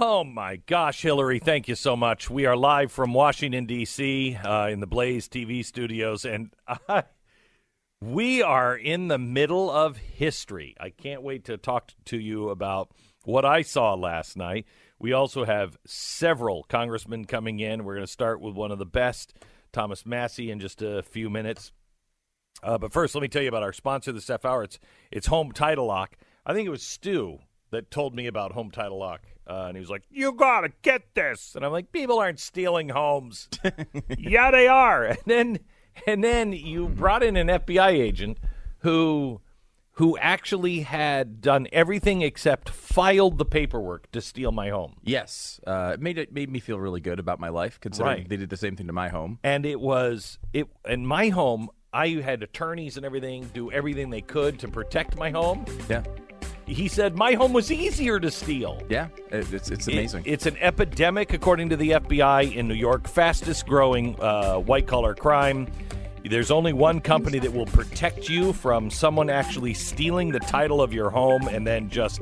Oh my gosh, Hillary, thank you so much. We are live from Washington, D.C., uh, in the Blaze TV studios, and I, we are in the middle of history. I can't wait to talk to you about what I saw last night. We also have several congressmen coming in. We're going to start with one of the best, Thomas Massie, in just a few minutes. Uh, but first, let me tell you about our sponsor this half hour. It's, it's Home Title Lock. I think it was Stu that told me about Home Title Lock. Uh, and he was like, "You gotta get this," and I'm like, "People aren't stealing homes." yeah, they are. And then, and then you brought in an FBI agent who, who actually had done everything except filed the paperwork to steal my home. Yes, uh, it made it made me feel really good about my life, considering Right. they did the same thing to my home. and it was it in my home. I had attorneys and everything do everything they could to protect my home. Yeah, He said my home was easier to steal. yeah, it, it's it's It- amazing. it's an epidemic, according to the FBI in New York, fastest growing uh, white collar crime. There's only one company that will protect you from someone actually stealing the title of your home and then just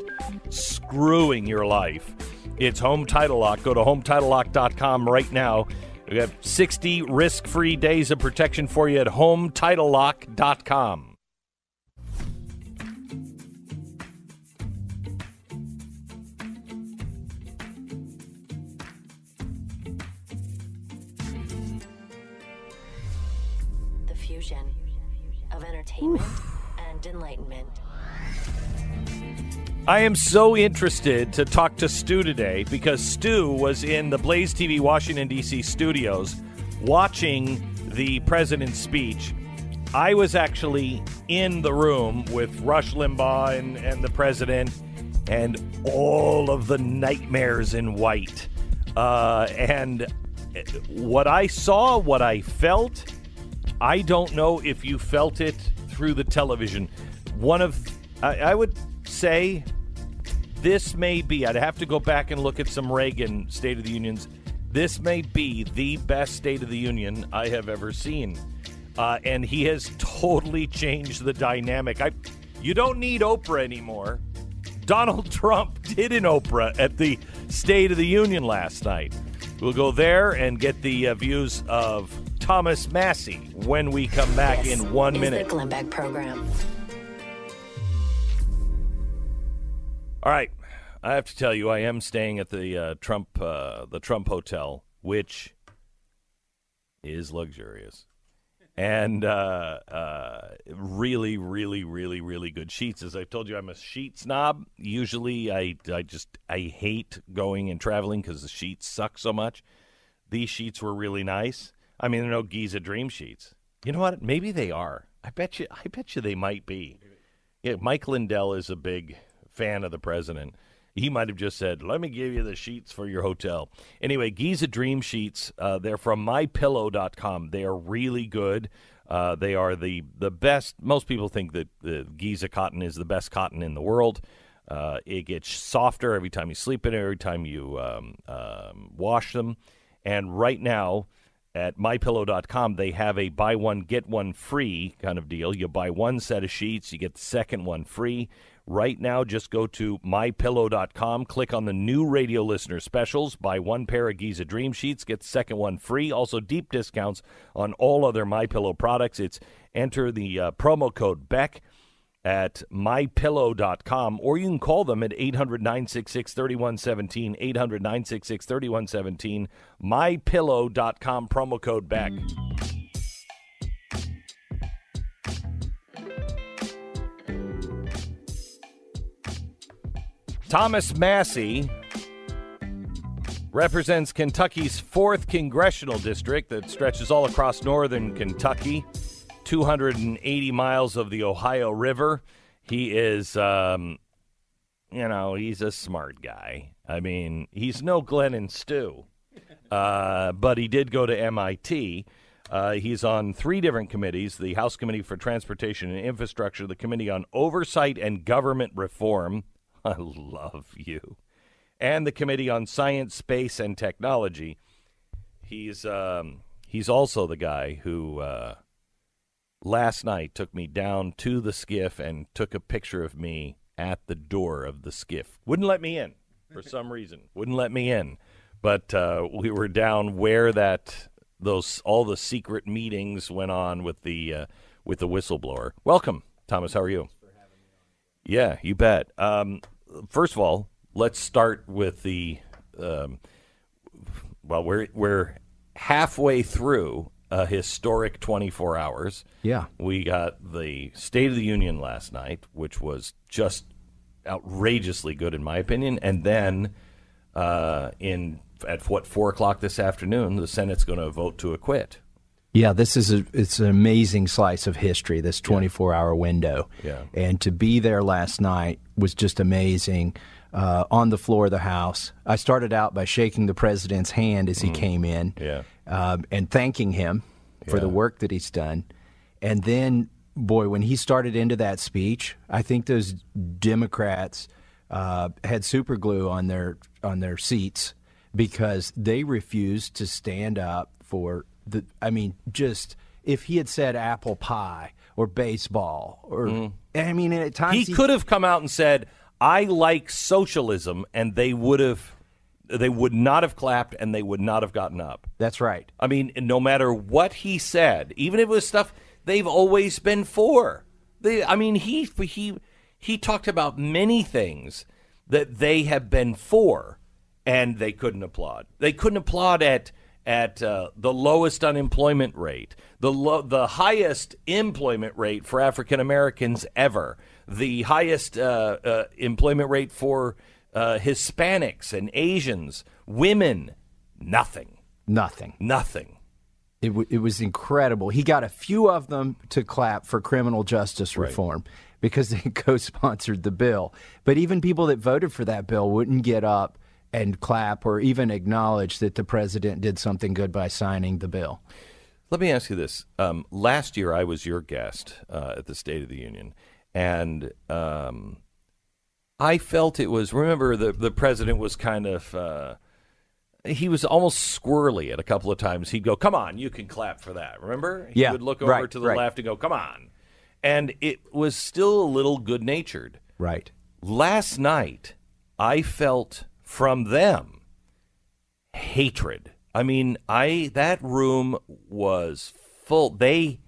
screwing your life. It's Home Title Lock. Go to HomeTitleLock.com right now. We have 60 risk free days of protection for you at HomeTitleLock.com. entertainment and enlightenment. I am so interested to talk to Stu today because Stu was in the Blaze TV Washington, D.C. studios watching the president's speech. I was actually in the room with Rush Limbaugh and, and the president and all of the nightmares in white. Uh, and what I saw, what I felt, I don't know if you felt it through the television. One of, I, I would say, this may be, I'd have to go back and look at some Reagan State of the Unions. This may be the best State of the Union I have ever seen. Uh, and he has totally changed the dynamic. I, you don't need Oprah anymore. Donald Trump did an Oprah at the State of the Union last night. We'll go there and get the uh, views of Thomas Massie when we come back This in one minute. The Glenn Beck program. All right, I have to tell you, I am staying at the uh, Trump uh, the Trump Hotel, which is luxurious and uh, uh, really, really, really, really good sheets. As I've told you, I'm a sheet snob. Usually, I I just I hate going and traveling because the sheets suck so much. These sheets were really nice. I mean, there are no Giza Dream sheets. You know what? Maybe they are. I bet you. I bet you they might be. Yeah, Mike Lindell is a big fan of the president. He might have just said, "Let me give you the sheets for your hotel." Anyway, Giza Dream Sheets. Uh, they're from MyPillow.com. They are really good. Uh, they are the the best. Most people think that the Giza cotton is the best cotton in the world. Uh, it gets softer every time you sleep in it, every time you um, um, wash them. And right now, at mypillow.com they have a buy one get one free kind of deal. You buy one set of sheets you get the second one free. Right now just go to mypillow.com click on the new radio listener specials buy one pair of giza dream sheets get the second one free. Also deep discounts on all other mypillow products. It's enter the uh, promo code beck at mypillow.com or you can call them at 800 966 3117 800 966 3117 mypillow.com promo code beck. Thomas Massie represents Kentucky's 4th congressional district that stretches all across northern Kentucky 280 miles of the Ohio River. He is, um, you know, he's a smart guy. I mean, he's no Glenn and Stu, uh, but he did go to MIT. Uh, he's on three different committees the House Committee for Transportation and Infrastructure, the Committee on Oversight and Government Reform. I love you. And the Committee on Science, Space, and Technology. He's um, he's also the guy who uh, last night took me down to the SCIF and took a picture of me at the door of the SCIF. Wouldn't let me in. for some reason. Wouldn't let me in. But uh, we were down where that those all the secret meetings went on with the uh, with the whistleblower. Welcome, Thomas. How are you? Yeah, you bet. Um, first of all, let's start with the. Um, well, we're we're halfway through a historic 24 hours. Yeah. We got the State of the Union last night, which was just outrageously good in my opinion, and then uh, in at what four o'clock this afternoon, the Senate's going to vote to acquit. Yeah, this is a it's an amazing slice of history. This 24 hour window, Yeah. and to be there last night was just amazing. Uh, on the floor of the House, I started out by shaking the president's hand as he came in, Yeah. um, and thanking him for the work that he's done. And then, boy, when he started into that speech, I think those Democrats uh, had super glue on their on their seats because they refused to stand up for the. I mean, just if he had said apple pie or baseball or I mean, at times Mm-hmm. He could have come out and said, "I like socialism," and they would have, they would not have clapped, and they would not have gotten up. That's right. I mean, no matter what he said, even if it was stuff they've always been for. They, I mean, he he he talked about many things that they have been for, and they couldn't applaud. They couldn't applaud at at uh, the lowest unemployment rate, the lo- the highest employment rate for African Americans ever, the highest uh, uh, employment rate for uh, Hispanics and Asians, women. Nothing. Nothing. Nothing. It, w- it was incredible. He got a few of them to clap for criminal justice reform because they co sponsored the bill. But even people that voted for that bill wouldn't get up and clap or even acknowledge that the president did something good by signing the bill. Let me ask you this. Um, last year, I was your guest uh, at the State of the Union, and um, I felt it was. Remember, the the president was kind of. Uh, he was almost squirrely at a couple of times. He'd go, "Come on, you can clap for that." Remember? He Yeah, would look over right, to the right. left and go, "Come on," and it was still a little good natured. Right. Last night, I felt from them hatred. I mean, I that room was full. They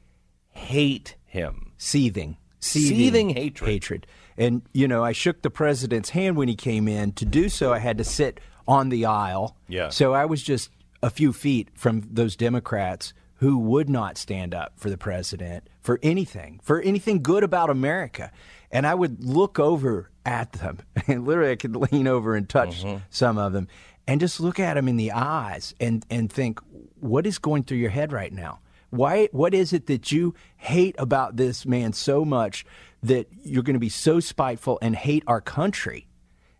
hate him. Seething. Seething, Seething hatred. Hatred. And, you know, I shook the president's hand when he came in. To do so, I had to sit on the aisle. Yeah. So I was just a few feet from those Democrats who would not stand up for the president for anything, for anything good about America. And I would look over at them, and literally I could lean over and touch mm-hmm. some of them, and just look at them in the eyes and, and think, what is going through your head right now? Why? What is it that you hate about this man so much that you're going to be so spiteful and hate our country?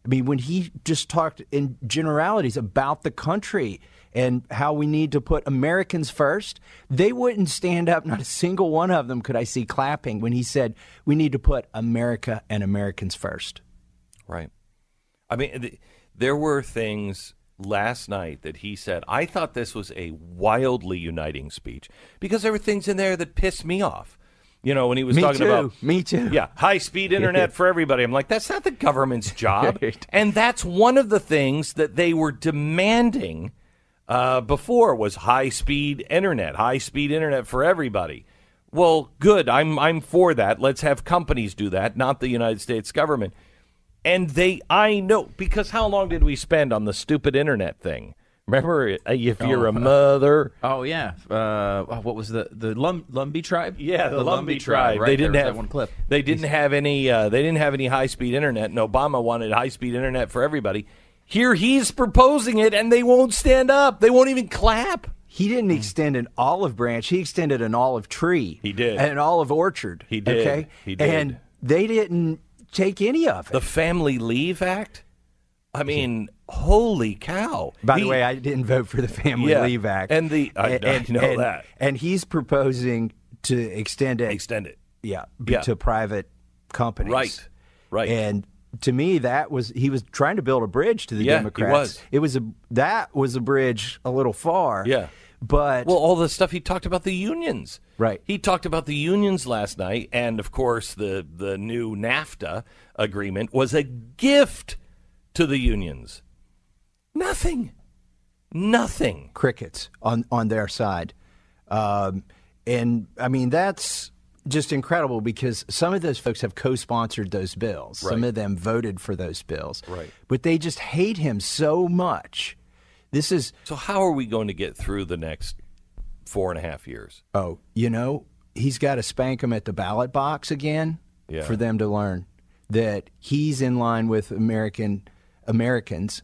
I mean, when he just talked in generalities about the country and how we need to put Americans first, they wouldn't stand up. Not a single one of them could I see clapping when he said we need to put America and Americans first. Right. I mean, th- there were things last night that he said. I thought this was a wildly uniting speech because there were things in there that pissed me off. You know, when he was Me talking too. about Me too. Yeah, high speed internet for everybody. I'm like, that's not the government's job. And that's one of the things that they were demanding uh, before was high speed internet, high speed internet for everybody. Well, good. I'm I'm for that. Let's have companies do that, not the United States government. And they, I know, because how long did we spend on the stupid internet thing? Remember, uh, if you're a mother, Oh yeah, uh, what was the the Lum, Lumbee tribe? Yeah, the, Lumbee, tribe. Right, they didn't was have that one clip. They didn't have any. Uh, they didn't have any high speed internet. And Obama wanted high speed internet for everybody. Here he's proposing it, and they won't stand up. They won't even clap. He didn't extend an olive branch. He extended an olive tree. He did. An olive orchard. He did. Okay. He did. And they didn't take any of it. The Family Leave Act. I mean, holy cow! By the way, I didn't vote for the Family Yeah, Leave Act. and the- I- I know and- that. And he's proposing to extend it, extend it. yeah, b- Yeah. to private companies. Right. Right. And to me, that was he was trying to build a bridge to the Yeah, he Democrats. was. It was a that was a bridge a little far. Yeah. But Well, all the stuff he talked about the unions. Right. He talked about the unions last night, and of course, the the new NAFTA agreement was a gift to the unions? Nothing. Nothing. crickets on on their side, um, and I mean that's just incredible because some of those folks have co-sponsored those bills. Some of them voted for those bills, Right. But they just hate him so much. This is So how are we going to get through the next four and a half years? oh, you know, he's got to spank them at the ballot box again Yeah. for them to learn that he's in line with American Americans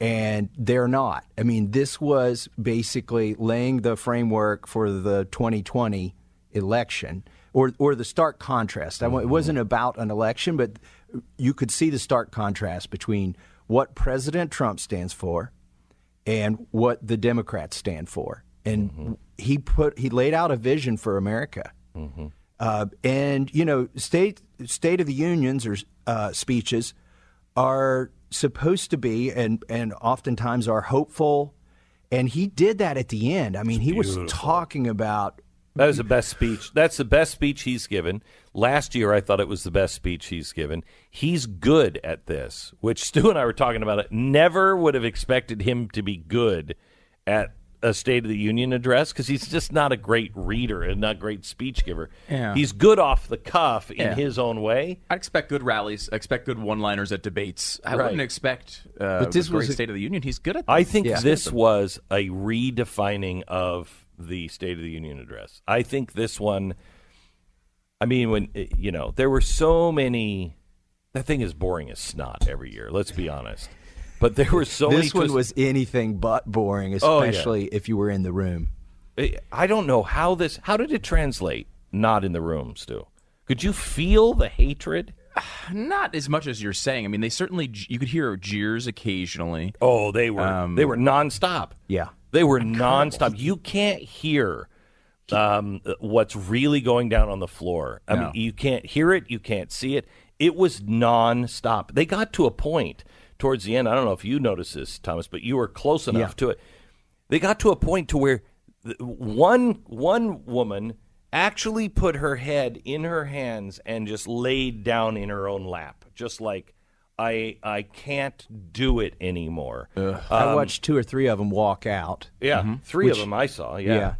and they're not. I mean, this was basically laying the framework for the 2020 election or or the stark contrast. I wa- It wasn't mm-hmm. about an election, but you could see the stark contrast between what President Trump stands for and what the Democrats stand for. And he put he laid out a vision for America. Uh, and you know, state State of the Unions or uh, speeches are supposed to be and and oftentimes are hopeful. And he did that at the end. I mean, he was talking about That is the best speech. That's the best speech he's given. Last year, I thought it was the best speech he's given. He's good at this, which Stu and I were talking about it. Never would have expected him to be good at a State of the Union address because he's just not a great reader and not a great speech giver. Yeah. He's good off the cuff in Yeah. his own way. I expect good rallies. I expect good one-liners at debates. I Right. wouldn't expect uh, But this a great was a- State of the Union. He's good at. I think Yeah. this was a redefining of the State of the Union address. I think this one. I mean, when eh, you know there were so many. That thing is boring as snot every year. Let's be honest. But there were so many. this one twists- was anything but boring, Oh, yeah. especially if you were in the room. Eh, I don't know how this. How did it translate? Not in the room, Stu. Could you feel the hatred? not as much as you're saying. I mean, they certainly you could hear jeers occasionally. Oh, they were. they were nonstop. Yeah. They were nonstop. You can't hear um, what's really going down on the floor. I mean, you can't hear it. You can't see it. It was nonstop. They got to a point towards the end. I don't know if you noticed this, Thomas, but you were close enough Yeah. to it. They got to a point to where one one woman actually put her head in her hands and just laid down in her own lap, just like I I can't do it anymore. I watched two or three of them walk out. Yeah, 3 of them I saw. Yeah. Yeah.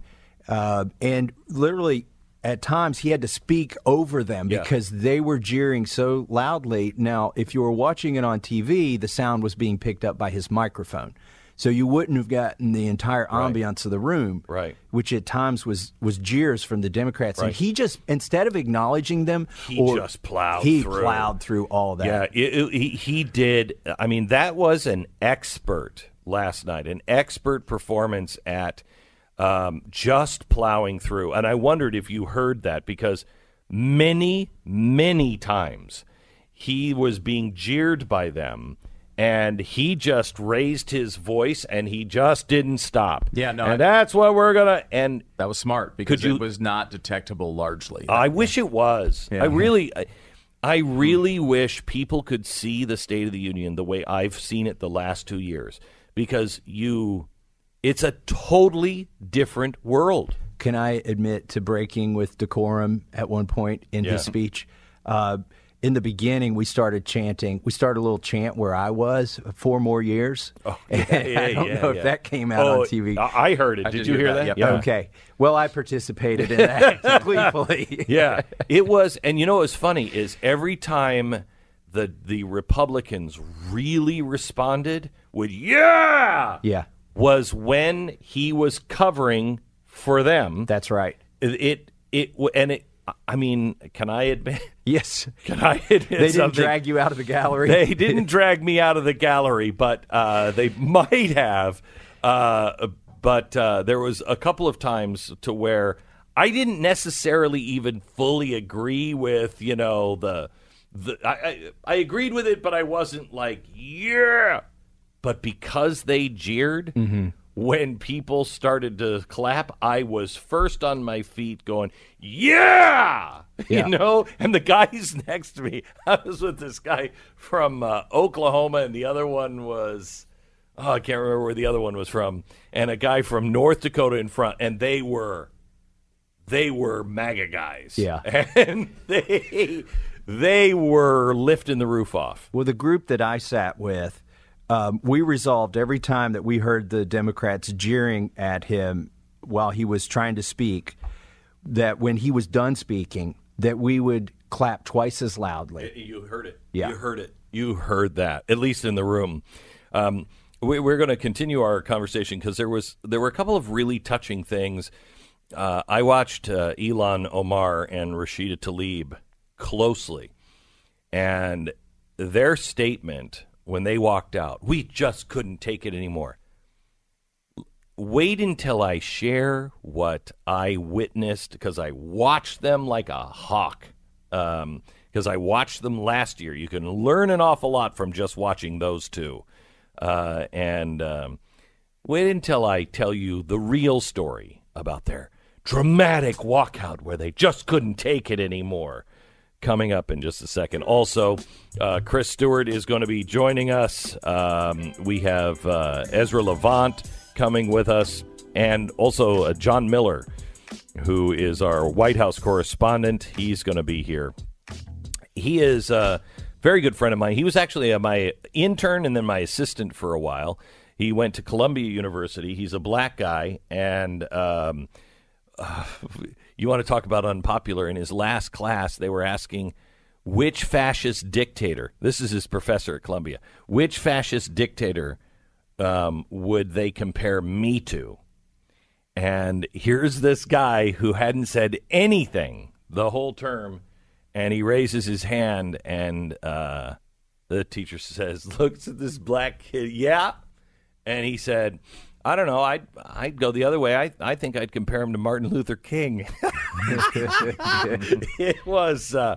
Uh, and literally, at times, he had to speak over them Yeah. because they were jeering so loudly. Now, if you were watching it on TV, the sound was being picked up by his microphone. So you wouldn't have gotten the entire ambiance of the room, Right. Which at times was was jeers from the Democrats, Right. and he just instead of acknowledging them, He or- just plowed he through. plowed through all that. Yeah, it, it- he he did. I mean, that was an expert last night, an expert performance at um, just plowing through. And I wondered if you heard that because many, many times he was being jeered by them. And he just raised his voice, and he just didn't stop. Yeah, no, and I- that's what we're gonna. And That was smart because you- it was not detectable largely. I wish it was. I really, I, I really wish people could see the State of the Union the way I've seen it the last two years, because you, it's a totally different world. Can I admit to breaking with decorum at one point in Yeah. his speech? Uh, in the beginning, we started chanting. We started a little chant where I was four more years. Oh, And I don't know if that came out Oh, on TV. I heard it. Did did you hear that, that? Yeah. Okay. Well, I participated in that gleefully. yeah, it was. And you know what was funny is every time the the Republicans really responded with "Yeah," Yeah, was when he was covering for them. that's right. it it, it and it. I mean, can I admit? Yes. Can I admit They didn't something? drag you out of the gallery. They didn't drag me out of the gallery, but uh, they might have. Uh, but uh, there was a couple of times to where I didn't necessarily even fully agree with, you know, the the. I, I, I agreed with it, but I wasn't like, yeah. But because they jeered. When people started to clap, I was first on my feet going, Yeah! Yeah. You know? And the guys next to me, I was with this guy from uh, Oklahoma, and the other one was, oh, I can't remember where the other one was from, and a guy from North Dakota in front, and they were, they were MAGA guys. Yeah. And they, they were lifting the roof off. Well, the group that I sat with um, we resolved every time that we heard the Democrats jeering at him while he was trying to speak, that when he was done speaking, that we would clap twice as loudly. You heard it. Yeah. You heard it. You heard that, at least in the room. Um, we, we're going to continue our conversation because there was there were a couple of really touching things. Uh, I watched uh, Ilhan Omar and Rashida Tlaib closely, and their statement when they walked out, we just couldn't take it anymore. Wait until I share what I witnessed because I watched them like a hawk. Because I watched them last year. You can learn an awful lot from just watching those two. Uh, and um, wait until I tell you the real story about their dramatic walkout where they just couldn't take it anymore. Coming up in just a second. Also, uh, Chris Stewart is going to be joining us. Um, we have uh, Ezra Levant coming with us, and also uh, Jon Miller, who is our White House correspondent. He's going to be here he is a very good friend of mine. He was actually uh, my intern and then my assistant for a while. He went to Columbia University. He's a black guy, and um, uh, you want to talk about unpopular? In his last class, they were asking which fascist dictator. This is his professor at Columbia. Which fascist dictator um, would they compare me to? And here's this guy who hadn't said anything the whole term and he raises his hand and uh, the teacher says looks at this black kid yeah and he said i don't know. I'd, I'd go the other way. I, I think i'd compare him to martin luther king. It was uh,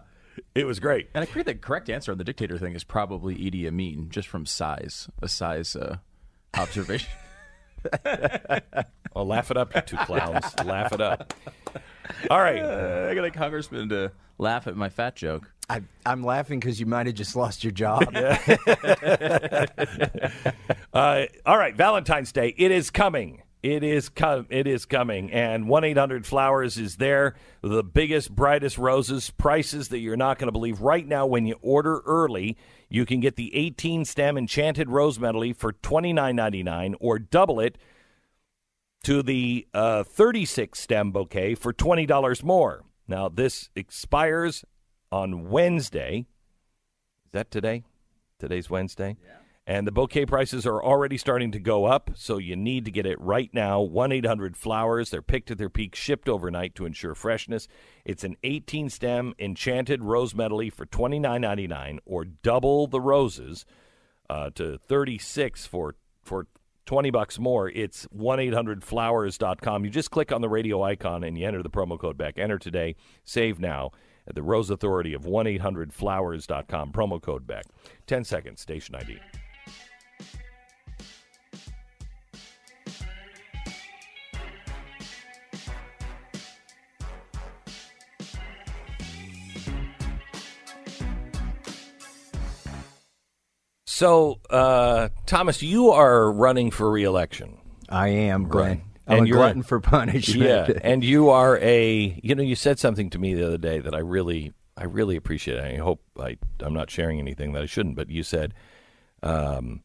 it was great. And I agree the correct answer on the dictator thing is probably Idi Amin, just from size, a size uh, observation. well laugh it up you two clowns. Laugh it up all right I got a congressman to laugh at my fat joke. I, I'm laughing because you might have just lost your job. Uh, all right, Valentine's Day. It is coming. It is com- It is coming, and one eight hundred flowers is there. The biggest, brightest roses, prices that you're not going to believe. Right now, when you order early, you can get the eighteen stem enchanted rose medley for twenty nine ninety nine, or double it to the uh, 36 stem bouquet for $20 more. Now, this expires on Wednesday. Is that today? Today's Wednesday? And the bouquet prices are already starting to go up, so you need to get it right now. 1 800 Flowers. They're picked at their peak, shipped overnight to ensure freshness. It's an 18 stem enchanted rose medley for $29.99 or double the roses uh, to 36 for for 20 bucks more. It's 1-800-flowers.com. You just click on the radio icon and you enter the promo code Beck. Enter today, save now at the Rose Authority of 1-800-flowers.com. Promo code Beck. 10 seconds, station ID. So, uh, Thomas, you are running for reelection. I am, Glenn. Right. I'm And a glutton for punishment. Yeah, and you are a you know you said something to me the other day that I really I really appreciate. I hope I I'm not sharing anything that I shouldn't, but you said, um,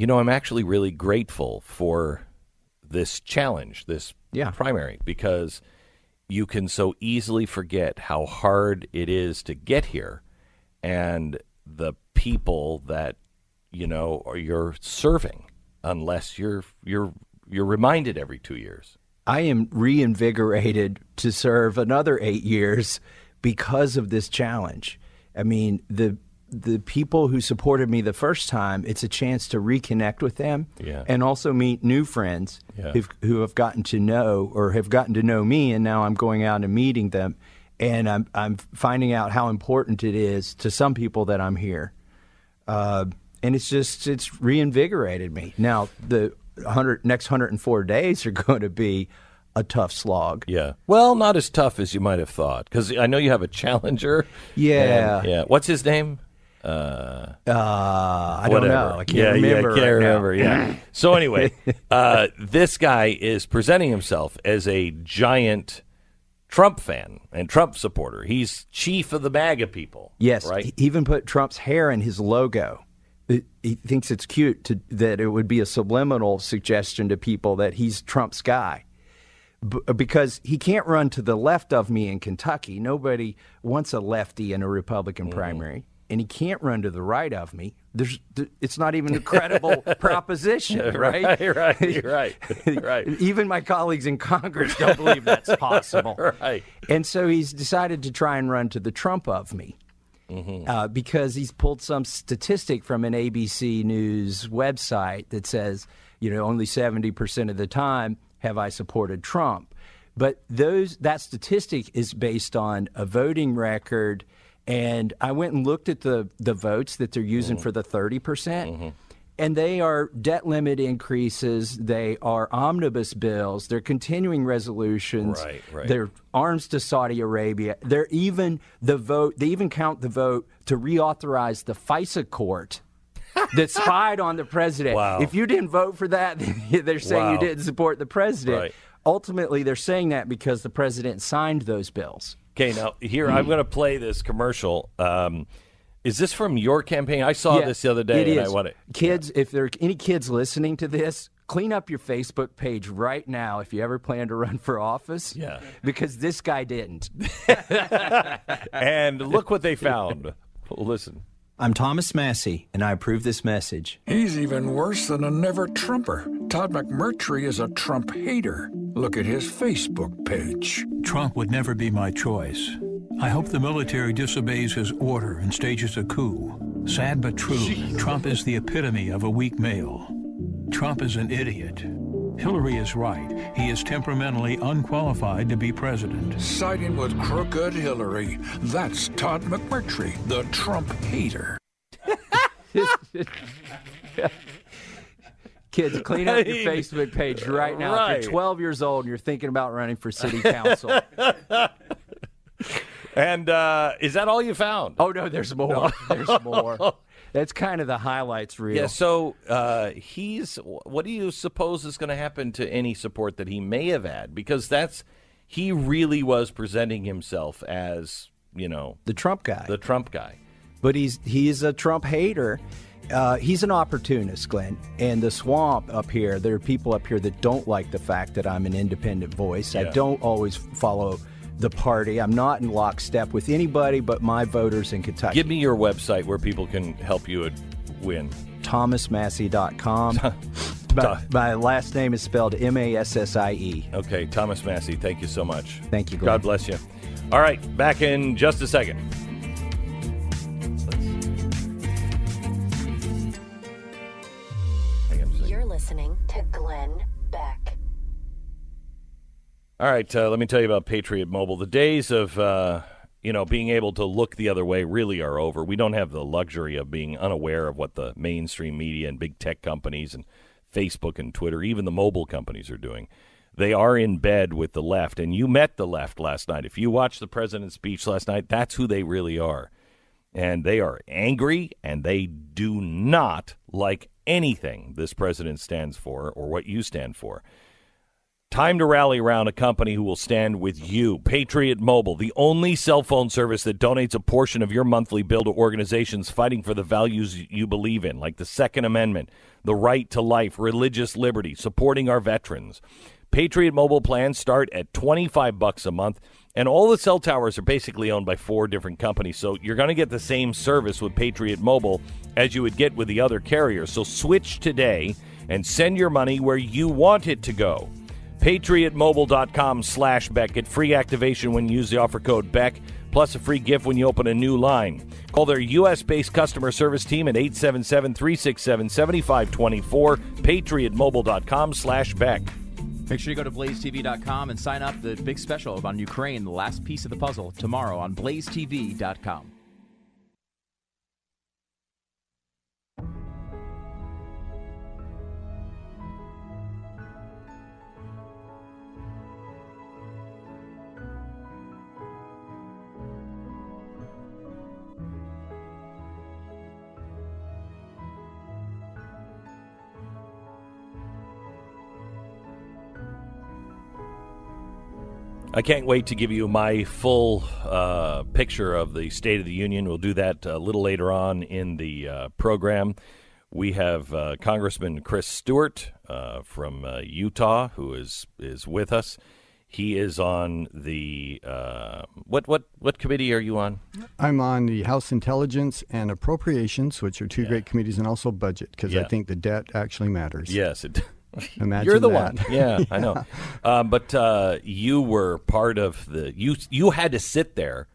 you know, I'm actually really grateful for this challenge, this Yeah. primary, because you can so easily forget how hard it is to get here, and the people that you know are you're serving, unless you're you're you're reminded every two years. I am reinvigorated to serve another eight years because of this challenge. I mean, the the people who supported me the first time, it's a chance to reconnect with them Yeah. and also meet new friends Yeah. who've, who have gotten to know or have gotten to know me, and now I'm going out and meeting them, and I'm I'm finding out how important it is to some people that I'm here. Uh, and it's just it's reinvigorated me. Now the hundred next hundred and four days are going to be a tough slog. Yeah. Well, not as tough as you might have thought, because I know you have a challenger. Yeah. And- yeah. What's his name? Uh, I don't know. I can't yeah, remember. Yeah, can't right now. remember. Yeah. so anyway, uh, this guy is presenting himself as a giant Trump fan and Trump supporter. He's chief of the MAGA people. Yes, Right. he even put Trump's hair in his logo it, he thinks it's cute to, that it would be a subliminal suggestion to people that he's Trump's guy. B- because he can't run to the left of me in Kentucky. Nobody wants a lefty in a Republican mm-hmm. primary. And he can't run to the right of me. There's, it's not even a credible proposition, right? Right, right, right, right. Even my colleagues in Congress don't believe that's possible. Right. And so he's decided to try and run to the Trump of me. Mm-hmm. Uh, because he's pulled some statistic from an ABC News website that says, you know, only 70% of the time have I supported Trump. But those that statistic is based on a voting record. And I went and looked at the, the votes that they're using mm-hmm. for the 30%. percent mm-hmm. And they are debt limit increases. They are omnibus bills. They're continuing resolutions. Right, right. They're arms to Saudi Arabia. They're even the vote. They even count the vote to reauthorize the FISA court that spied on the president. Wow. If you didn't vote for that, they're saying Wow. you didn't support the president. Right. Ultimately, they're saying that because the president signed those bills. Okay, now here I'm going to play this commercial. Um, is this from your campaign? I saw Yeah, this the other day, it and is. I want it. Kids, if there are any kids listening to this, clean up your Facebook page right now if you ever plan to run for office. Yeah. Because this guy didn't. And look what they found. Listen. I'm Thomas Massie, and I approve this message. He's even worse than a never Trumper. Todd McMurtry is a Trump hater. Look at his Facebook page. Trump would never be my choice. I hope the military disobeys his order and stages a coup. Sad but true, Trump is the epitome of a weak male. Trump is an idiot. Hillary is right. He is temperamentally unqualified to be president. Siding with crooked Hillary. That's Todd McMurtry, the Trump hater. Kids, clean up your Facebook page right now. If you're 12 years old and you're thinking about running for city council. And uh, is that all you found? oh, no, there's more. There's more. That's kind of the highlights reel. Yeah, so uh, he's. What do you suppose is going to happen to any support that he may have had? Because that's he really was presenting himself as you know the Trump guy. the Trump guy. but he's he's a Trump hater. Uh, he's an opportunist, Glenn. And the swamp up here, there are people up here that don't like the fact that I'm an independent voice. I don't always follow the party. I'm not in lockstep with anybody but my voters in Kentucky. Give me your website where people can help you win. ThomasMassie.com. my, my last name is spelled M A S S I E. Okay, Thomas Massie, thank you so much. Thank you, Glenn. God bless you. All right, back in just a second. All right, uh, let me tell you about Patriot Mobile. The days of uh, you know being able to look the other way really are over. We don't have the luxury of being unaware of what the mainstream media and big tech companies and Facebook and Twitter, even the mobile companies, are doing. They are in bed with the left, and you met the left last night. If you watched the president's speech last night, that's who they really are. And they are angry, and they do not like anything this president stands for or what you stand for. Time to rally around a company who will stand with you. Patriot Mobile, the only cell phone service that donates a portion of your monthly bill to organizations fighting for the values you believe in, like the Second Amendment, the right to life, religious liberty, supporting our veterans. Patriot Mobile plans start at 25 bucks a month, and all the cell towers are basically owned by four different companies. So you're going to get the same service with Patriot Mobile as you would get with the other carriers. So switch today and send your money where you want it to go. PatriotMobile.com slash Beck. Get free activation when you use the offer code Beck, plus a free gift when you open a new line. Call their U.S. based customer service team at 877 367 7524. PatriotMobile.com slash Beck. Make sure you go to blazetv.com and sign up the big special on Ukraine, the last piece of the puzzle, tomorrow on blazetv.com. I can't wait to give you my full uh, picture of the State of the Union. We'll do that a little later on in the uh, program. We have uh, Congressman Chris Stewart uh, from uh, Utah who is is with us. He is on the uh, what what what committee are you on? I'm on the House Intelligence and Appropriations, which are two great committees, and also Budget, because Yeah. I think the debt actually matters. Yes, it, Imagine you're the that. one. Yeah, I know. uh, but uh, you were part of the you. You had to sit there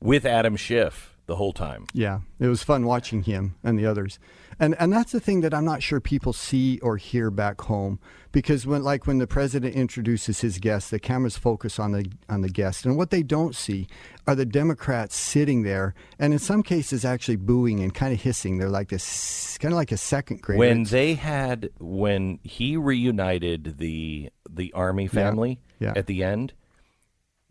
with Adam Schiff the whole time. Yeah, it was fun watching him and the others. And and that's the thing that I'm not sure people see or hear back home because when like when the president introduces his guests, the cameras focus on the on the guest and what they don't see are the Democrats sitting there and in some cases actually booing and kind of hissing. They're like this kind of like a second grader. when they had when he reunited the the army family yeah. at the end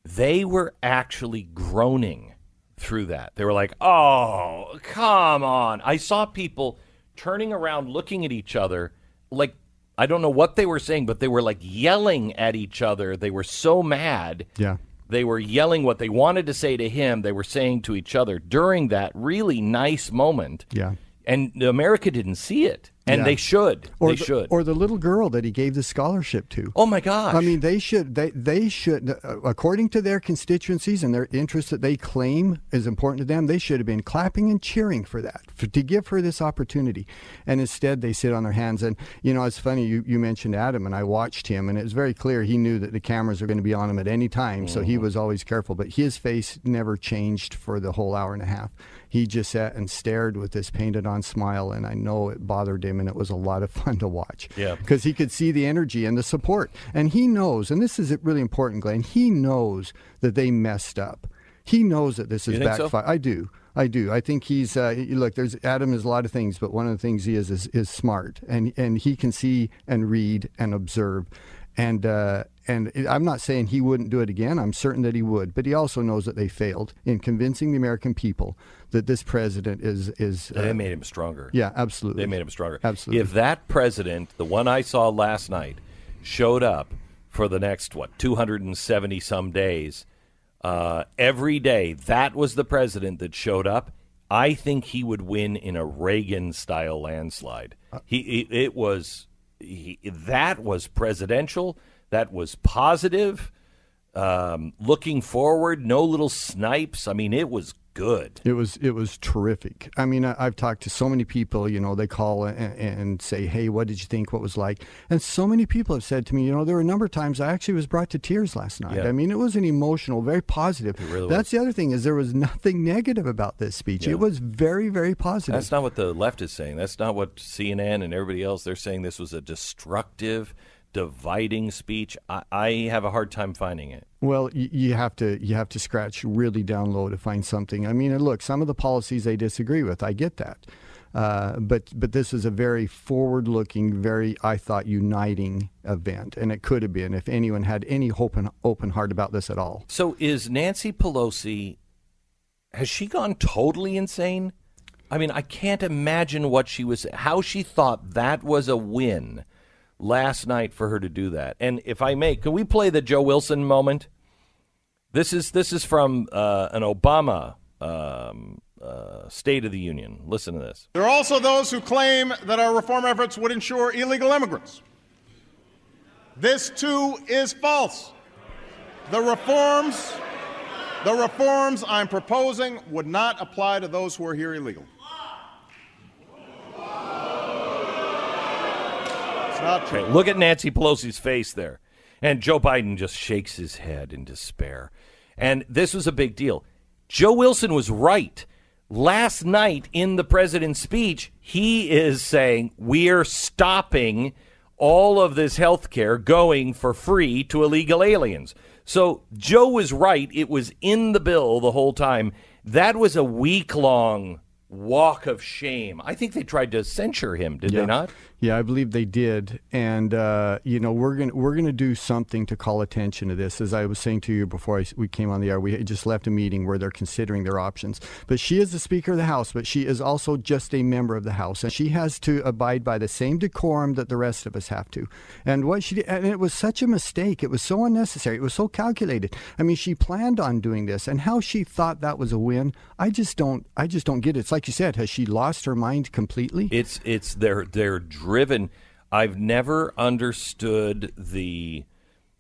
they were actually groaning through that they were like oh come on i saw people turning around looking at each other like i don't know what they were saying but they were like yelling at each other they were so mad yeah. they were yelling what they wanted to say to him they were saying to each other during that really nice moment Yeah. And America didn't see it, and Yeah. they should. Or they the, should. or the little girl that he gave the scholarship to. oh my gosh! I mean, they should. They they should, uh, according to their constituencies and their interests that they claim is important to them. They should have been clapping and cheering for that, for, to give her this opportunity. And instead, they sit on their hands. And you know, it's funny. You you mentioned Adam, and I watched him, and it was very clear he knew that the cameras are going to be on him at any time, so Mm-hmm. he was always careful. But his face never changed for the whole hour and a half. He just sat and stared with this painted-on smile, and I know it bothered him, and it was a lot of fun to watch Yeah. because he could see the energy and the support. And he knows, and this is really important, Glenn, he knows that they messed up. He knows that this is think so? backfire. I do. I do. I think he's uh, look. There's Adam is a lot of things, but one of the things he is is, is smart, and and he can see and read and observe, and uh, and I'm not saying he wouldn't do it again. I'm certain that he would, but he also knows that they failed in convincing the American people that this president is is. they uh, made him stronger. yeah, absolutely. they made him stronger. Absolutely. If that president, the one I saw last night, showed up for the next what 270 some days, uh, every day, that was the president that showed up. I think he would win in a Reagan style landslide. He it, it was he, that was presidential. That was positive. Um, looking forward, no little snipes. I mean, it was good. It was it was terrific. I mean, I, I've talked to so many people. You know, they call and, and say, "Hey, what did you think? What was like?" And so many people have said to me, you know, there were a number of times I actually was brought to tears last night. Yeah. I mean, it was an emotional, very positive. really That's the other thing is there was nothing negative about this speech. Yeah. It was very, very positive. That's not what the left is saying. That's not what CNN and everybody else. They're saying this was a destructive, dividing speech. I, I have a hard time finding it. Well, you, you have to you have to scratch really down low to find something. I mean, look, some of the policies they disagree with. I get that, uh, but but this is a very forward-looking, very I thought uniting event, and it could have been if anyone had any open open heart about this at all. So is Nancy Pelosi? Has she gone totally insane? I mean, I can't imagine what she was, how she thought that was a win last night for her to do that. And if I may, can we play the Joe Wilson moment? This is this is from uh, an Obama um, uh, State of the Union. Listen to this. There are also those who claim that our reform efforts would ensure illegal immigrants. This too is false. The reforms, the reforms I'm proposing would not apply to those who are here illegally. It's not true. Okay, look at Nancy Pelosi's face there. And Joe Biden just shakes his head in despair. And this was a big deal. Joe Wilson was right. Last night in the president's speech, he is saying we're stopping all of this health care going for free to illegal aliens. So Joe was right. It was in the bill the whole time. That was a week long walk of shame. I think they tried to censure him, did they not? Yeah, I believe they did, and uh, you know we're gonna we're gonna do something to call attention to this. As I was saying to you before I, we came on the air, we just left a meeting where they're considering their options. But she is the Speaker of the House, but she is also just a member of the House, and she has to abide by the same decorum that the rest of us have to. And what she did, and it was such a mistake. It was so unnecessary. It was so calculated. I mean, she planned on doing this, and how she thought that was a win, I just don't I just don't get it. It's like you said, has she lost her mind completely? It's it's they're they're driven. I've never understood the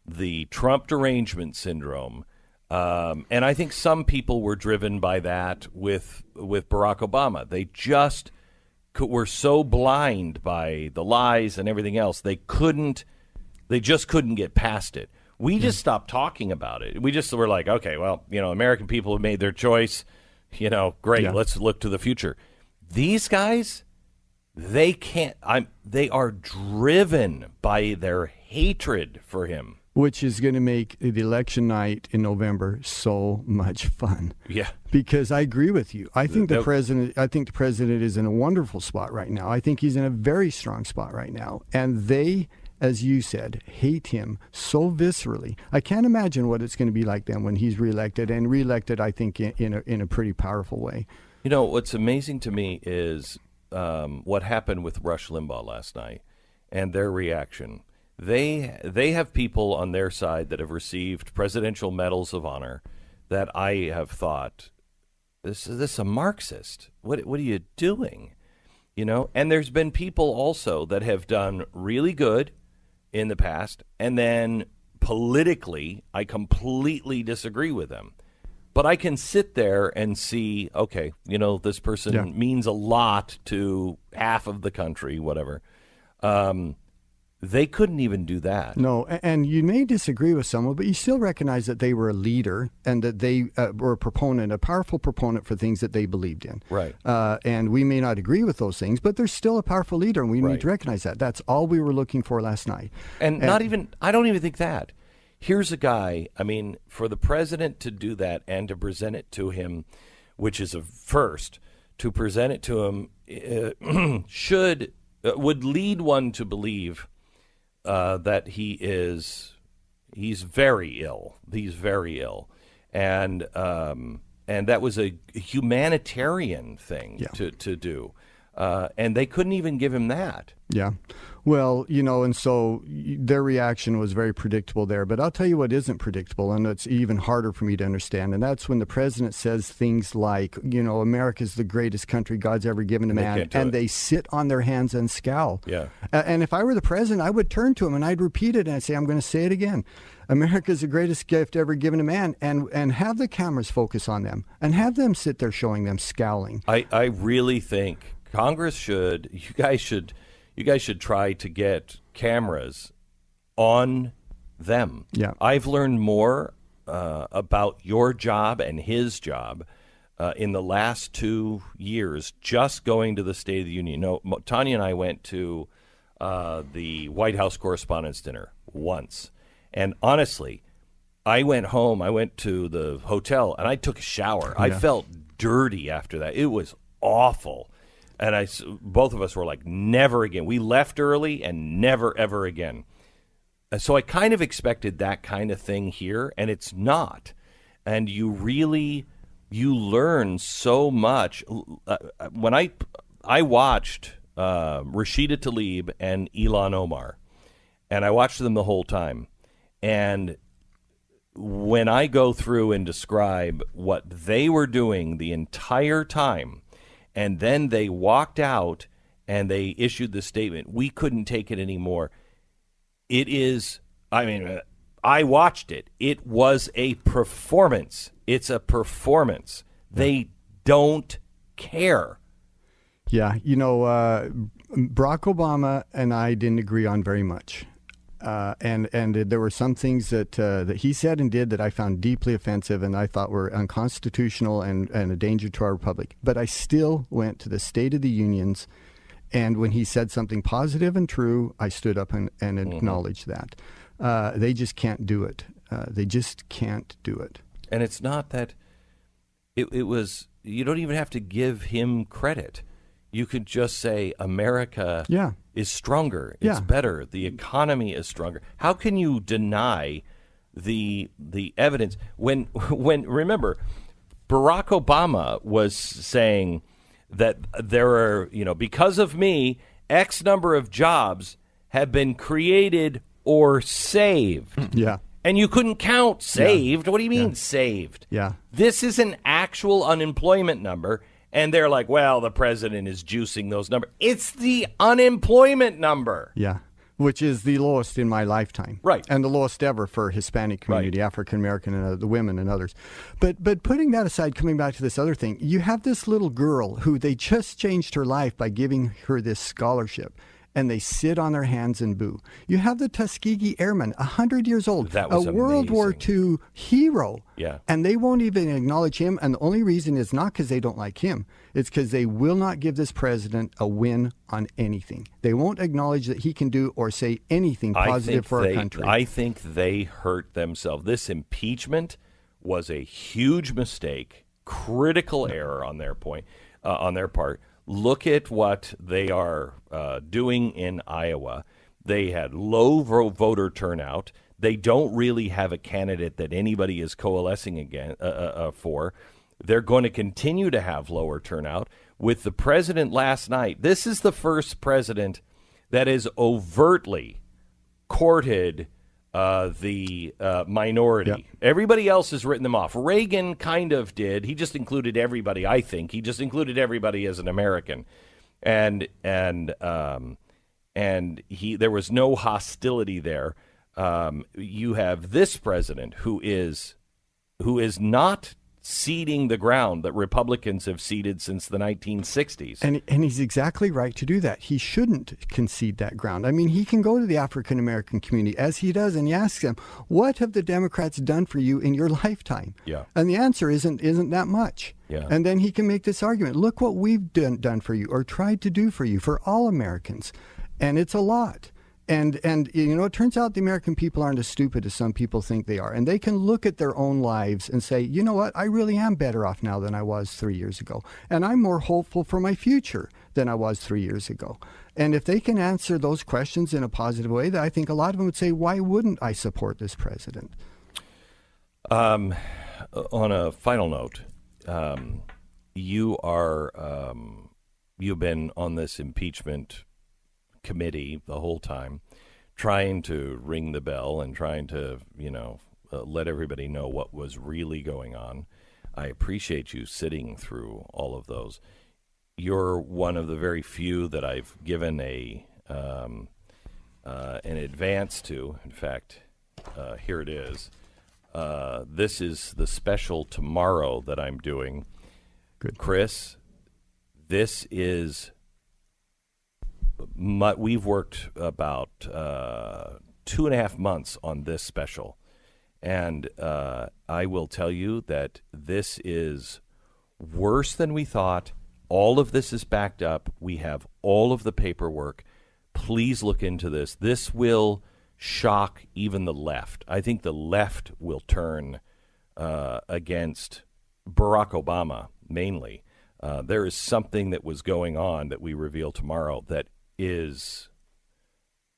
the Trump derangement syndrome, um, and I think some people were driven by that with with Barack Obama. They just could, were so blind by the lies and everything else they couldn't they just couldn't get past it. We just stopped talking about it. We just were like, okay, well, you know, American people have made their choice. You know, great. Yeah. Let's look to the future. These guys, they can't. I'm. They are driven by their hatred for him. which is going to make the election night in November so much fun. Yeah. Because I agree with you. I think the Nope. president I think the president is in a wonderful spot right now. I think he's in a very strong spot right now. And they as you said, hate him so viscerally. I can't imagine what it's going to be like then when he's reelected and reelected I think in, in a in a pretty powerful way. You know what's amazing to me is um, what happened with Rush Limbaugh last night and their reaction. They they have people on their side that have received presidential medals of honor that I have thought this is this a Marxist. What what are you doing? You know, and there's been people also that have done really good in the past, and then politically, I completely disagree with them. But I can sit there and see, okay, you know, this person Yeah. means a lot to half of the country, whatever. Um, they couldn't even do that. No, and you may disagree with someone, but you still recognize that they were a leader and that they uh, were a proponent, a powerful proponent for things that they believed in. Right. Uh, and we may not agree with those things, but they're still a powerful leader, and we Right. need to recognize that. That's all we were looking for last night. And, not even, I don't even think that. Here's a guy, I mean, for the president to do that and to present it to him, which is a first, to present it to him uh, should, uh, would lead one to believe uh, that he is, he's very ill. He's very ill. And, um, and that was a humanitarian thing Yeah. to, to do. Uh, and they couldn't even give him that. Yeah. Well, you know, and so their reaction was very predictable there. But I'll tell you what isn't predictable, and it's even harder for me to understand. And that's when the president says things like, you know, America's the greatest country God's ever given to And man. And it. they sit on their hands and scowl. Yeah. A- And if I were the president, I would turn to him and I'd repeat it and I'd say, I'm going to say it again. America's the greatest gift ever given to man. And, and have the cameras focus on them and have them sit there showing them scowling. I, I really think Congress should you guys should you guys should try to get cameras on them. Yeah. I've learned more uh, about your job and his job uh, in the last two years just going to the State of the Union. No, Tanya and I went to uh, the White House Correspondents' Dinner once, and honestly, I went home. I went to the hotel and I took a shower. I felt dirty after that. It was awful. And I, both of us were like, never again. We left early and never ever again. So I kind of expected that kind of thing here, and it's not. And you really, you learn so much. Uh, uh, When I, I watched uh, Rashida Tlaib and Ilhan Omar, and I watched them the whole time. And when I go through and describe what they were doing the entire time, and then they walked out and they issued the statement, we couldn't take it anymore. It is, I mean, uh, I watched it. It was a performance. It's a performance. They don't care. Yeah, you know, uh, Barack Obama and I didn't agree on very much, uh, and and there were some things that uh, that he said and did that I found deeply offensive and I thought were unconstitutional and, and a danger to our republic. But I still went to the State of the Unions, and when he said something positive and true, I stood up and, and acknowledged that. Uh, they just can't do it. Uh, they just can't do it. And it's not that it, it was, you don't even have to give him credit. You could just say America Yeah. is stronger. It's Yeah. better. The economy is stronger. How can you deny the the evidence when when remember Barack Obama was saying that there are, you know, because of me, X number of jobs have been created or saved. Yeah. And you couldn't count saved. What do you mean saved? Yeah. This is an actual unemployment number. And they're like, well, the president is juicing those numbers. It's the unemployment number. Yeah. Which is the lowest in my lifetime, Right. And the lowest ever for Hispanic community, African American, and uh, the women and others. But but putting that aside, coming back to this other thing, you have this little girl who they just changed her life by giving her this scholarship, and they sit on their hands and boo. You have the Tuskegee Airmen, hundred years old, That was a World War. II hero, Yeah. and they won't even acknowledge him. And the only reason is not because they don't like him. It's because they will not give this president a win on anything. They won't acknowledge that he can do or say anything positive for they, our country. I think they hurt themselves. This impeachment was a huge mistake, critical error on their point, uh, on their part. Look at what they are uh, doing in Iowa. They had low voter turnout. They don't really have a candidate that anybody is coalescing again uh, uh, uh, for. They're going to continue to have lower turnout. With the president last night, this is the first president that is overtly courted uh, the uh, minority. Everybody else has written them off. Reagan kind of did. He just included everybody. I think he just included everybody as an American, and and um, and he there was no hostility there. Um, you have this president who is who is not ceding the ground that Republicans have ceded since the 1960s. and, and he's exactly right to do that. He shouldn't concede that ground. I mean, he can go to the African American community as he does, and he asks them, "What have the Democrats done for you in your lifetime?" Yeah. And the answer isn't isn't that much. Yeah. And then he can make this argument: "Look what we've done done for you, or tried to do for you, for all Americans," and it's a lot. And and you know, it turns out the American people aren't as stupid as some people think they are, and they can look at their own lives and say, you know what, I really am better off now than I was three years ago, and I'm more hopeful for my future than I was three years ago. And if they can answer those questions in a positive way, then I think a lot of them would say, why wouldn't I support this president? Um, on a final note, um, you are um, you've been on this impeachment committee the whole time, trying to ring the bell and trying to you know uh, let everybody know what was really going on. I appreciate you sitting through all of those. You're one of the very few that I've given a um, uh, an advance to. In fact, uh, here it is. Uh, this is the special tomorrow that I'm doing. Good. Chris, this is. Mu we've worked about uh, two and a half months on this special. And uh, I will tell you that this is worse than we thought. All of this is backed up. We have all of the paperwork. Please look into this. This will shock even the left. I think the left will turn uh, against Barack Obama mainly. Uh, there is something that was going on that we reveal tomorrow that is,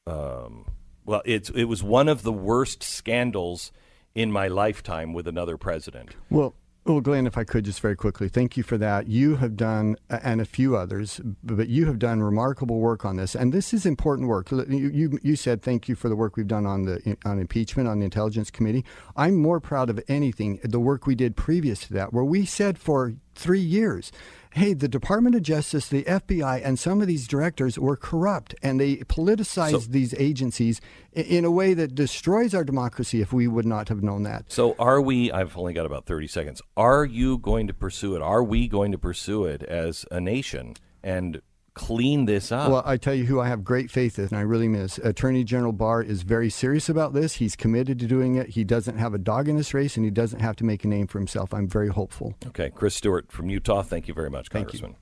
um, well, it's it was one of the worst scandals in my lifetime with another president. Well, well, Glenn, if I could just very quickly, thank you for that. You have done, and a few others, but you have done remarkable work on this, and this is important work. You, you, you said thank you for the work we've done on the on impeachment on the Intelligence Committee. I'm more proud of anything the work we did previous to that, where we said for three years, hey, the Department of Justice, the FBI, and some of these directors were corrupt and they politicized So- these agencies in a way that destroys our democracy if we would not have known that. So, are we? I've only got about thirty seconds. Are you going to pursue it? Are we going to pursue it as a nation and clean this up? Well, I tell you who I have great faith in, and I really miss. Attorney General Barr is very serious about this. He's committed to doing it. He doesn't have a dog in this race, and he doesn't have to make a name for himself. I'm very hopeful. okay, Chris Stewart from Utah. Thank you very much. Congressman.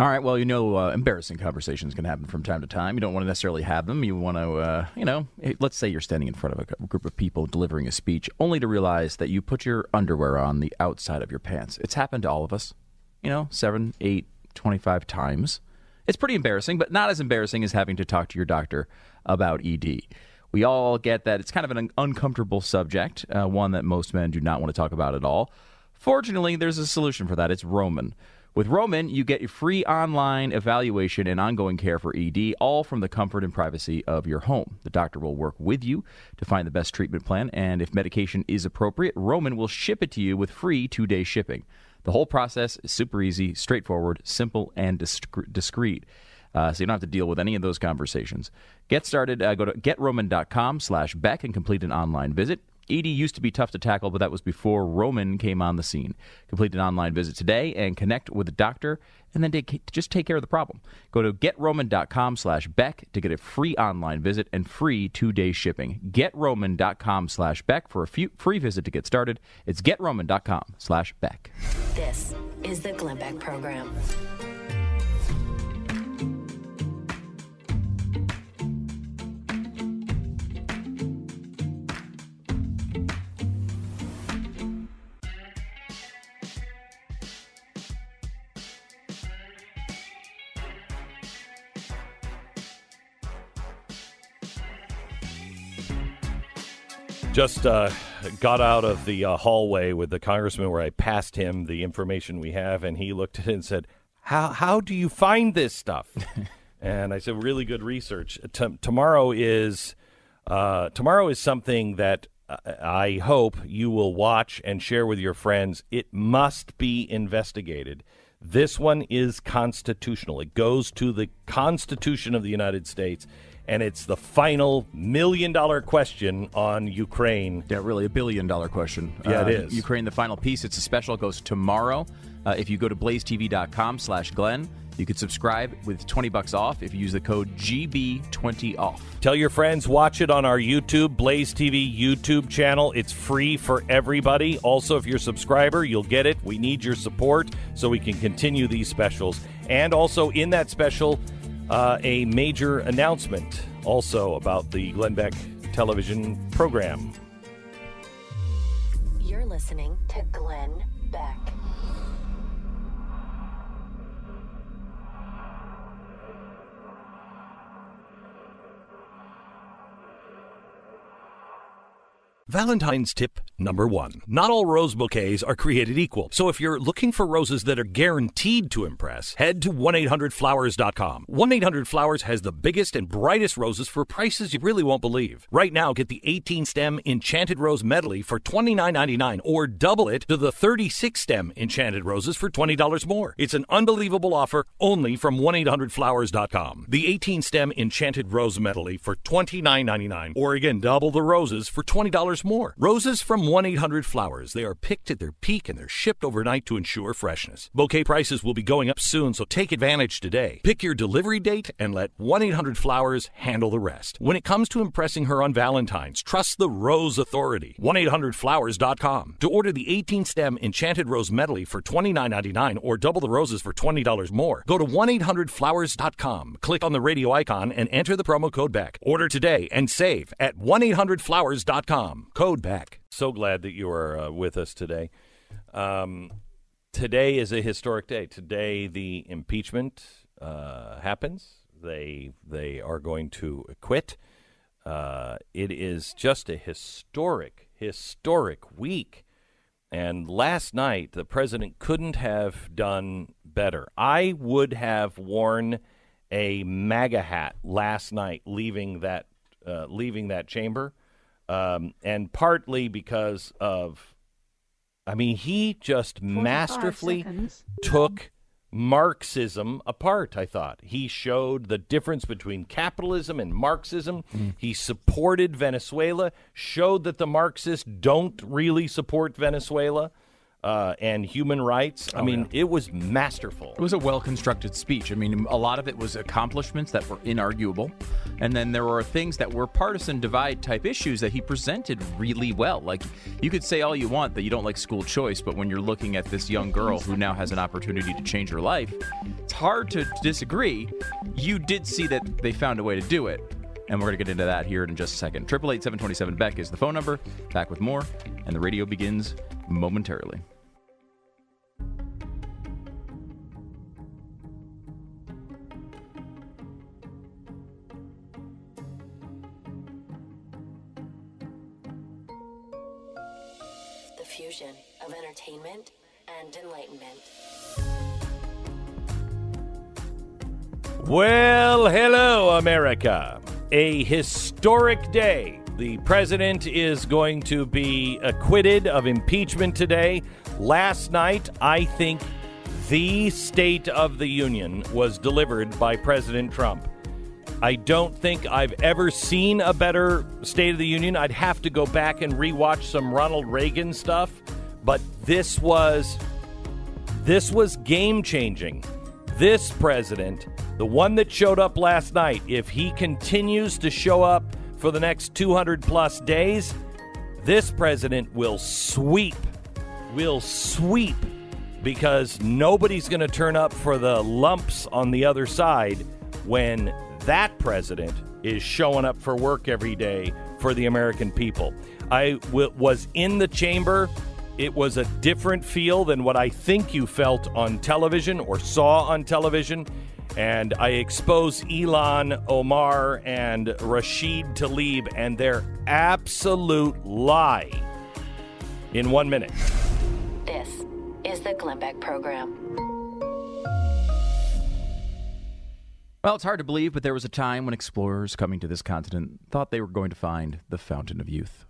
All right. Well, you know, uh, embarrassing conversations can happen from time to time. You don't want to necessarily have them. You want to, uh, you know, let's say you're standing in front of a group of people delivering a speech, only to realize that you put your underwear on the outside of your pants. It's happened to all of us. You know, seven, eight, 25 times. It's pretty embarrassing, but not as embarrassing as having to talk to your doctor about ED. We all get that it's kind of an uncomfortable subject, uh, one that most men do not want to talk about at all. Fortunately, there's a solution for that. It's Roman. With Roman, you get a free online evaluation and ongoing care for ED, all from the comfort and privacy of your home. The doctor will work with you to find the best treatment plan, and if medication is appropriate, Roman will ship it to you with free two day shipping. The whole process is super easy, straightforward, simple, and discreet. Uh, so you don't have to deal with any of those conversations. Get started. Uh, go to getroman.com slash Beck and complete an online visit. ED used to be tough to tackle, but that was before Roman came on the scene. Complete an online visit today and connect with a doctor and then take, just take care of the problem. Go to getroman.com slash Beck to get a free online visit and free two-day shipping. Getroman.com slash Beck for a few, free visit to get started. It's getroman.com slash Beck. This is the Glenn Beck Program. Just uh, got out of the uh, hallway with the congressman where I passed him the information we have, and he looked at it and said, "How how do you find this stuff?" and I said, "Really good research. T- tomorrow is uh, tomorrow is something that uh, I hope you will watch and share with your friends. It must be investigated." This one is constitutional. It goes to the Constitution of the United States and it's the final million dollar question on Ukraine. Yeah, really, a billion dollar question. Yeah, uh, it is. Ukraine, the final piece. It's a special. It goes tomorrow. Uh, if you go to blazetv.com slash Glenn, you can subscribe with 20 bucks off if you use the code GB20OFF. Tell your friends, watch it on our YouTube, Blaze TV YouTube channel. It's free for everybody. Also, if you're a subscriber, you'll get it. We need your support so we can continue these specials. And also, in that special, uh, a major announcement also about the Glenn Beck television program. You're listening to Glenn Beck. Valentine's tip number one. Not all rose bouquets are created equal. So if you're looking for roses that are guaranteed to impress, head to 1-800-Flowers.com. 1-800-Flowers has the biggest and brightest roses for prices you really won't believe. Right now, get the 18-stem Enchanted Rose Medley for $29.99 or double it to the 36-stem Enchanted Roses for $20 more. It's an unbelievable offer only from 1-800-Flowers.com. The 18-stem Enchanted Rose Medley for $29.99 or again, double the roses for $20 more. Roses from 1 800 Flowers. They are picked at their peak and they're shipped overnight to ensure freshness. Bouquet prices will be going up soon, so take advantage today. Pick your delivery date and let 1 800 Flowers handle the rest. When it comes to impressing her on Valentine's, trust the Rose Authority. 1 800 Flowers.com. To order the 18 stem Enchanted Rose Medley for $29.99 or double the roses for $20 more, go to 1 800 Flowers.com. Click on the radio icon and enter the promo code BECK. Order today and save at 1 800 Flowers.com. Code Beck. So glad that you are uh, with us today. Um, today is a historic day. Today, the impeachment uh, happens. They they are going to acquit. Uh, it is just a historic, historic week. And last night, the president couldn't have done better. I would have worn a MAGA hat last night, leaving that uh, leaving that chamber um, and partly because of, I mean, he just masterfully seconds. took Marxism apart. I thought he showed the difference between capitalism and Marxism. Mm. He supported Venezuela, showed that the Marxists don't really support Venezuela uh, and human rights. I oh, mean, yeah. it was masterful. It was a well constructed speech. I mean, a lot of it was accomplishments that were inarguable. And then there were things that were partisan divide type issues that he presented really well. Like, you could say all you want that you don't like school choice, but when you're looking at this young girl who now has an opportunity to change her life, it's hard to disagree. You did see that they found a way to do it. And we're going to get into that here in just a second. 888 727 Beck is the phone number. Back with more, and the radio begins momentarily. The fusion of entertainment and enlightenment. Well, hello, America. A historic day. The president is going to be acquitted of impeachment today. Last night, I think the State of the Union was delivered by President Trump. I don't think I've ever seen a better State of the Union. I'd have to go back and rewatch some Ronald Reagan stuff, but this was this was game changing. This president, the one that showed up last night, if he continues to show up for the next 200 plus days, this president will sweep, will sweep because nobody's going to turn up for the lumps on the other side when that president is showing up for work every day for the American people. I w- was in the chamber. It was a different feel than what I think you felt on television or saw on television. And I expose Ilhan Omar and Rashid Tlaib and their absolute lie in one minute. This is the Glenn Beck Program. Well, it's hard to believe, but there was a time when explorers coming to this continent thought they were going to find the Fountain of Youth.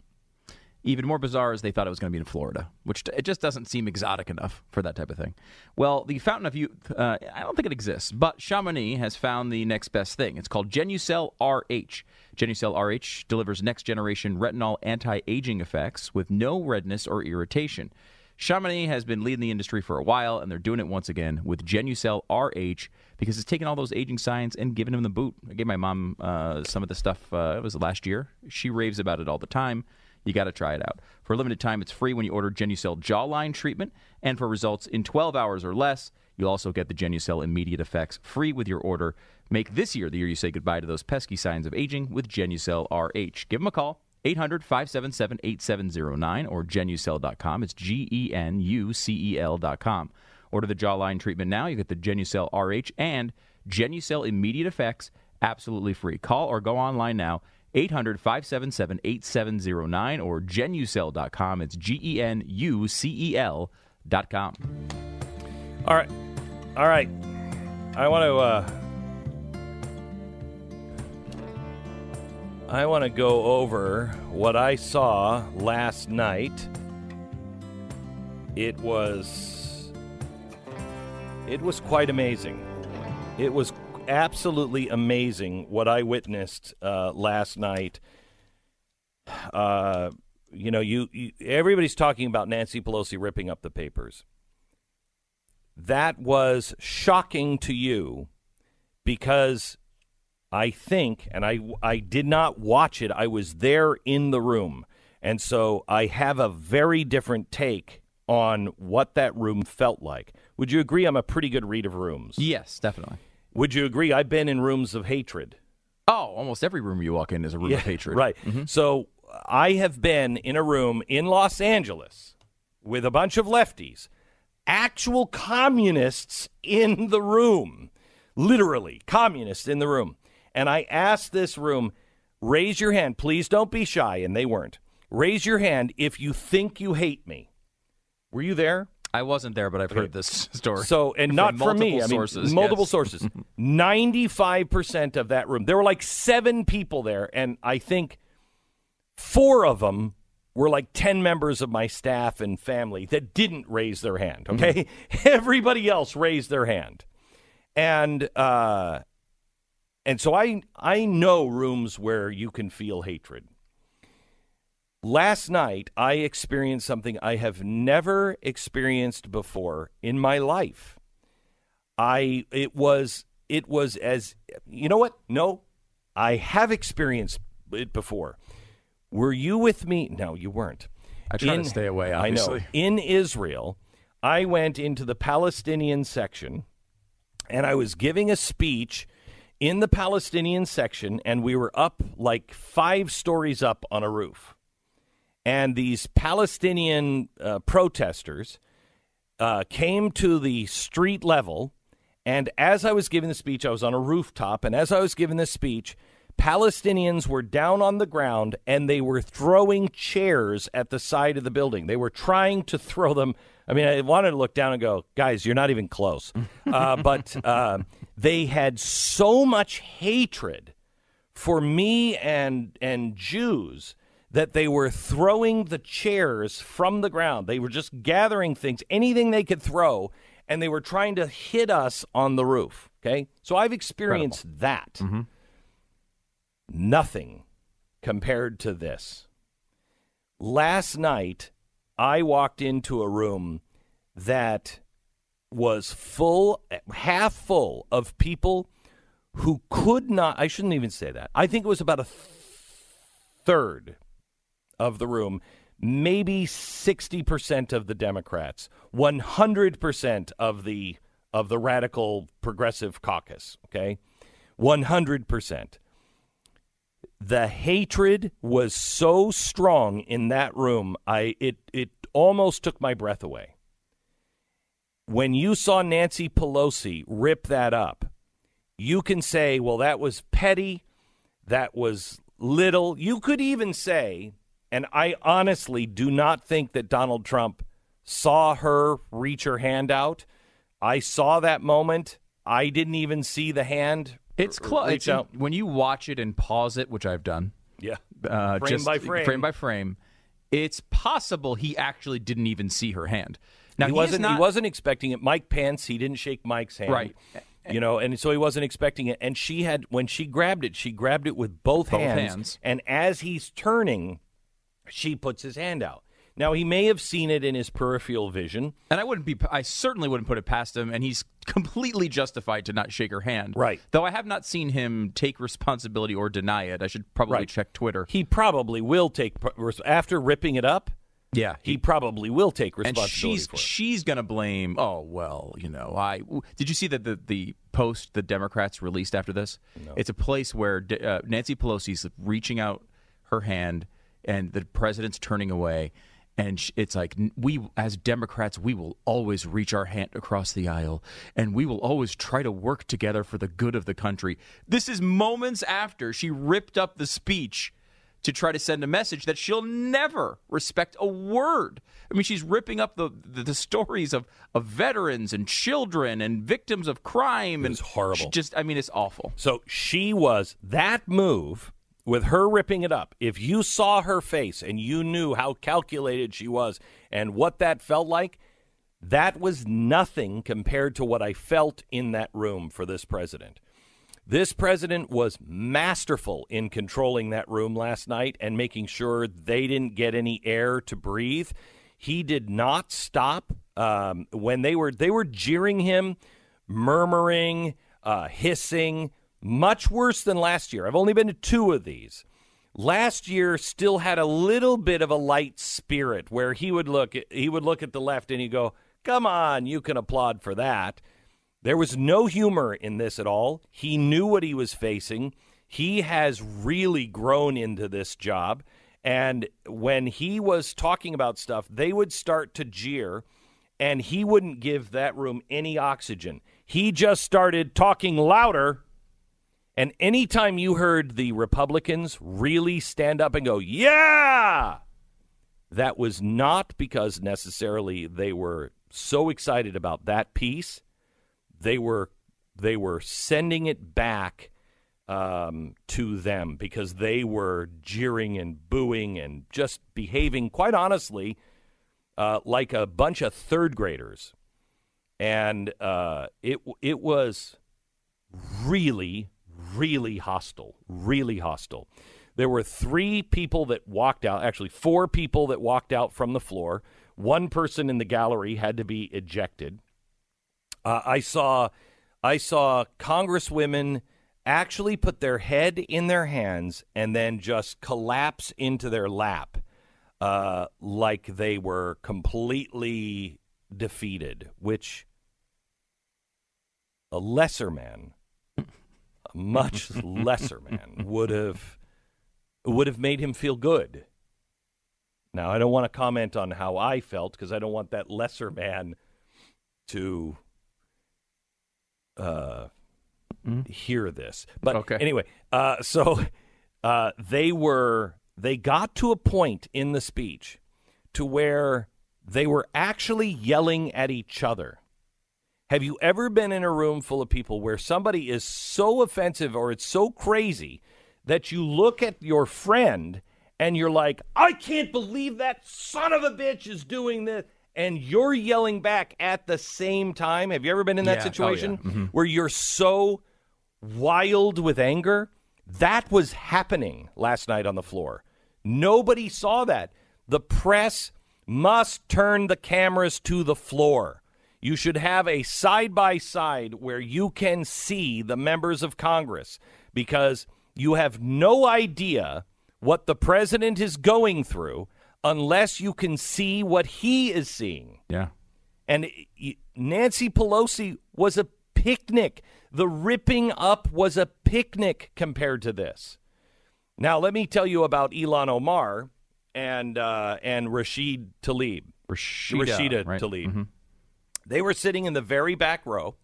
Even more bizarre is they thought it was going to be in Florida, which it just doesn't seem exotic enough for that type of thing. Well, the Fountain of Youth, uh, I don't think it exists, but Chamonix has found the next best thing. It's called Genucel RH. Genucel RH delivers next generation retinol anti aging effects with no redness or irritation. Chamonix has been leading the industry for a while, and they're doing it once again with Genucel RH because it's taken all those aging signs and given them the boot. I gave my mom uh, some of the stuff, uh, it was last year. She raves about it all the time. You got to try it out. For a limited time, it's free when you order Genucel jawline treatment, and for results in 12 hours or less, you'll also get the Genucel immediate effects free with your order. Make this year the year you say goodbye to those pesky signs of aging with Genucel RH. Give them a call. 800 577 8709 or genucel.com. It's G E N U C E L.com. Order the jawline treatment now. You get the Genucel RH and Genucel immediate effects absolutely free. Call or go online now. 800 577 8709 or genucel.com. It's G E N U C E L.com. All right. All right. I want to uh I want to go over what I saw last night. It was it was quite amazing. It was absolutely amazing what I witnessed uh, last night. Uh, you know, you, you everybody's talking about Nancy Pelosi ripping up the papers. That was shocking to you because I think, and I, I did not watch it, I was there in the room. And so I have a very different take on what that room felt like. Would you agree I'm a pretty good read of rooms? Yes, definitely. Would you agree I've been in rooms of hatred? Oh, almost every room you walk in is a room Yeah, of hatred. Right. Mm-hmm. So I have been in a room in Los Angeles with a bunch of lefties, actual communists in the room, literally communists in the room. And I asked this room, raise your hand. Please don't be shy. And they weren't. Raise your hand if you think you hate me. Were you there? I wasn't there, but I've heard this story. So, and not from me. I mean, sources, multiple yes. sources. Ninety-five percent of that room. There were like seven people there, and I think four of them were like ten members of my staff and family that didn't raise their hand. Okay, everybody else raised their hand, and uh, and so I I know rooms where you can feel hatred. Last night, I experienced something I have never experienced before in my life. I it was it was as you know what? No, I have experienced it before. Were you with me? No, you weren't. I try to stay away, I know. In Israel, I went into the Palestinian section and I was giving a speech in the Palestinian section, and we were up like five stories up on a roof. And these Palestinian uh, protesters uh, came to the street level. And as I was giving the speech, I was on a rooftop. And as I was giving the speech, Palestinians were down on the ground and they were throwing chairs at the side of the building. They were trying to throw them. I mean, I wanted to look down and go, guys, you're not even close. Uh, but uh, they had so much hatred for me and and Jews that they were throwing the chairs from the ground. They were just gathering things, anything they could throw, and they were trying to hit us on the roof. Okay, so I've experienced that. Mm-hmm. Nothing compared to this. Last night, I walked into a room that was full, half full of people who could not, I shouldn't even say that. I think it was about a th- third of the room, maybe 60% of the Democrats, 100% of the of the radical progressive caucus, okay? 100%. The hatred was so strong in that room, I it it almost took my breath away. When you saw Nancy Pelosi rip that up, you can say, well, that was petty, that was little. You could even say, and I honestly do not think that Donald Trump saw her reach her hand out. I saw that moment. I didn't even see the hand. It's close. When you watch it and pause it, which I've done, Yeah. uh, Frame just by frame. frame by frame, it's possible he actually didn't even see her hand. Now he is wasn't. Not, he wasn't expecting it. Mike Pence. He didn't shake Mike's hand. Right. You know, and so he wasn't expecting it. And she had when she grabbed it, she grabbed it with both, Both hands, hands. And as he's turning, she puts his hand out. Now he may have seen it in his peripheral vision. And I wouldn't be. I certainly wouldn't put it past him, and he's completely justified to not shake her hand. Right. Though I have not seen him take responsibility or deny it. I should probably Right. check Twitter. He probably will take after ripping it up. Yeah, He probably will take responsibility. and she's for it. she's gonna blame. Oh well, you know, I did you see that the the post the Democrats released after this? It's a place where uh, Nancy Pelosi's reaching out her hand, and the president's turning away. And it's like we, as Democrats, we will always reach our hand across the aisle, and we will always try to work together for the good of the country. This is moments after she ripped up the speech to try to send a message that she'll never respect a word. I mean, she's ripping up the the, the stories of, of veterans and children and victims of crime. and was horrible. Just, I mean, it's awful. So she was that move with her ripping it up. If you saw her face and you knew how calculated she was and what that felt like, that was nothing compared to what I felt in that room for this president. This president was masterful in controlling that room last night and making sure they didn't get any air to breathe. He did not stop um, when they were they were jeering him, murmuring, uh, hissing, much worse than last year. I've only been to two of these. Last year still had a little bit of a light spirit where he would look he would look at the left and he'd go, "Come on, you can applaud for that." There was no humor in this at all. He knew what he was facing. He has really grown into this job. And when he was talking about stuff, they would start to jeer, and he wouldn't give that room any oxygen. He just started talking louder. And anytime you heard the Republicans really stand up and go, yeah, that was not because necessarily they were so excited about that piece. They were they were sending it back um, to them because they were jeering and booing and just behaving quite honestly uh, like a bunch of third graders, and uh, it it was really really hostile, really hostile. There were three people that walked out, actually four people that walked out from the floor. One person in the gallery had to be ejected. Uh, I saw, I saw congresswomen actually put their head in their hands and then just collapse into their lap, uh, like they were completely defeated. Which a lesser man, a much lesser man, would have would have made him feel good. Now, I don't want to comment on how I felt because I don't want that lesser man to uh, hear this. But Okay. anyway, uh, so uh, they were they got to a point in the speech to where they were actually yelling at each other. Have you ever been in a room full of people where somebody is so offensive or it's so crazy that you look at your friend and you're like, I can't believe that son of a bitch is doing this. And you're yelling back at the same time. Have you ever been in that Yeah. Oh, yeah. situation mm-hmm. where you're so wild with anger? That was happening last night on the floor. Nobody saw that. The press must turn the cameras to the floor. You should have a side by side where you can see the members of Congress because you have no idea what the president is going through unless you can see what he is seeing. Yeah. And Nancy Pelosi was a picnic. The ripping up was a picnic compared to this. Now, let me tell you about Ilhan Omar and uh, and Rashid Tlaib. Rashida, Rashida right? Tlaib. Mhm. They were sitting in the very back row.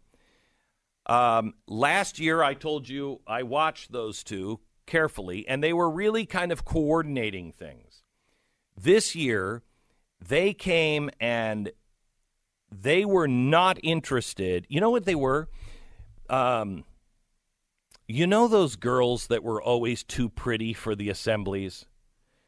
Um, last year, I told you I watched those two carefully, and they were really kind of coordinating things. This year, they came and they were not interested. You know what they were? Um, you know those girls that were always too pretty for the assemblies?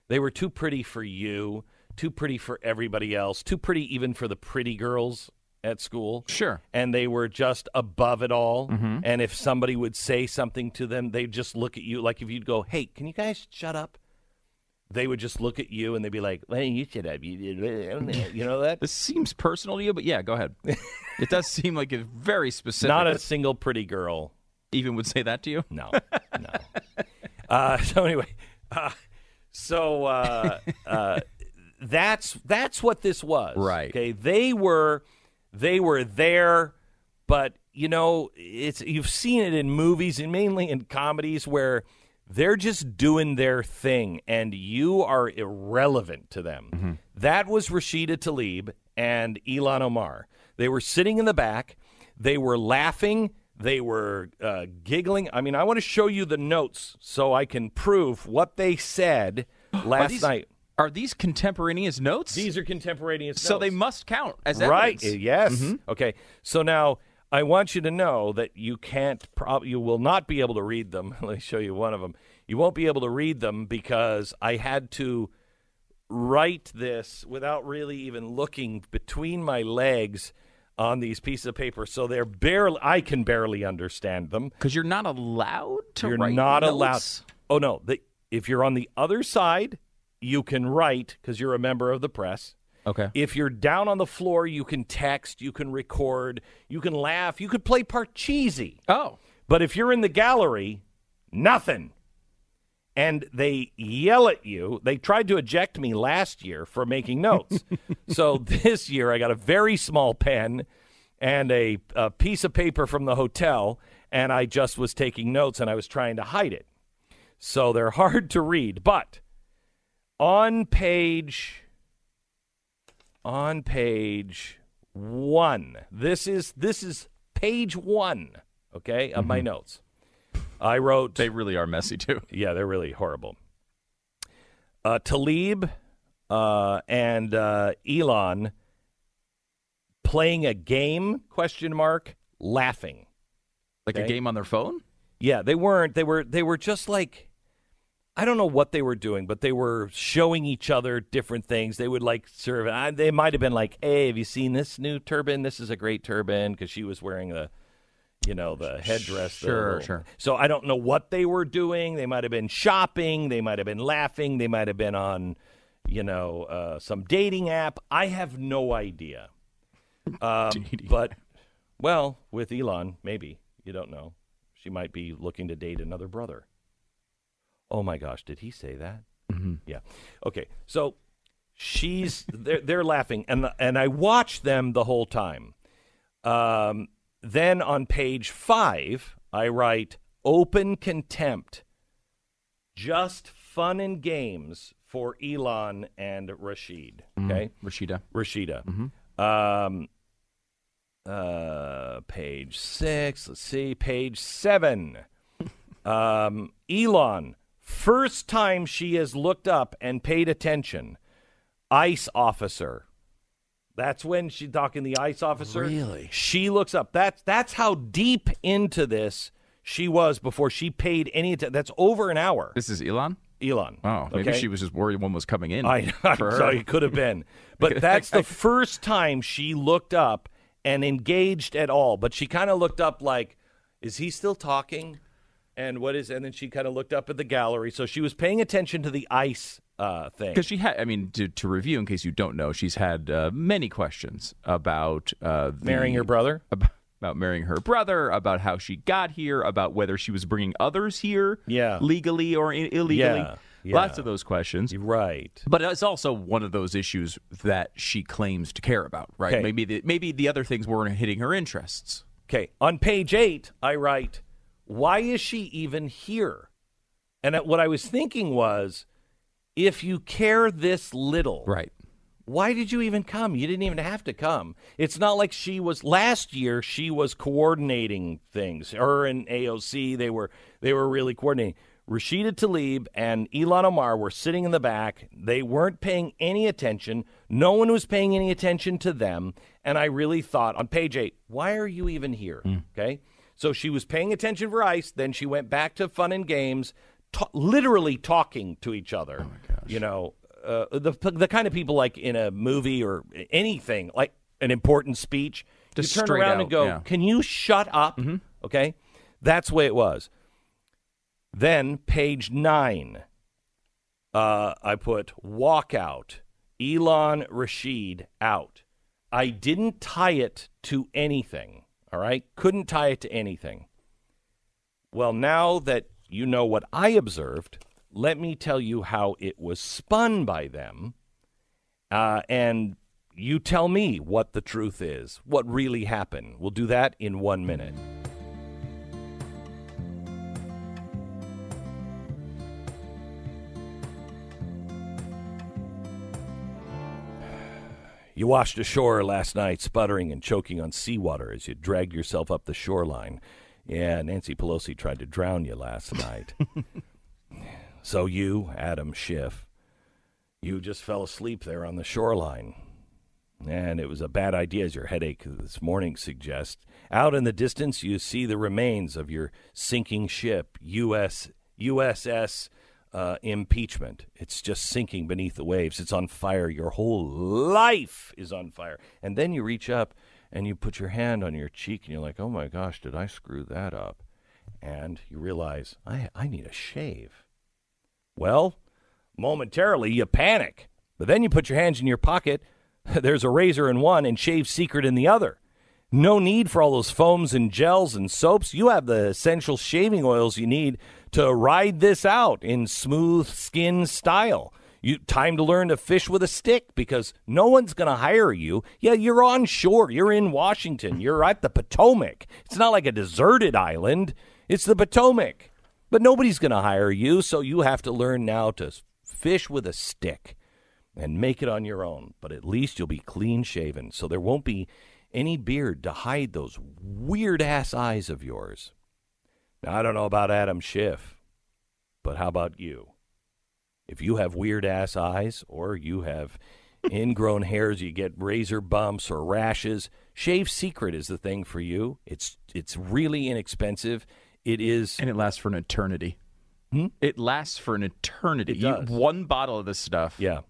They were too pretty for you, too pretty for everybody else, too pretty even for the pretty girls at school. Sure. And they were just above it all. Mhm. And if somebody would say something to them, they'd just look at you like if you'd go, "Hey, can you guys shut up?" They would just look at you and they'd be like, "Well, you shut up." You you know that? This seems personal to you, but yeah, go ahead. it does seem like it's very specific. Not a single pretty girl even would say that to you. No, no. uh, so anyway, uh, so uh, uh, that's that's what this was, Right. Okay, they were they were there, but you know, it's you've seen it in movies and mainly in comedies where they're just doing their thing, and you are irrelevant to them. That was Rashida Tlaib and Ilhan Omar. They were sitting in the back. They were laughing. They were uh, giggling. I mean, I want to show you the notes so I can prove what they said last these- night. Are these contemporaneous notes? These are contemporaneous notes. so notes. they must count as right. evidence. Mm-hmm. Yes. Okay. So now I want you to know that you can't. Prob- you will not be able to read them. Let me show you one of them. You won't be able to read them because I had to write this without really even looking between my legs on these pieces of paper. So they're barely. I can barely understand them Because you're not allowed to you're write not notes? allowed. Oh no! The, if you're on the other side, you can write because you're a member of the press. Okay. If you're down on the floor, you can text, you can record, you can laugh, you could play Parcheesi. Oh. But if you're in the gallery, nothing. And they yell at you. They tried to eject me last year for making notes. so this year, I got a very small pen and a, a piece of paper from the hotel, and I just was taking notes and I was trying to hide it. So they're hard to read. But on page on page one. This is this is page one, okay, of my notes. I wrote. They really are messy too. Yeah, they're really horrible. Uh, Talib uh, and uh, Ilhan playing a game? Question mark. Laughing. Like a game on their phone? Yeah, they weren't. They were. They were just like. I don't know what they were doing, but they were showing each other different things. They would like serve. I, they might have been like, "Hey, have you seen this new turban? This is a great turban," because she was wearing the, you know, the headdress. Sure, little- sure. So I don't know what they were doing. They might have been shopping. They might have been laughing. They might have been on, you know, uh, some dating app. I have no idea. Um, but, well, with Ilhan, maybe you don't know. She might be looking to date another brother. Oh my gosh, did he say that? Mm-hmm. Yeah. Okay. So she's they're they're laughing and and I watched them the whole time. Um then on page five, I write open contempt. Just fun and games for Ilhan and Rashid. Okay. Rashida. Rashida. Um, uh, page six. Let's see. Page seven. um, Ilhan. First time she has looked up and paid attention. ICE officer. That's when she's talking the ICE officer. Really? She looks up. That's that's how deep into this she was before she paid any attention. That's over an hour. This is Ilhan. Ilhan. Oh, maybe okay? she was just worried one was coming in. I, I for so it could have been, but that's the first time she looked up and engaged at all. But she kind of looked up like, "Is he still talking?" And what is? And then she kind of looked up at the gallery. So she was paying attention to the ICE uh, thing. Because she had, I mean, to, to review, in case you don't know, she's had uh, many questions about uh, the- Marrying her brother? about, about marrying her brother, about how she got here, about whether she was bringing others here, Yeah. legally or I- illegally. Yeah, yeah. Lots of those questions. right. But it's also one of those issues that she claims to care about, right? Okay. Maybe the, maybe the other things weren't hitting her interests. Okay. On page eight, I write, Why is she even here? And what I was thinking was, if you care this little, Right. why did you even come? You didn't even have to come. It's not like she was last year. She was coordinating things. Her and AOC, they were they were really coordinating. Rashida Tlaib and Ilhan Omar were sitting in the back. They weren't paying any attention. No one was paying any attention to them. And I really thought on page eight, why are you even here? Hmm. Okay. So she was paying attention for ICE. Then she went back to fun and games, literally talking to each other. Oh my gosh. You know, uh, the the kind of people like in a movie or anything like an important speech. Just you turn around out, and go, yeah. Mm-hmm. "Can you shut up?" Okay, that's the way it was. Then page nine, uh, I put walkout. Ilhan Rashid out. I didn't tie it to anything. All right, couldn't tie it to anything. Well, now that you know what I observed, let me tell you how it was spun by them. Uh, and you tell me what the truth is, what really happened. We'll do that in one minute. You washed ashore last night, sputtering and choking on seawater as you dragged yourself up the shoreline. Yeah, Nancy Pelosi tried to drown you last night. so you, Adam Schiff, you just fell asleep there on the shoreline. And it was a bad idea, as your headache this morning suggests. Out in the distance, you see the remains of your sinking ship, US, USS uh, Impeachment. It's just sinking beneath the waves. It's on fire. Your whole life is on fire. And then you reach up and you put your hand on your cheek and you're like, oh my gosh, did I screw that up? And you realize, I, I need a shave. Well, momentarily you panic, but then you put your hands in your pocket. There's a razor in one and shave secret in the other. No need for all those foams and gels and soaps. You have the essential shaving oils you need to ride this out in smooth skin style. You time to learn to fish with a stick because no one's going to hire you. Yeah, you're on shore. You're in Washington. You're at the Potomac. It's not like a deserted island. It's the Potomac. But nobody's going to hire you, so you have to learn now to fish with a stick and make it on your own. But at least you'll be clean shaven, so there won't be any beard to hide those weird ass eyes of yours. I don't know about Adam Schiff, but how about you? If you have weird ass eyes or you have ingrown hairs, you get razor bumps or rashes, Shave Secret is the thing for you. It's it's really inexpensive. It is And it lasts for an eternity. Hmm? It lasts for an eternity. It You- one bottle of this stuff. Yeah,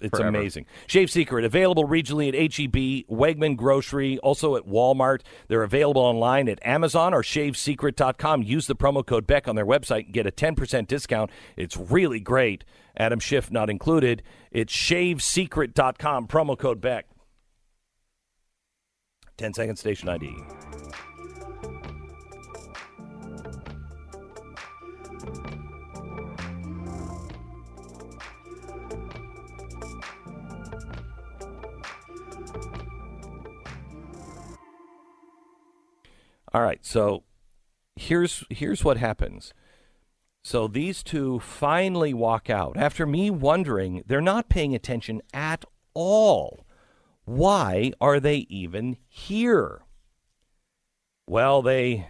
it's, amazing. Shave Secret available regionally at HEB, Wegman Grocery, also at Walmart. They're available online at Amazon or ShaveSecret.com. Use the promo code Beck on their website and get a 10% discount. It's really great. Adam Schiff not included. It's ShaveSecret.com, promo code Beck. 10 second station ID. All right, so here's here's what happens. So these two finally walk out after me wondering they're not paying attention at all. Why are they even here? Well, they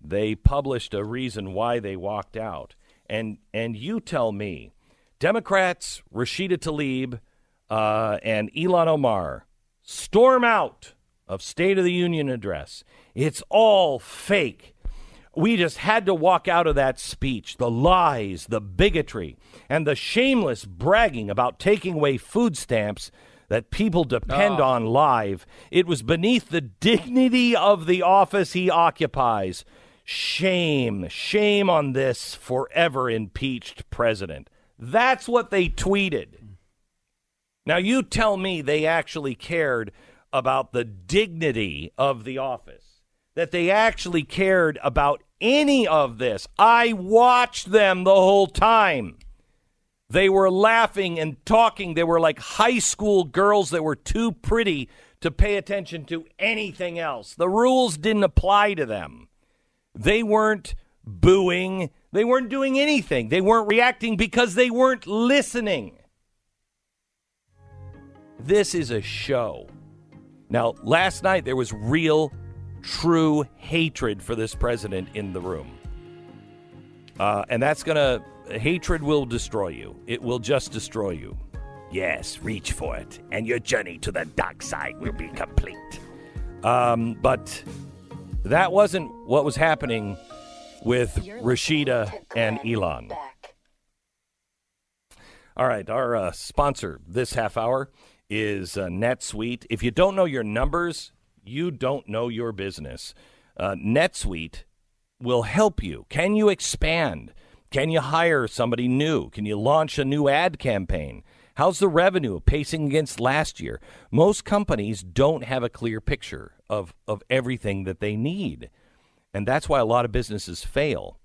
they published a reason why they walked out. And and you tell me, Democrats Rashida Tlaib uh, and Ilhan Omar storm out of State of the Union address. It's all fake. We just had to walk out of that speech. The lies, the bigotry, and the shameless bragging about taking away food stamps that people depend ah. on live. It was beneath the dignity of the office he occupies. Shame, shame on this forever impeached president. That's what they tweeted. Now, you tell me they actually cared about the dignity of the office, that they actually cared about any of this. I watched them the whole time. They were laughing and talking. They were like high school girls that were too pretty to pay attention to anything else. The rules didn't apply to them. They weren't booing. They weren't doing anything. They weren't reacting because they weren't listening. This is a show. Now, last night there was real, true hatred for this president in the room. Uh, and that's going to, hatred will destroy you. It will just destroy you. Yes, reach for it, and your journey to the dark side will be complete. Um, but that wasn't what was happening with Rashida and Ilhan. All right, our uh, sponsor this half hour is uh, NetSuite. If you don't know your numbers, you don't know your business. Uh, NetSuite will help you. Can you expand? Can you hire somebody new? Can you launch a new ad campaign? How's the revenue pacing against last year? Most companies don't have a clear picture of, of everything that they need. And that's why a lot of businesses fail.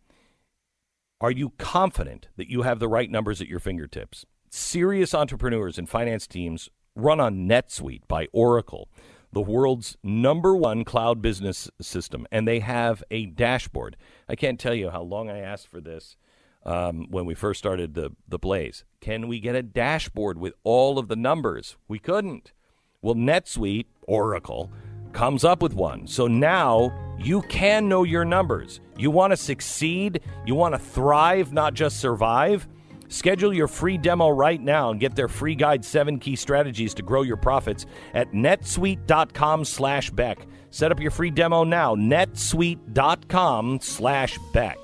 Are you confident that you have the right numbers at your fingertips? Serious entrepreneurs and finance teams run on NetSuite by Oracle, the world's number one cloud business system, and they have a dashboard. I can't tell you how long I asked for this um, when we first started the, the Blaze. Can we get a dashboard with all of the numbers? We couldn't. Well, NetSuite, Oracle, comes up with one. So now you can know your numbers. You want to succeed, you want to thrive, not just survive. Schedule your free demo right now and get their free guide, Seven Key Strategies to Grow Your Profits at netsuite.com slash Beck. Set up your free demo now, netsuite.com slash Beck.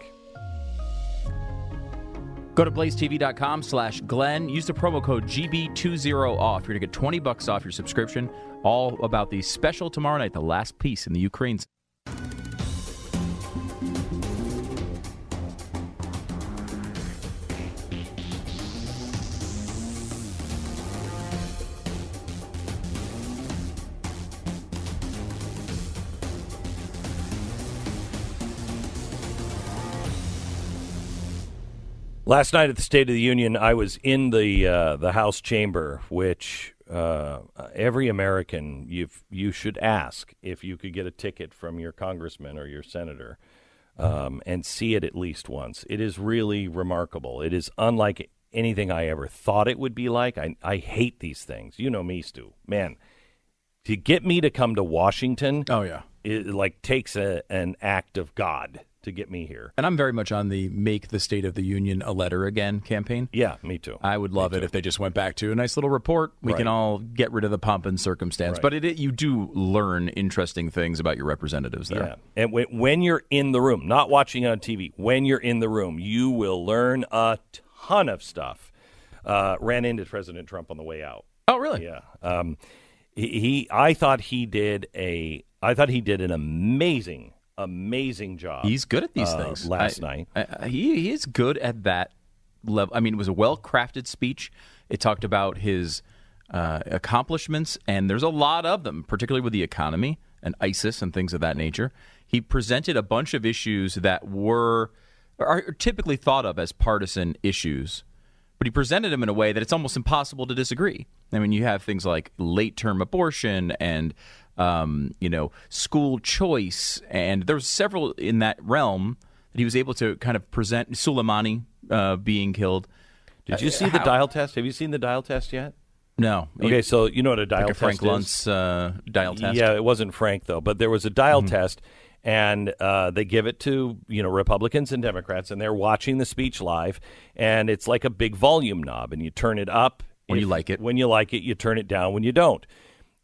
Go to blazetv.com slash Glenn. Use the promo code GB20 off. You're going to get 20 bucks off your subscription. All about the special tomorrow night, the last piece in the Ukraine. Last night at the State of the Union, I was in the uh, the House chamber, which uh, every American you you should ask if you could get a ticket from your congressman or your senator um, and see it at least once. It is really remarkable. It is unlike anything I ever thought it would be like. I I hate these things. You know me, Stu. Man, to get me to come to Washington, oh yeah, it like takes a, an act of God to get me here. And I'm very much on the make the State of the Union a letter again campaign. Yeah, me too. I would love it if they just went back to a nice little report. We Right. can all get rid of the pomp and circumstance. Right. But it, it, you do learn interesting things about your representatives there. Yeah, and when, when you're in the room, not watching on TV, when you're in the room, you will learn a ton of stuff. Uh, ran into President Trump on the way out. Oh, really? Yeah. Um, he, he, I thought he did a, I thought he did an amazing, amazing job. He's good at these uh, things. Last I- night, I- I- he, he is good at that level. I mean, it was a well crafted speech. It talked about his uh, accomplishments, and there's a lot of them, particularly with the economy and ISIS and things of that nature. He presented a bunch of issues that were are typically thought of as partisan issues, but he presented them in a way that it's almost impossible to disagree. I mean, you have things like late term abortion and um, you know school choice, and there's several in that realm that he was able to kind of present. Soleimani uh, being killed. Did you Uh, see the how- dial test? Have you seen the dial test yet? No. Okay, so you know what a dial like a test Frank is? Luntz uh, dial test. Yeah, it wasn't Frank though, but there was a dial Mhm. test, and uh, they give it to you know Republicans and Democrats, and they're watching the speech live, and it's like a big volume knob, and you turn it up When you like it. When you like it, you turn it down. When you don't,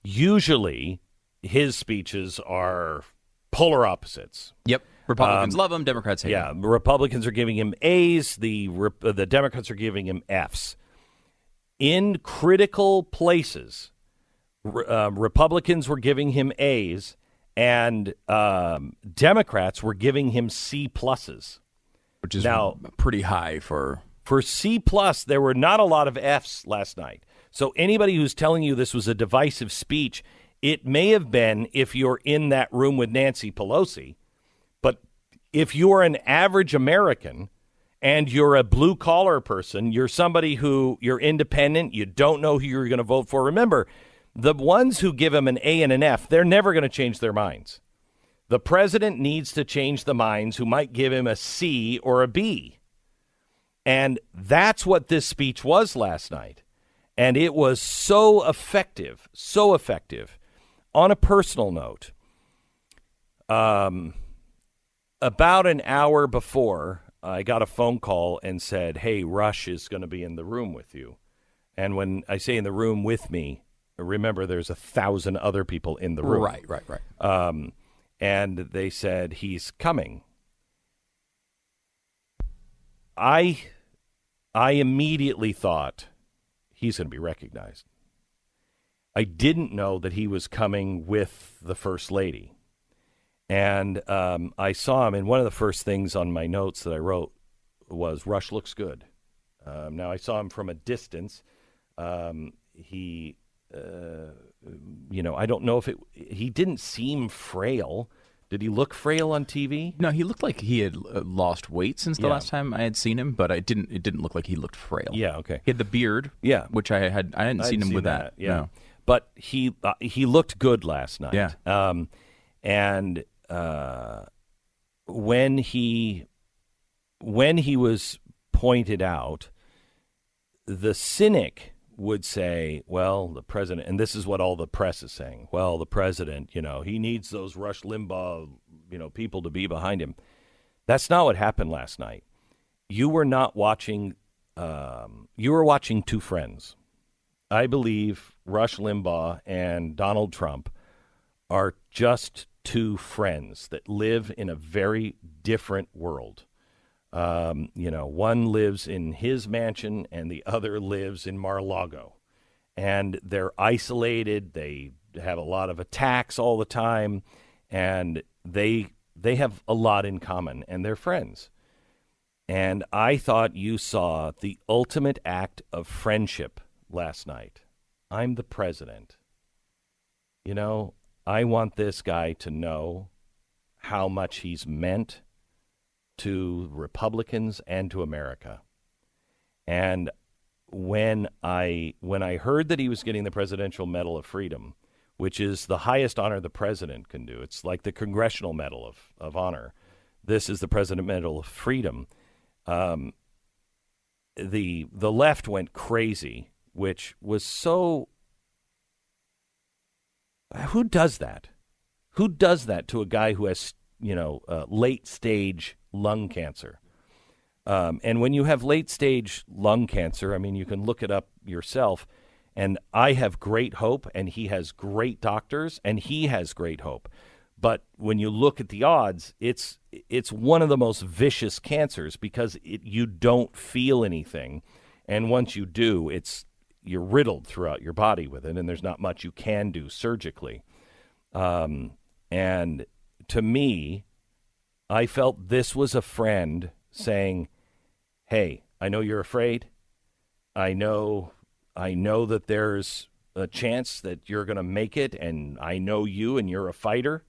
usually his speeches are polar opposites. Yep. Republicans Um, love him. Democrats hate yeah, him. Yeah, Republicans are giving him A's. The uh, the Democrats are giving him F's. In critical places, uh, Republicans were giving him A's, and um, Democrats were giving him C pluses. Which is now pretty high for for C plus. There were not a lot of F's last night. So anybody who's telling you this was a divisive speech, it may have been if you're in that room with Nancy Pelosi. But if you're an average American and you're a blue collar person, you're somebody who you're independent, you don't know who you're going to vote for. Remember, the ones who give him an A and an F, they're never going to change their minds. The president needs to change the minds who might give him a C or a B. And that's what this speech was last night. And it was so effective, so effective. On a personal note, um, about an hour before, I got a phone call and said, Hey, Rush is going to be in the room with you. And when I say in the room with me, remember there's a thousand other people in the room. Right, right, right. Um, and they said, He's coming. I, I immediately thought he's going to be recognized. I didn't know that he was coming with the first lady. And um, I saw him, and one of the first things on my notes that I wrote was Rush looks good. Um, now, I saw him from a distance. Um, he, uh, you know, I don't know if it, he didn't seem frail. Did he look frail on TV? No, he looked like he had uh, lost weight since the Yeah. last time I had seen him, but I didn't. It didn't look like he looked frail. Yeah, okay. He had the beard. Yeah. which I had. I hadn't I'd seen him with that. Yeah, No. But he uh, he looked good last night. Yeah. um, and uh, when he when he was pointed out, the cynic would say, "Well, the president," and this is what all the press is saying. Well, the president, you know, he needs those Rush Limbaugh, you know, people to be behind him. That's not what happened last night. You were not watching. Um, you were watching two friends. I believe Rush Limbaugh and Donald Trump are just two friends that live in a very different world. Um, you know, one lives in his mansion and the other lives in Mar-a-Lago. And they're isolated. They have a lot of attacks all the time and they they have a lot in common and they're friends. And I thought you saw the ultimate act of friendship last night. I'm the president. You know, I want this guy to know how much he's meant to Republicans and to America. And when I when I heard that he was getting the Presidential Medal of Freedom, which is the highest honor the president can do, it's like the Congressional Medal of, of Honor. This is the President Medal of Freedom. Um, the the left went crazy, which was so. Who does that? Who does that to a guy who has you know uh, late stage lung cancer? Um, and when you have late stage lung cancer, I mean, you can look it up yourself. And I have great hope, and he has great doctors, and he has great hope. But when you look at the odds, it's it's one of the most vicious cancers because it, you don't feel anything, and once you do, it's you're riddled throughout your body with it, and there's not much you can do surgically. Um, and to me, I felt this was a friend saying, "Hey, I know you're afraid. I know, I know that there's a chance that you're going to make it, and I know you, and you're a fighter,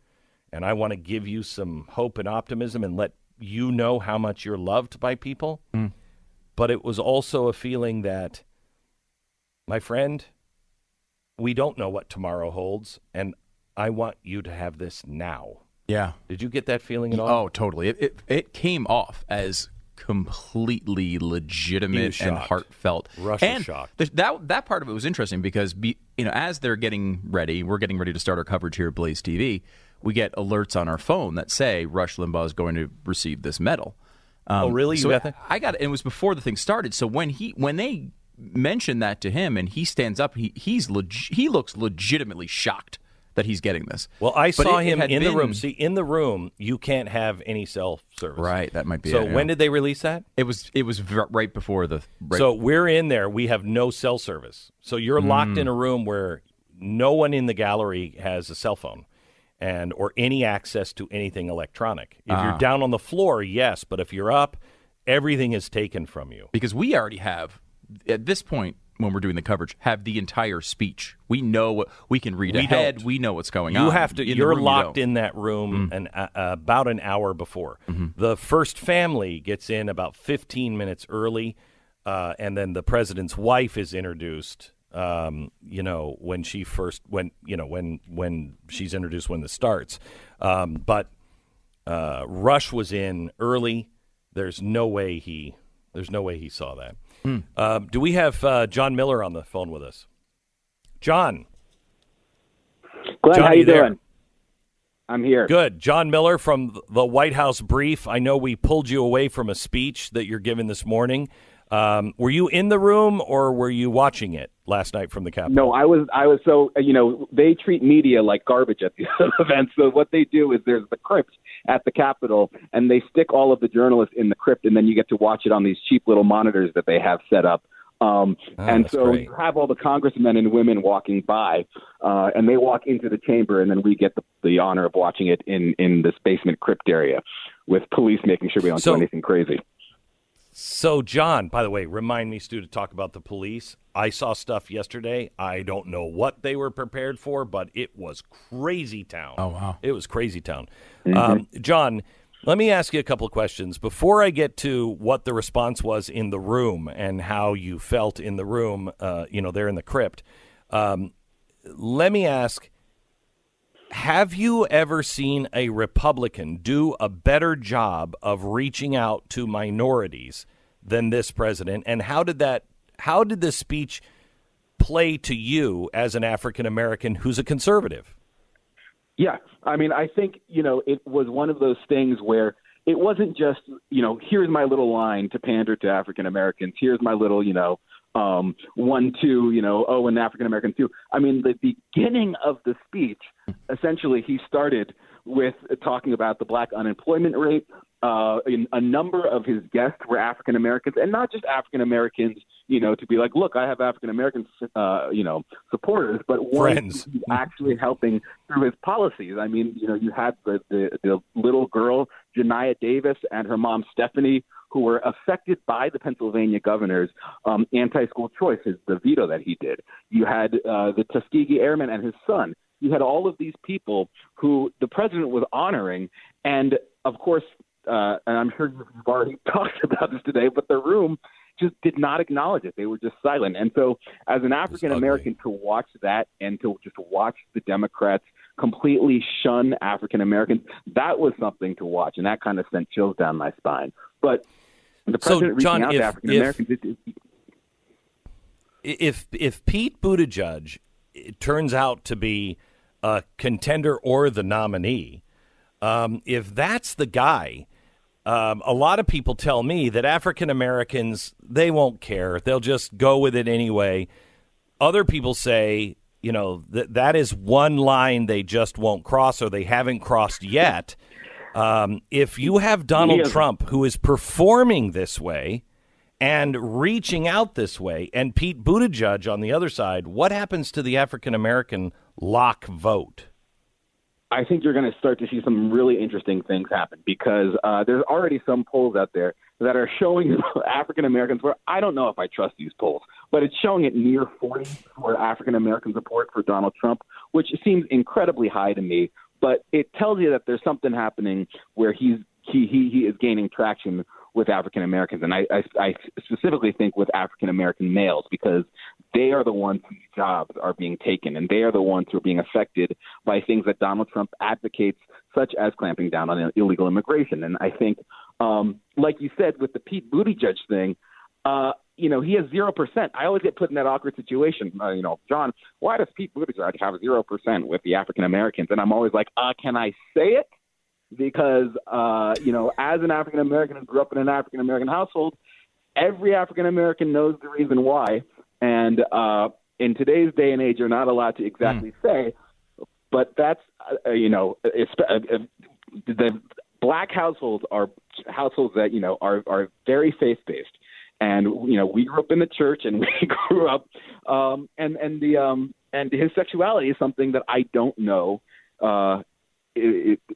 and I want to give you some hope and optimism, and let you know how much you're loved by people." but it was also a feeling that, my friend, we don't know what tomorrow holds, and I want you to have this now. Yeah. Did you get that feeling at all? Oh, totally. It, it it came off as completely legitimate and heartfelt. Rush was and shocked. th- that that part of it was interesting because be, you know as they're getting ready, we're getting ready to start our coverage here at Blaze TV. We get alerts on our phone that say Rush Limbaugh is going to receive this medal. Um, Oh, really? You so got that? I got it. It was before the thing started. So when he when they mentioned that to him and he stands up, he he's leg- he looks legitimately shocked that he's getting this. Well, I But saw it- it him had in the room. See, in the room, you can't have any cell service. Right, that might be So it, yeah. when did they release that? It was it was v- right before the. Right, So we're in there. We have no cell service. So you're locked Mm. in a room where no one in the gallery has a cell phone and or any access to anything electronic. If Ah. you're down on the floor, yes, but if you're up, everything is taken from you. because we already have at this point when we're doing the coverage have the entire speech. We know what we can read We ahead. don't. We know what's going You on. have to. In you're room, locked. Mm. in that room an, uh, about an hour before. The first family gets in about 15 minutes early, uh, and then the president's wife is introduced. Um, you know when she first when you know when when she's introduced when this starts. Um, but uh, Rush was in early. There's no way he. There's no way he saw that. Um, do we have uh, Jon Miller on the phone with us? Jon. Glenn, Jon, how you doing? I'm here. Good. Jon Miller from the White House Brief. I know we pulled you away from a speech that you're giving this morning. Um, were you in the room or were you watching it last night from the Capitol? No, I was I was so you know they treat media like garbage at these events. So what they do is there's the crypt at the Capitol, and they stick all of the journalists in the crypt, and then you get to watch it on these cheap little monitors that they have set up. Um, Oh, and so great. you have all the congressmen and women walking by, uh, and they walk into the chamber, and then we get the, the honor of watching it in in this basement crypt area, with police making sure we don't So- do anything crazy. So, Jon, by the way, remind me, Stu, to talk about the police. I saw stuff yesterday. I don't know what they were prepared for, but it was crazy town. Oh, wow. It was crazy town. Um, Jon, let me ask you a couple of questions before I get to what the response was in the room and how you felt in the room. Uh, you know, there in the crypt. Um, let me ask: Have you ever seen a Republican do a better job of reaching out to minorities than this president? And how did that? How did this speech play to you as an African American who's a conservative? Yeah, I mean, I think you know it was one of those things where it wasn't just you know here's my little line to pander to African Americans. Here's my little you know um, one two you know oh and African Americans too. I mean, the beginning of the speech, essentially, he started with talking about the black unemployment rate. Uh, in a number of his guests were African Americans, and not just African Americans. You know, to be like, look, I have African American, uh, you know, supporters, but Friends. who's actually helping through his policies. I mean, you know, you had the the, the little girl Janiyah Davis and her mom Stephanie, who were affected by the Pennsylvania governor's um, anti-school choice, his, the veto that he did. You had uh, the Tuskegee Airman and his son. You had all of these people who the president was honoring, and of course, uh, and I'm sure you've already talked about this today, but the room just did not acknowledge it. They were just silent. And so, as an African American, to watch that and to just watch the Democrats completely shun African Americans, that was something to watch, and that kind of sent chills down my spine. But the So, president Jon, reaching out if- to African if- Americans, it, it, if if Pete Buttigieg it turns out to be a contender or the nominee, um, if that's the guy, um, a lot of people tell me that African Americans they won't care; they'll just go with it anyway. Other people say, you know, that that is one line they just won't cross or they haven't crossed yet. Um, if you have Donald Trump who is performing this way and reaching out this way, and Pete Buttigieg on the other side, what happens to the African American lock vote? I think you're going to start to see some really interesting things happen because uh, there's already some polls out there that are showing African Americans where I don't know if I trust these polls, but it's showing it near 40 for African American support for Donald Trump, which seems incredibly high to me. But it tells you that there's something happening where he's he he, he is gaining traction with African Americans, and I, I, I specifically think with African American males because they are the ones whose jobs are being taken, and they are the ones who are being affected by things that Donald Trump advocates, such as clamping down on illegal immigration. And I think, um, like you said, with the Pete Buttigieg thing, uh, you know, he has zero percent. I always get put in that awkward situation. Uh, you know, Jon, why does Pete Buttigieg have zero percent with the African Americans? And I'm always like, uh, can I say it? Because uh, you know, as an African American who grew up in an African American household, every African American knows the reason why. And uh, in today's day and age, you're not allowed to exactly mm. say, but that's uh, you know, uh, uh, the black households are households that you know are are very faith based and you know we grew up in the church and we grew up um and and the um and his sexuality is something that i don't know uh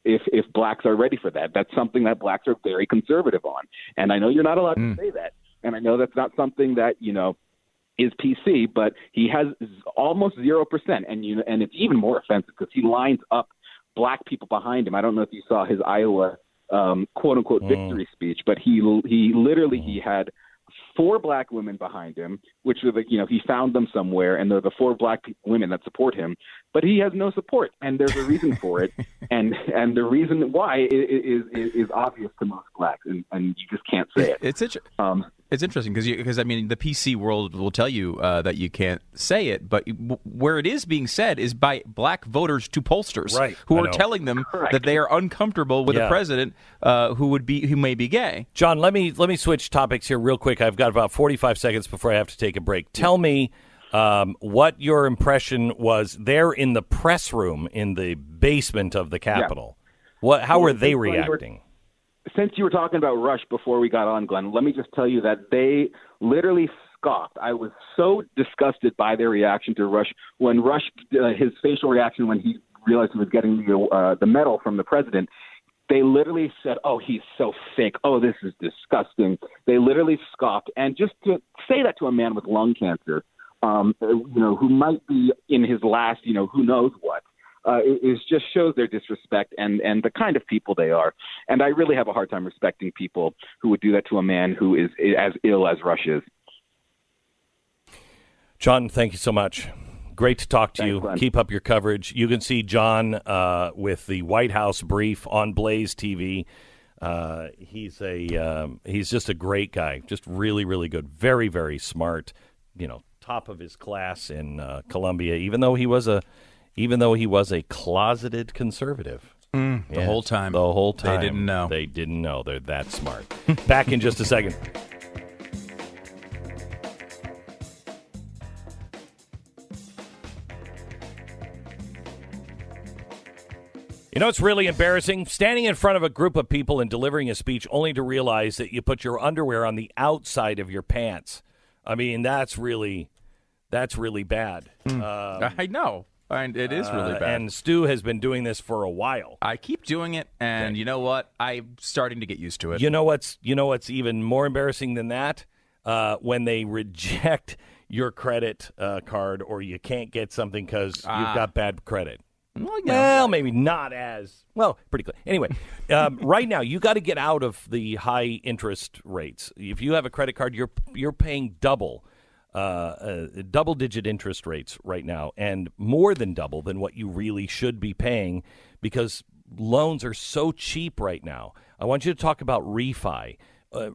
if if blacks are ready for that that's something that blacks are very conservative on and i know you're not allowed mm. to say that and i know that's not something that you know is PC, but he has almost zero percent, and you know, and it's even more offensive because he lines up black people behind him. I don't know if you saw his Iowa um, quote unquote mm. victory speech, but he he literally he had four black women behind him, which are the, you know, he found them somewhere, and they're the four black women that support him. But he has no support, and there's a reason for it, and and the reason why is is, is obvious to most blacks, and, and you just can't say it. It's interesting. Um, it's interesting because because I mean the PC world will tell you uh, that you can't say it, but where it is being said is by black voters to pollsters, right. who I are know. telling them Correct. that they are uncomfortable with yeah. a president uh, who would be who may be gay. Jon, let me let me switch topics here real quick. I've got about forty five seconds before I have to take a break. Tell me. Um, what your impression was there in the press room in the basement of the Capitol? Yeah. What? How well, were they reacting? Since you were talking about Rush before we got on, Glenn, let me just tell you that they literally scoffed. I was so disgusted by their reaction to Rush when Rush, uh, his facial reaction when he realized he was getting the uh, the medal from the president. They literally said, "Oh, he's so fake. Oh, this is disgusting." They literally scoffed, and just to say that to a man with lung cancer, um, you know, who might be in his last, you know, who knows what uh, is just shows their disrespect and and the kind of people they are. And I really have a hard time respecting people who would do that to a man who is as ill as Rush is. Jon, thank you so much. Great to talk to Thanks, you. Glenn. Keep up your coverage. You can see Jon uh, with the White House brief on Blaze TV. Uh, he's a um, he's just a great guy, just really really good, very very smart. You know, top of his class in uh, Columbia. Even though he was a even though he was a closeted conservative. Mm, the whole time. The whole time. They didn't know. They didn't know. They're that smart. Back in just a second. You know, it's really embarrassing standing in front of a group of people and delivering a speech only to realize that you put your underwear on the outside of your pants. I mean, that's really, that's really bad. Mm. Um, I know. And it is really uh, bad. and Stu has been doing this for a while. I keep doing it, and okay. you know what? I'm starting to get used to it. You know what's you know what's even more embarrassing than that? Uh, when they reject your credit uh, card, or you can't get something because ah. you've got bad credit. Well, yeah. well, maybe not as well. Pretty clear. Anyway, um, right now you got to get out of the high interest rates. If you have a credit card, you're you're paying double uh, uh, double digit interest rates right now and more than double than what you really should be paying because loans are so cheap right now. I want you to talk about refi. Uh,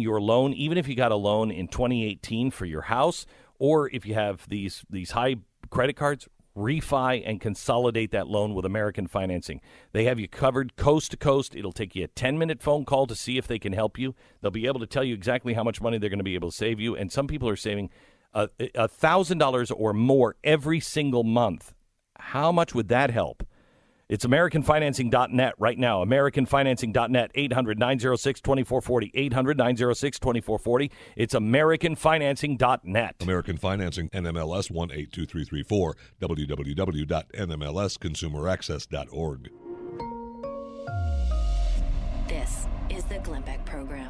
your loan, even if you got a loan in 2018 for your house, or if you have these these high credit cards, refi and consolidate that loan with American Financing. They have you covered coast to coast. It'll take you a 10 minute phone call to see if they can help you. They'll be able to tell you exactly how much money they're going to be able to save you. And some people are saving a $1,000 or more every single month. How much would that help? It's AmericanFinancing.net right now. AmericanFinancing.net, 800 906 2440. 800 906 2440. It's AmericanFinancing.net. American Financing, NMLS 182334, www.nmlsconsumeraccess.org. This is the Glenn Beck Program.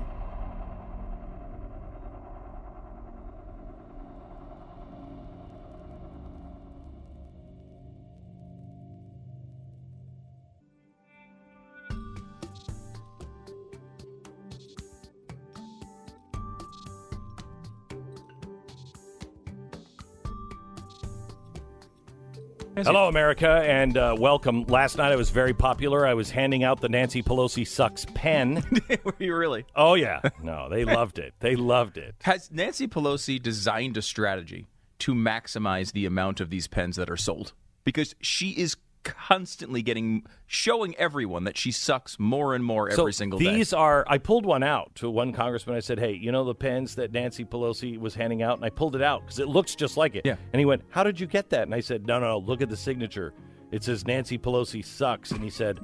Hello, America, and uh, welcome. Last night I was very popular. I was handing out the Nancy Pelosi sucks pen. Were you really? Oh yeah, no, they loved it. They loved it. Has Nancy Pelosi designed a strategy to maximize the amount of these pens that are sold? Because she is constantly getting showing everyone that she sucks more and more every so single day. These are. I pulled one out to one congressman. I said, "Hey, you know the pens that Nancy Pelosi was handing out?" And I pulled it out because it looks just like it. Yeah. And he went, "How did you get that?" And I said, "No, no, no. Look at the signature. It says Nancy Pelosi sucks." And he said,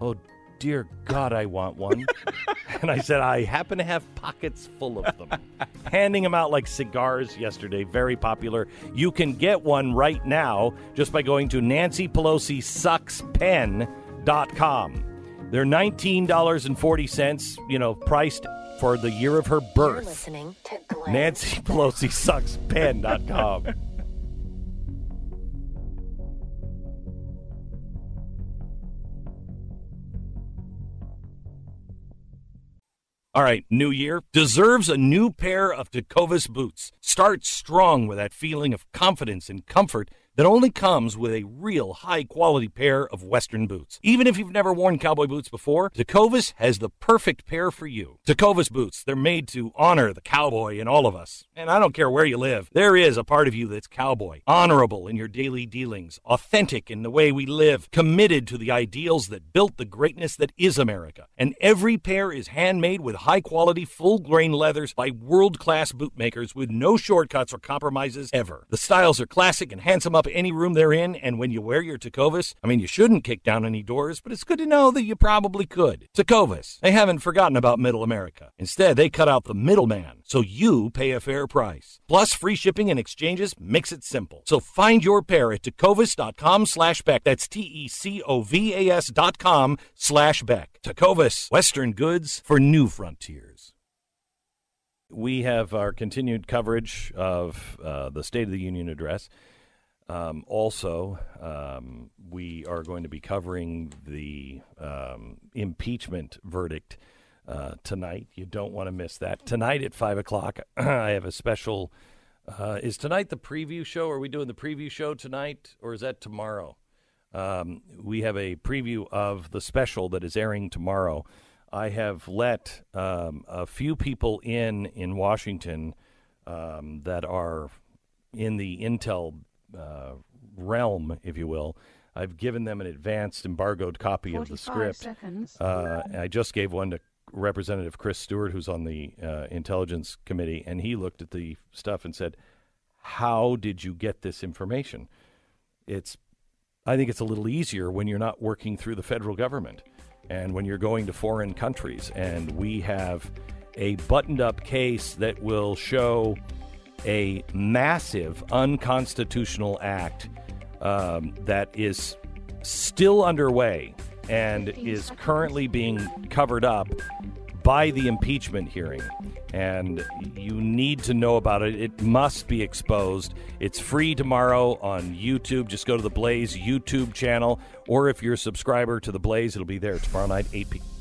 "Oh." Dear God, I want one. and I said, I happen to have pockets full of them. Handing them out like cigars yesterday, very popular. You can get one right now just by going to nancypelosisuckspen.com. They're $19.40, you know, priced for the year of her You're birth. listening to Glenn. Nancy Pelosi sucks pen.com. All right, new year deserves a new pair of Tecovas boots. Start strong with that feeling of confidence and comfort that only comes with a real high quality pair of Western boots. Even if you've never worn cowboy boots before, Tecovas has the perfect pair for you. Tecovas boots, they're made to honor the cowboy in all of us. And I don't care where you live, there is a part of you that's cowboy, honorable in your daily dealings, authentic in the way we live, committed to the ideals that built the greatness that is America. And every pair is handmade with high quality, full grain leathers by world class bootmakers with no shortcuts or compromises ever. The styles are classic and handsome up any room they're in, and when you wear your Tecovas, I mean, you shouldn't kick down any doors, but it's good to know that you probably could. Tecovas, they haven't forgotten about middle America. Instead, they cut out the middleman, so you pay a fair price. Plus, free shipping and exchanges makes it simple. So find your pair at tecovas.com slash Beck. That's T-E-C-O-V-A-S dot com slash Beck. Tecovas, Western goods for new frontiers. We have our continued coverage of uh, the State of the Union address. Um, also, um, we are going to be covering the um, impeachment verdict uh, tonight. You don't want to miss that. Tonight at 5 o'clock, I have a special. Uh, is tonight the preview show? Are we doing the preview show tonight, or is that tomorrow? Um, we have a preview of the special that is airing tomorrow. I have let um, a few people in in Washington um, that are in the intel uh, realm, if you will. I've given them an advanced embargoed copy of the script. Uh, I just gave one to Representative Chris Stewart, who's on the uh, Intelligence Committee, and he looked at the stuff and said, "How did you get this information?" It's, I think it's a little easier when you're not working through the federal government, and when you're going to foreign countries, and we have a buttoned-up case that will show a massive unconstitutional act um, that is still underway and is currently being covered up by the impeachment hearing. And you need to know about it. It must be exposed. It's free tomorrow on YouTube. Just go to the Blaze YouTube channel, or if you're a subscriber to the Blaze, it'll be there tomorrow night, 8 p.m.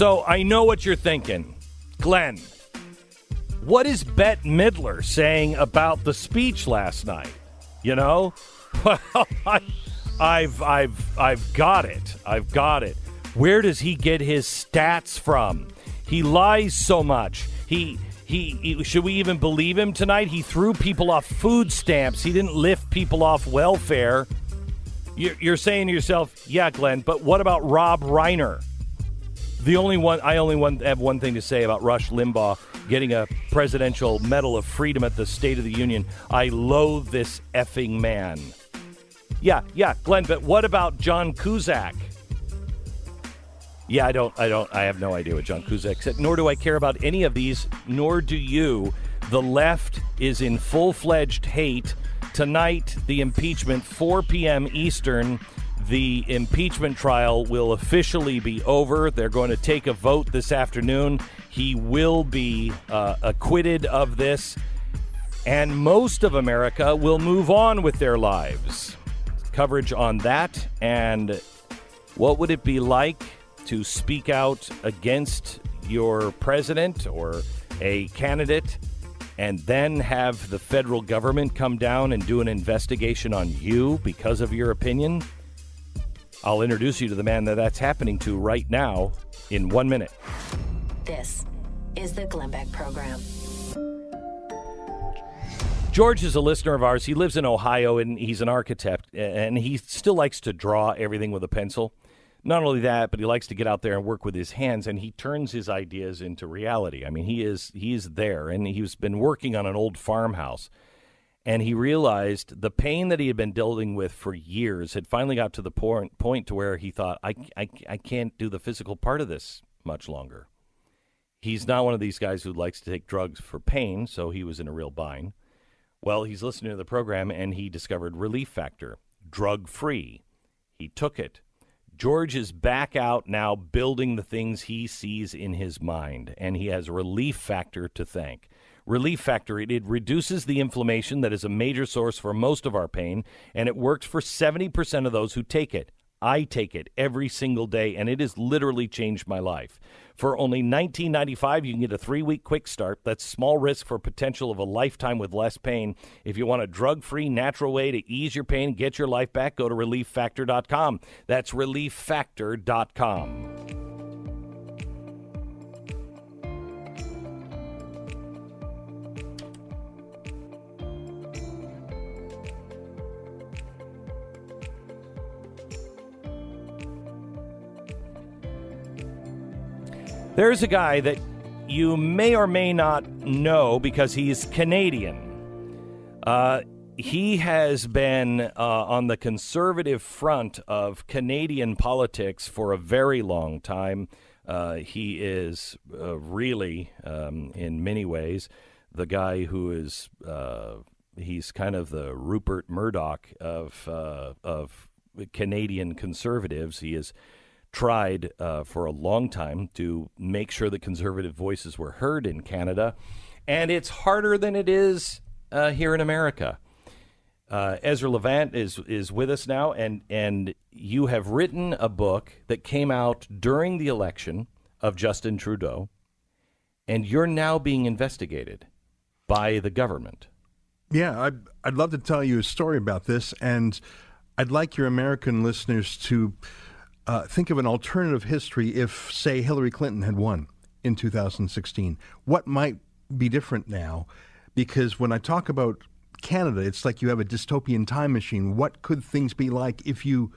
So I know what you're thinking. Glenn, what is Bette Midler saying about the speech last night? You know? Well, I've I've I've got it. I've got it. Where does he get his stats from? He lies so much. He he, he should we even believe him tonight? He threw people off food stamps. He didn't lift people off welfare. You're saying to yourself, yeah, Glenn, but what about Rob Reiner? The only one I only one, have one thing to say about Rush Limbaugh getting a presidential medal of freedom at the State of the Union. I loathe this effing man. Yeah, yeah, Glenn, but what about John Cusack? Yeah, I don't I don't I have no idea what John Cusack said, nor do I care about any of these, nor do you. The left is in full-fledged hate. Tonight, the impeachment 4 p.m. Eastern the impeachment trial will officially be over. They're going to take a vote this afternoon. He will be uh, acquitted of this. and most of America will move on with their lives. Coverage on that and what would it be like to speak out against your president or a candidate and then have the federal government come down and do an investigation on you because of your opinion? I'll introduce you to the man that that's happening to right now in one minute. This is the Glenn Beck Program. George is a listener of ours. He lives in Ohio and he's an architect, and he still likes to draw everything with a pencil. Not only that, but he likes to get out there and work with his hands, and he turns his ideas into reality. I mean, he is he is there, and he's been working on an old farmhouse, and he realized the pain that he had been dealing with for years had finally got to the point point to where he thought, I, I, I can't do the physical part of this much longer. He's not one of these guys who likes to take drugs for pain, so he was in a real bind. Well, he's listening to the program and he discovered Relief Factor, drug free. He took it. George is back out now building the things he sees in his mind, and he has Relief Factor to thank. Relief Factor, it, it reduces the inflammation that is a major source for most of our pain, and it works for 70% of those who take it. I take it every single day, and it has literally changed my life. For only $19.95, you can get a three week quick start. That's small risk for potential of a lifetime with less pain. If you want a drug free, natural way to ease your pain and get your life back, go to relieffactor.com. That's relieffactor.com. There's a guy that you may or may not know because he's Canadian. Uh, he has been uh, on the conservative front of Canadian politics for a very long time. Uh, he is uh, really, um, in many ways, the guy who is. Uh, he's kind of the Rupert Murdoch of uh, of Canadian conservatives. He is tried uh, for a long time to make sure that conservative voices were heard in Canada, and it's harder than it is uh, here in America. Uh, Ezra Levant is is with us now, and and you have written a book that came out during the election of Justin Trudeau, and you're now being investigated by the government. Yeah, I'd, I'd love to tell you a story about this, and I'd like your American listeners to uh, think of an alternative history if, say, Hillary Clinton had won in 2016. What might be different now? Because when I talk about Canada, it's like you have a dystopian time machine. What could things be like if you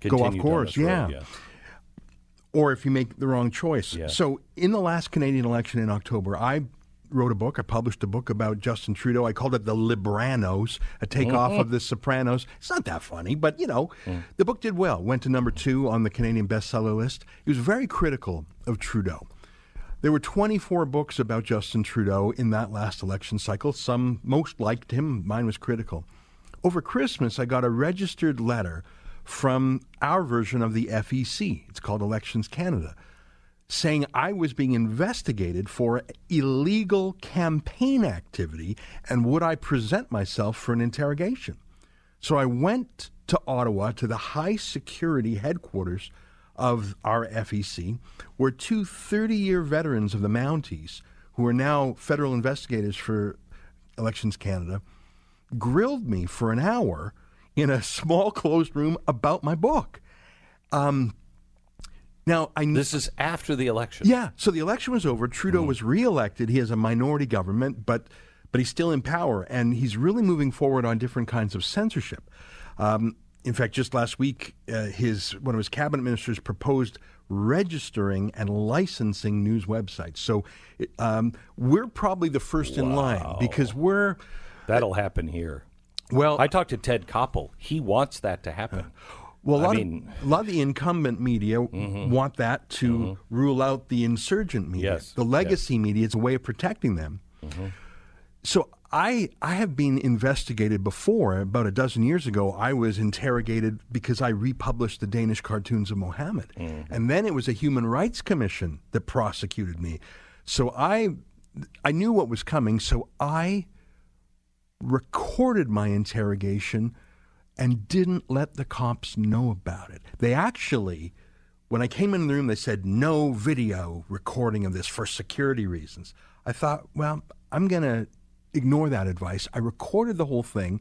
go off course? yeah. road, yeah. Or if you make the wrong choice. Yeah. So, in the last Canadian election in October, I wrote a book. I published a book about Justin Trudeau. I called it The Libranos, a takeoff Mhm. of The Sopranos. It's not that funny, but you know, Mm. the book did well. Went to number two on the Canadian bestseller list. He was very critical of Trudeau. There were 24 books about Justin Trudeau in that last election cycle. Some most liked him, mine was critical. Over Christmas, I got a registered letter from our version of the FEC. It's called Elections Canada, saying I was being investigated for illegal campaign activity and would I present myself for an interrogation. So I went to Ottawa to the high security headquarters of our FEC, where two 30 year veterans of the Mounties, who are now federal investigators for Elections Canada, grilled me for an hour in a small closed room about my book. Um, now I This is after the election. yeah. So the election was over. Trudeau was reelected. He has a minority government, but but he's still in power, and he's really moving forward on different kinds of censorship. Um, in fact, just last week, uh, his one of his cabinet ministers proposed registering and licensing news websites. So um, we're probably the first in line because we're That'll happen here. Well, I talked to Ted Koppel. He wants that to happen. Well, a I lot, mean- of, a lot of the incumbent media mm-hmm. want that to mm-hmm. rule out the insurgent media. Yes, The legacy media is a way of protecting them. Mm-hmm. So I I have been investigated before. About a dozen years ago, I was interrogated because I republished the Danish cartoons of Mohammed, and then it was a Human Rights Commission that prosecuted me. So I I knew what was coming. So I recorded my interrogation and didn't let the cops know about it. They actually, when I came in the room, they said no video recording of this for security reasons. I thought, well, I'm going to ignore that advice. I recorded the whole thing,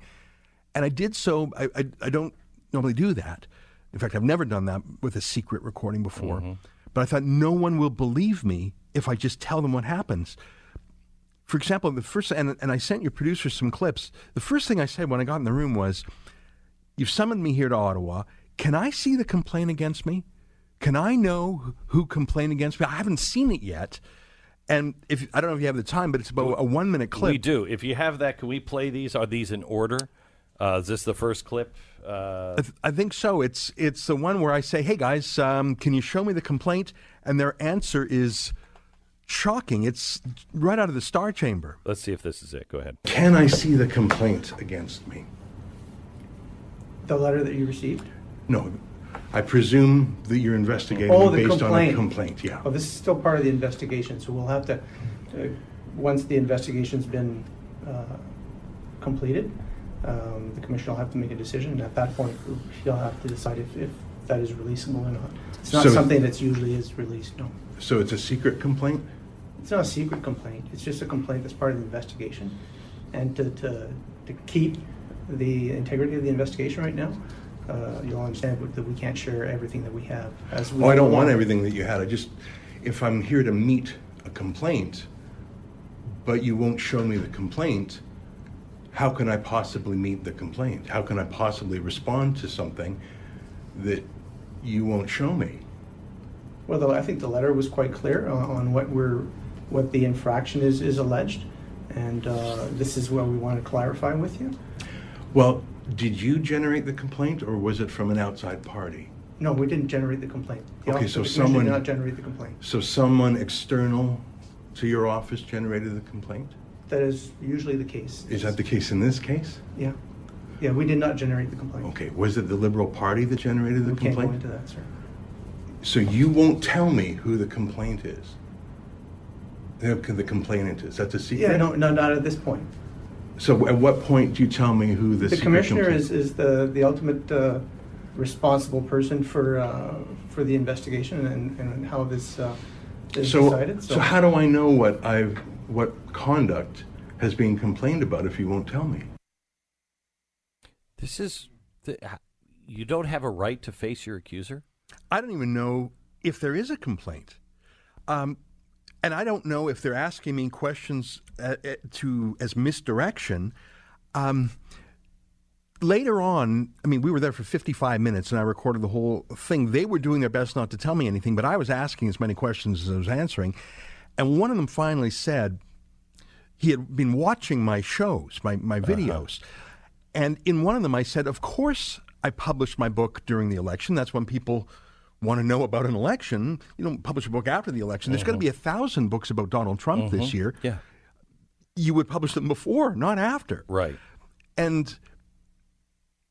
and I did so. I, I, I don't normally do that. In fact, I've never done that with a secret recording before. Mm-hmm. But I thought no one will believe me if I just tell them what happens. For example, the first and, and I sent your producer some clips. The first thing I said when I got in the room was, "You've summoned me here to Ottawa. Can I see the complaint against me? Can I know who complained against me? I haven't seen it yet." And if I don't know if you have the time, but it's about a one minute clip. We do. If you have that, can we play these? Are these in order? Uh, is this the first clip? Uh, I, th- I think so. It's it's the one where I say, "Hey guys, um, can you show me the complaint?" And their answer is shocking. It's right out of the Star Chamber. let's see if this is it. Go ahead. Can I see the complaint against me? The letter that you received? No, I presume that you're investigating Oh, the based complaint. on a complaint. Yeah. Oh, this is still part of the investigation, so we'll have to, uh, once the investigation's been uh, completed, um, the commission will have to make a decision, and at that point, he'll have to decide if, if that is releasable or not. It's not So- something that's usually is released, no. So it's a secret complaint. It's not a secret complaint, it's just a complaint that's part of the investigation. And to, to, to keep the integrity of the investigation right now, uh, you'll understand that we can't share everything that we have. As we Oh, I don't want everything that you had. I just, if I'm here to meet a complaint, but you won't show me the complaint, how can I possibly meet the complaint? How can I possibly respond to something that you won't show me? Well, though, I think the letter was quite clear on, on what we're, what the infraction is, is alleged. And uh, this is what we want to clarify with you. Well, did you generate the complaint or was it from an outside party? No, we didn't generate the complaint. The Okay, office so of the commissioner someone- Did not generate the complaint. So someone external to your office generated the complaint? That is usually the case. Is that the case in this case? Yeah. Yeah, we did not generate the complaint. Okay, was it the Liberal Party that generated the We can't go complaint? into that, sir. So you won't tell me who the complaint is? The the complainant is. That's a secret? Yeah, no, no, not at this point. So at what point do you tell me who the The commissioner is, is the, the ultimate uh, responsible person for, uh, for the investigation and, and how this uh, is So, decided. so how do I know what I've, what conduct has been complained about if you won't tell me? This is. The, you don't have a right to face your accuser? I don't even know if there is a complaint. Um, and I don't know if they're asking me questions uh, uh, to as misdirection. Um, later on, I mean, we were there for 55 minutes and I recorded the whole thing. They were doing their best not to tell me anything, but I was asking as many questions as I was answering. And one of them finally said he had been watching my shows, my, my videos. And in one of them, I said, Of course, I published my book during the election. That's when people want to know about an election. You don't publish a book after the election. There's going to be a thousand books about Donald Trump this Mhm. year. Yeah. You would publish them before, not after. Right. And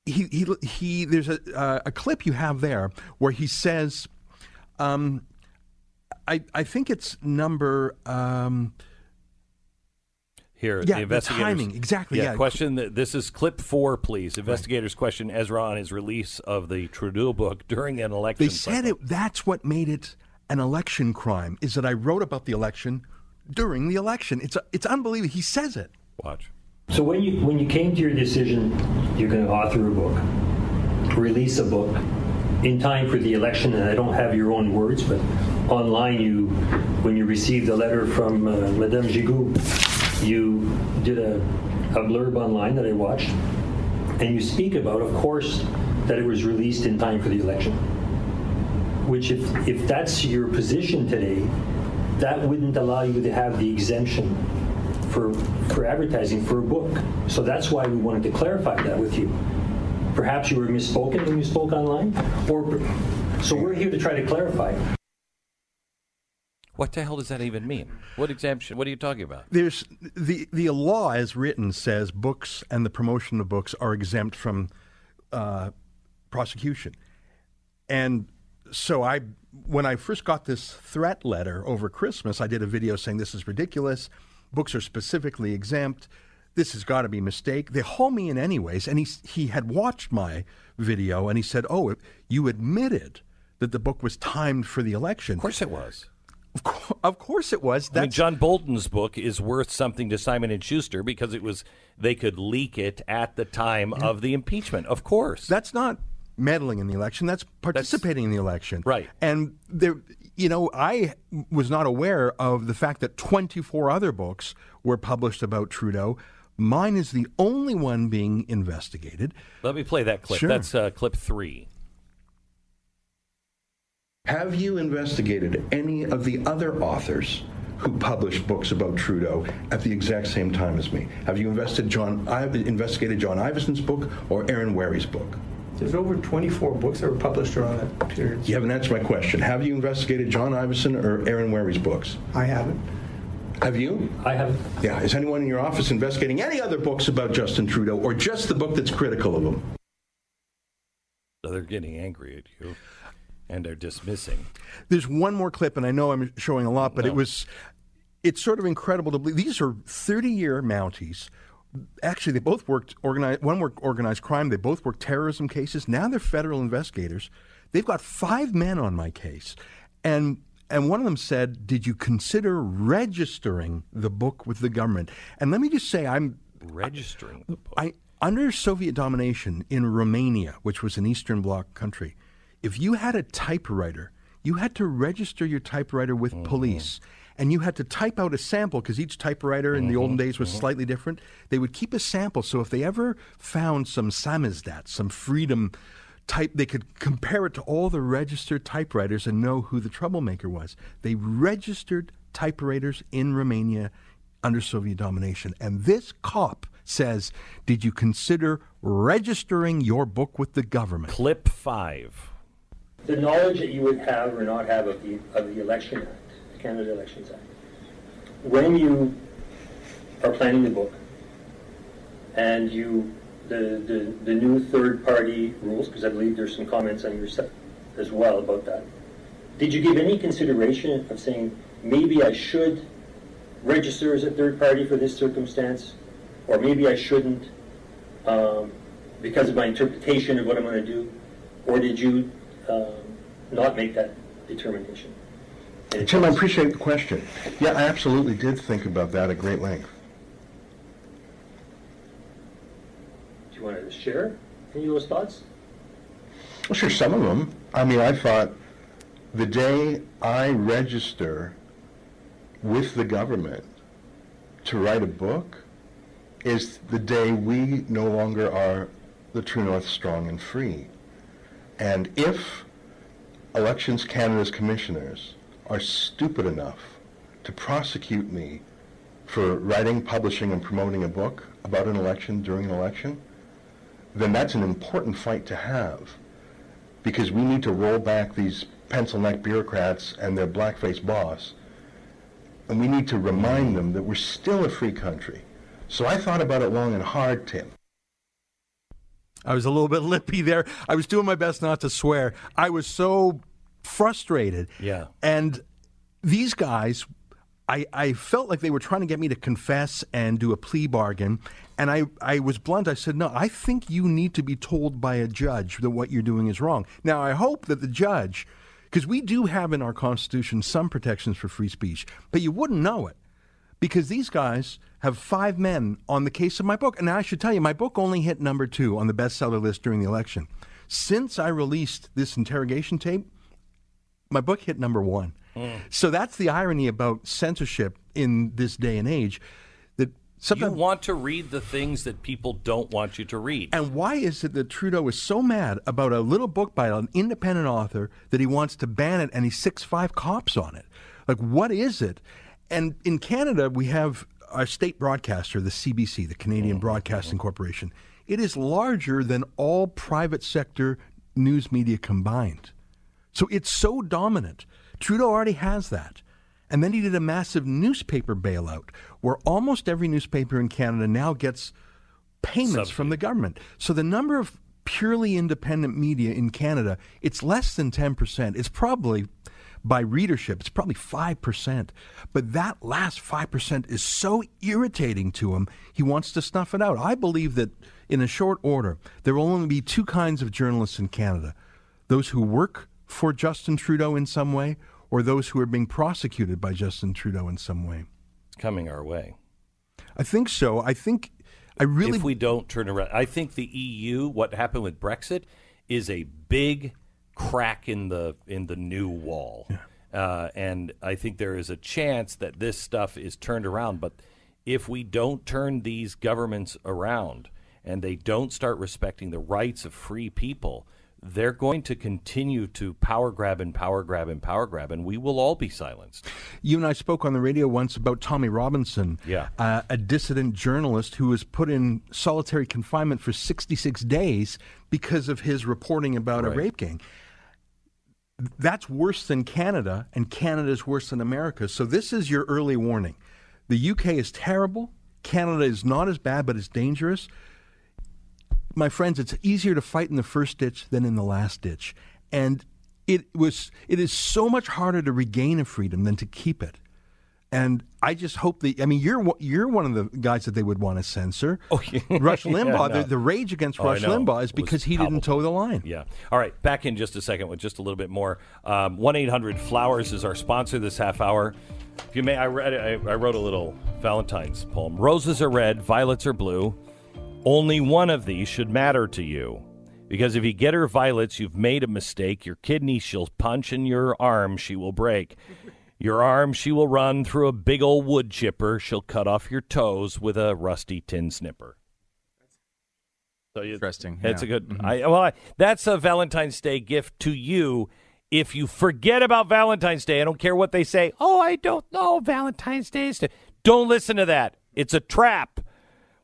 he he he. There's a uh, a clip you have there where he says, um, I I think it's number. Um, Here, Yeah, the the timing, exactly, yeah. Question. th- This is clip four, please. Investigators question Ezra on his release of the Trudeau book during an election. They said it. That's what made it an election crime. Is that I wrote about the election during the election. It's it's unbelievable. He says it. Watch. So when you when you came to your decision, you're going to author a book, release a book in time for the election, and I don't have your own words, but online you, when you received a letter from uh, Madame Gigoux, you did a, a blurb online that I watched, and you speak about, of course, that it was released in time for the election. Which, if if that's your position today, that wouldn't allow you to have the exemption for for advertising for a book. So that's why we wanted to clarify that with you. Perhaps you were misspoken when you spoke online, or so we're here to try to clarify. What the hell does that even mean? What exemption? What are you talking about? There's the the law as written says books and the promotion of books are exempt from uh, prosecution, and so I when I first got this threat letter over Christmas, I did a video saying this is ridiculous. Books are specifically exempt. this has got to be a mistake. They haul me in anyways, and he he had watched my video, and he said, "Oh, you admitted that the book was timed for the election." Of course, it was. Of, co- of course, it was. I mean, John Bolton's book is worth something to Simon and Schuster because it was they could leak it at the time of the impeachment. Of course, that's not meddling in the election. That's participating in the election. Right. And there, you know, I was not aware of the fact that 24 other books were published about Trudeau. Mine is the only one being investigated. Let me play that clip. Sure. That's uh, clip three. Have you investigated any of the other authors who published books about Trudeau at the exact same time as me? Have you invested John, I investigated John Ivison's book or Aaron Wherry's book? There's over 24 books that were published around that period. You haven't answered my question. Have you investigated John Ivison or Aaron Wherry's books? I haven't. Have you? I haven't. Yeah. Is anyone in your office investigating any other books about Justin Trudeau or just the book that's critical of him? So they're getting angry at you, and they're dismissing. There's one more clip, and I know I'm showing a lot, but it was. It's sort of incredible to believe. These are 30 year Mounties. Actually, they both worked organized. One worked organized crime. They both worked terrorism cases. Now they're federal investigators. They've got five men on my case, and and one of them said, "Did you consider registering the book with the government?" And let me just say, I'm registering the book. I under Soviet domination in Romania, which was an Eastern Bloc country, if you had a typewriter, you had to register your typewriter with Mm-hmm. police. And you had to type out a sample because each typewriter in the olden Mm-hmm. days was slightly different. They would keep a sample. So if they ever found some samizdat, some freedom type, they could compare it to all the registered typewriters and know who the troublemaker was. They registered typewriters in Romania under Soviet domination. And this cop says, Did you consider registering your book with the government? Clip five. The knowledge that you would have or not have of the, of the Election Act, the Canada Elections Act, when you are planning the book and you, the, the, the new third-party rules, because I believe there's some comments on your site as well about that, did you give any consideration of saying, maybe I should register as a third party for this circumstance, or maybe I shouldn't um, because of my interpretation of what I'm going to do, or did you um, not make that determination? Tim, I appreciate the question. Yeah, I absolutely did think about that at great length. Do you want to share any of those thoughts? Well, sure, some of them. I mean, I thought the day I register with the government to write a book is the day we no longer are the True North strong and free. And if Elections Canada's commissioners are stupid enough to prosecute me for writing, publishing, and promoting a book about an election during an election, then that's an important fight to have because we need to roll back these pencil neck bureaucrats and their blackface boss. And we need to remind them that we're still a free country. So I thought about it long and hard, Tim. I was a little bit lippy there. I was doing my best not to swear. I was so frustrated. Yeah. And these guys, I, I felt like they were trying to get me to confess and do a plea bargain. And I, I was blunt. I said, no, I think you need to be told by a judge that what you're doing is wrong. Now, I hope that the judge, because we do have in our Constitution some protections for free speech, but you wouldn't know it because these guys have five men on the case of my book. And I should tell you, my book only hit number two on the bestseller list during the election. Since I released this interrogation tape, my book hit number one. Mm. So that's the irony about censorship in this day and age. That sometimes You want to read the things that people don't want you to read. and why is it that Trudeau is so mad about a little book by an independent author that he wants to ban it and he's six five cops on it? Like, what is it? And in Canada, we have our state broadcaster, the CBC, the Canadian mm-hmm. Broadcasting mm-hmm. Corporation. It is larger than all private sector news media combined. So it's so dominant. Trudeau already has that. And then he did a massive newspaper bailout where almost every newspaper in Canada now gets payments from the government. So the number of purely independent media in Canada, it's less than 10%. It's probably by readership. It's probably 5%. But that last 5% is so irritating to him, he wants to snuff it out. I believe that in a short order, there will only be two kinds of journalists in Canada those who work for Justin Trudeau in some way, or those who are being prosecuted by Justin Trudeau in some way. It's coming our way. I think so. I think I really. If we don't turn around, I think the EU, what happened with Brexit, is a big crack in the in the new wall, uh, and I think there is a chance that this stuff is turned around. But if we don't turn these governments around and they don't start respecting the rights of free people, they're going to continue to power grab and power grab and power grab, and we will all be silenced. You and I spoke on the radio once about Tommy Robinson, Yeah. uh, a dissident journalist who was put in solitary confinement for 66 days because of his reporting about a rape gang. That's worse than Canada, and Canada is worse than America. So this is your early warning. The UK is terrible. Canada is not as bad, but it's dangerous. My friends, it's easier to fight in the first ditch than in the last ditch, and it was. It is so much harder to regain a freedom than to keep it. And I just hope that I mean you're one- you're one of the guys that they would want to censor. Oh, yeah. Rush Yeah, Limbaugh. no. the, the rage against Oh, Rush. Limbaugh is because he didn't toe the line. Yeah. All right. Back in just a second with just a little bit more. Um, one eight hundred Flowers is our sponsor this half hour. If you may, I read. I, I wrote a little Valentine's poem. Roses are red, violets are blue. Only one of these should matter to you. Because if you get her violets, you've made a mistake. Your kidney she'll punch, and your arm she will break. Your arm she will run through a big old wood chipper. She'll cut off your toes with a rusty tin snipper. So you, Interesting. That's yeah. a good. Mm-hmm. I, well, I, that's a Valentine's Day gift to you. If you forget about Valentine's Day, I don't care what they say. Oh, I don't know Valentine's Day. Is to-" Don't listen to that. It's a trap.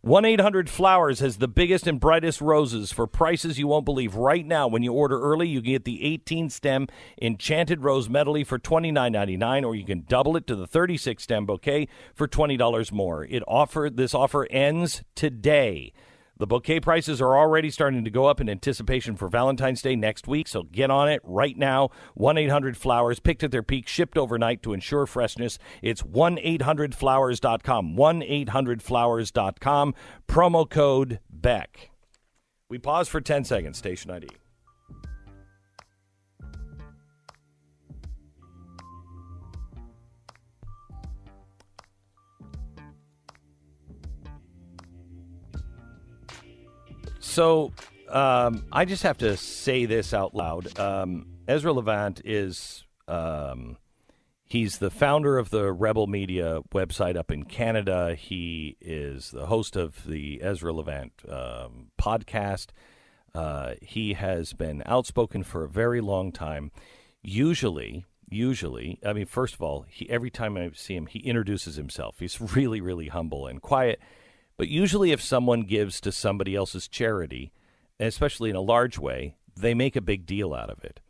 1 800 Flowers has the biggest and brightest roses for prices you won't believe. Right now, when you order early, you can get the 18 stem Enchanted Rose Medley for $29.99, or you can double it to the 36 stem bouquet for $20 more. It offer This offer ends today. The bouquet prices are already starting to go up in anticipation for Valentine's Day next week, so get on it right now. 1 800 Flowers, picked at their peak, shipped overnight to ensure freshness. It's 1 800flowers.com. 1 800flowers.com. Promo code BECK. We pause for 10 seconds. Station ID. So um, I just have to say this out loud. Um, Ezra Levant is um, he's the founder of the Rebel Media website up in Canada. He is the host of the Ezra Levant um, podcast. Uh, he has been outspoken for a very long time. Usually, usually, I mean, first of all, he every time I see him, he introduces himself. He's really, really humble and quiet. But usually, if someone gives to somebody else's charity, especially in a large way, they make a big deal out of it.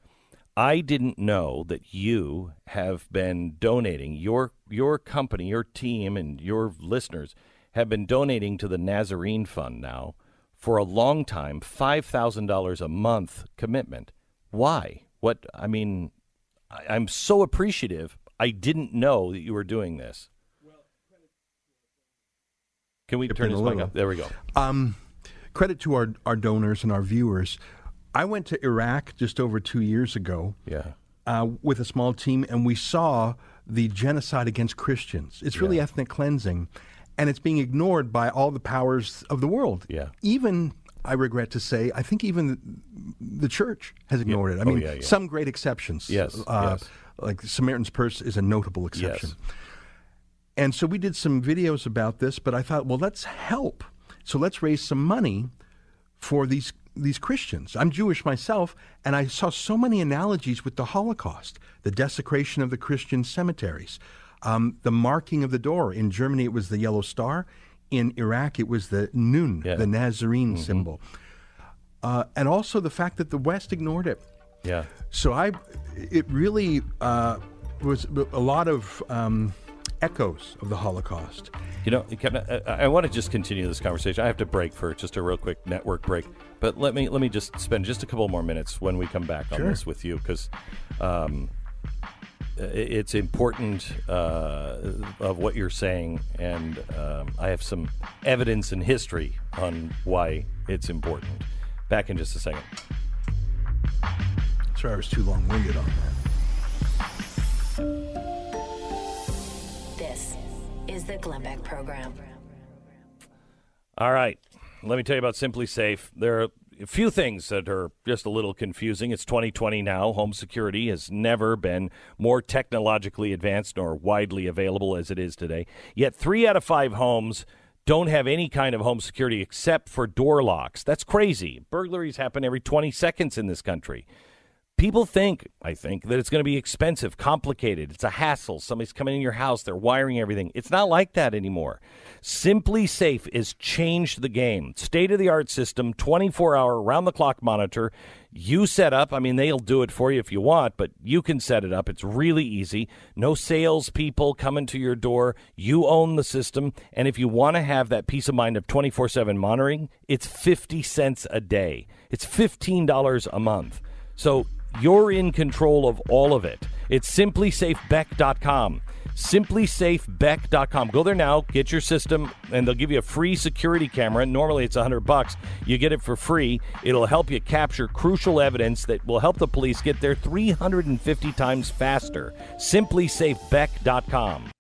I didn't know that you have been donating your your company, your team, and your listeners have been donating to the Nazarene Fund now for a long time, five thousand dollars a month commitment. Why? What? I mean, I, I'm so appreciative. I didn't know that you were doing this. Can we turn this mic up? There we go. Um, credit to our, our donors and our viewers. I went to Iraq just over two years ago. Yeah. Uh, with a small team, and we saw the genocide against Christians. It's really ethnic cleansing, and it's being ignored by all the powers of the world. Yeah. Even I regret to say, I think even the, the church has ignored it. I Oh, mean, yeah, yeah. some great exceptions. Yes, Uh, yes. Like Samaritan's Purse is a notable exception. Yes. And so we did some videos about this, but I thought, well, let's help. So let's raise some money for these these Christians. I'm Jewish myself, and I saw so many analogies with the Holocaust, the desecration of the Christian cemeteries, um, the marking of the door. In Germany, it was the yellow star. In Iraq, it was the nun, the Nazarene symbol. Uh, and also the fact that the West ignored it. Yeah. So I, it really uh, was a lot of um, echoes of the Holocaust. You know, I, I want to just continue this conversation. I have to break for just a real quick network break, but let me let me just spend just a couple more minutes when we come back on Sure. this with you because um, it's important uh, of what you're saying, and um, I have some evidence and history on why it's important. Back in just a second. Sorry, I was too long winded on that. Is the Glenn Beck Program. All right. Let me tell you about SimpliSafe. There are a few things that are just a little confusing. It's 2020 now. Home security has never been more technologically advanced nor widely available as it is today. Yet, three out of five homes don't have any kind of home security except for door locks. That's crazy. Burglaries happen every 20 seconds in this country. People think, I think, that it's going to be expensive, complicated. It's a hassle. Somebody's coming in your house, they're wiring everything. It's not like that anymore. SimpliSafe has changed the game. State of the art system, 24 hour, round the clock monitor. You set up. I mean, they'll do it for you if you want, but you can set it up. It's really easy. No salespeople coming to your door. You own the system. And if you want to have that peace of mind of 24 7 monitoring, it's 50 cents a day. It's $15 a month. So you're in control of all of it. It's simplisafebeck.com. Simplisafebeck.com. Go there now, get your system, and they'll give you a free security camera. Normally it's 100 bucks. You get it for free. It'll help you capture crucial evidence that will help the police get there 350 times faster. Simplisafebeck.com.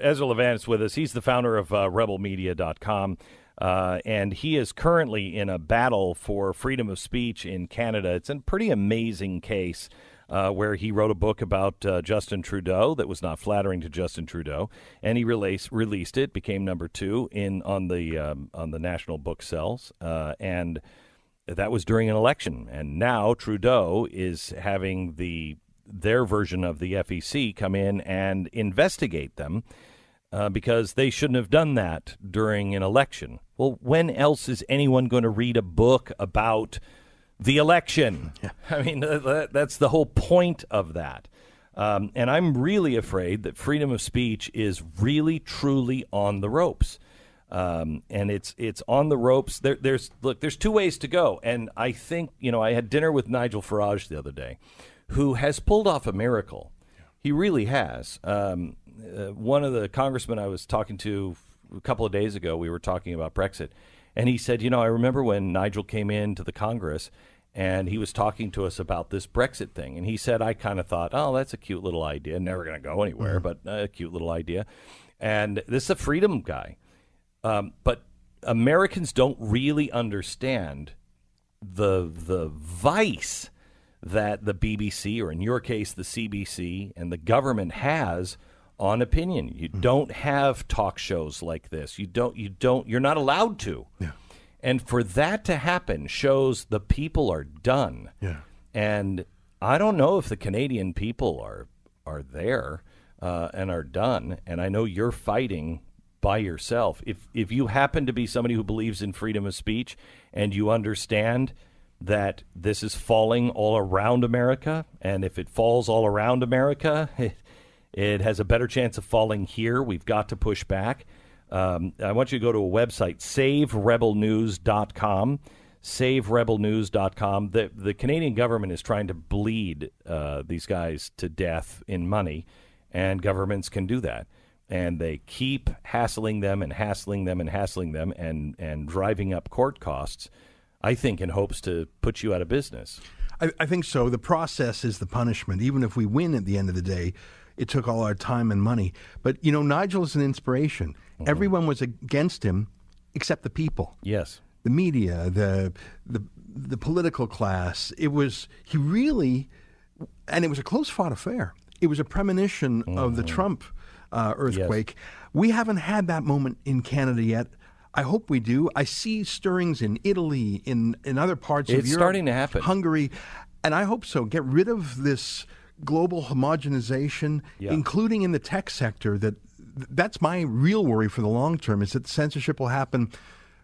Ezra Levant is with us. He's the founder of uh, rebelmedia.com. Uh, and he is currently in a battle for freedom of speech in Canada. It's a pretty amazing case uh, where he wrote a book about uh, Justin Trudeau that was not flattering to Justin Trudeau, and he released released it, became number two in on the um, on the national book sales, uh, and that was during an election. And now Trudeau is having the their version of the FEC come in and investigate them uh, because they shouldn't have done that during an election. Well, when else is anyone going to read a book about the election? Yeah. I mean, that, that's the whole point of that. Um, and I'm really afraid that freedom of speech is really, truly on the ropes. Um, and it's it's on the ropes. There, there's look. There's two ways to go, and I think you know. I had dinner with Nigel Farage the other day, who has pulled off a miracle. He really has. Um, uh, one of the congressmen I was talking to a couple of days ago, we were talking about Brexit, and he said, "You know, I remember when Nigel came into the Congress." And he was talking to us about this Brexit thing. And he said, I kind of thought, oh, that's a cute little idea. Never going to go anywhere, mm-hmm. but a cute little idea. And this is a freedom guy. Um, but Americans don't really understand the the vice that the BBC or in your case the CBC and the government has on opinion. You mm-hmm. don't have talk shows like this. You don't you don't you're not allowed to. Yeah. And for that to happen shows the people are done. Yeah. And I don't know if the Canadian people are are there uh, and are done. And I know you're fighting by yourself. If if you happen to be somebody who believes in freedom of speech and you understand that this is falling all around America, and if it falls all around America, it, it has a better chance of falling here. We've got to push back. Um, I want you to go to a website, saverebelnews.com. SaveRebelNews.com. The, the Canadian government is trying to bleed uh, these guys to death in money, and governments can do that and they keep hassling them and hassling them and hassling them and, and driving up court costs, I think, in hopes to put you out of business. I, I, think so. The process is the punishment. Even if we win at the end of the day, it took all our time and money. But, you know, Nigel is an inspiration. Mm-hmm. Everyone was against him except the people. Yes. The media, the, the, the political class. It was, he really, and it was a close fought affair. It was a premonition mm-hmm. of the mm-hmm. Trump uh, earthquake. Yes. We haven't had that moment in Canada yet. I hope we do. I see stirrings in Italy, in, in other parts it's of Europe. It's starting to happen. Hungary. And I hope so. Get rid of this global homogenization, yeah. including in the tech sector. That That's my real worry for the long term, is that censorship will happen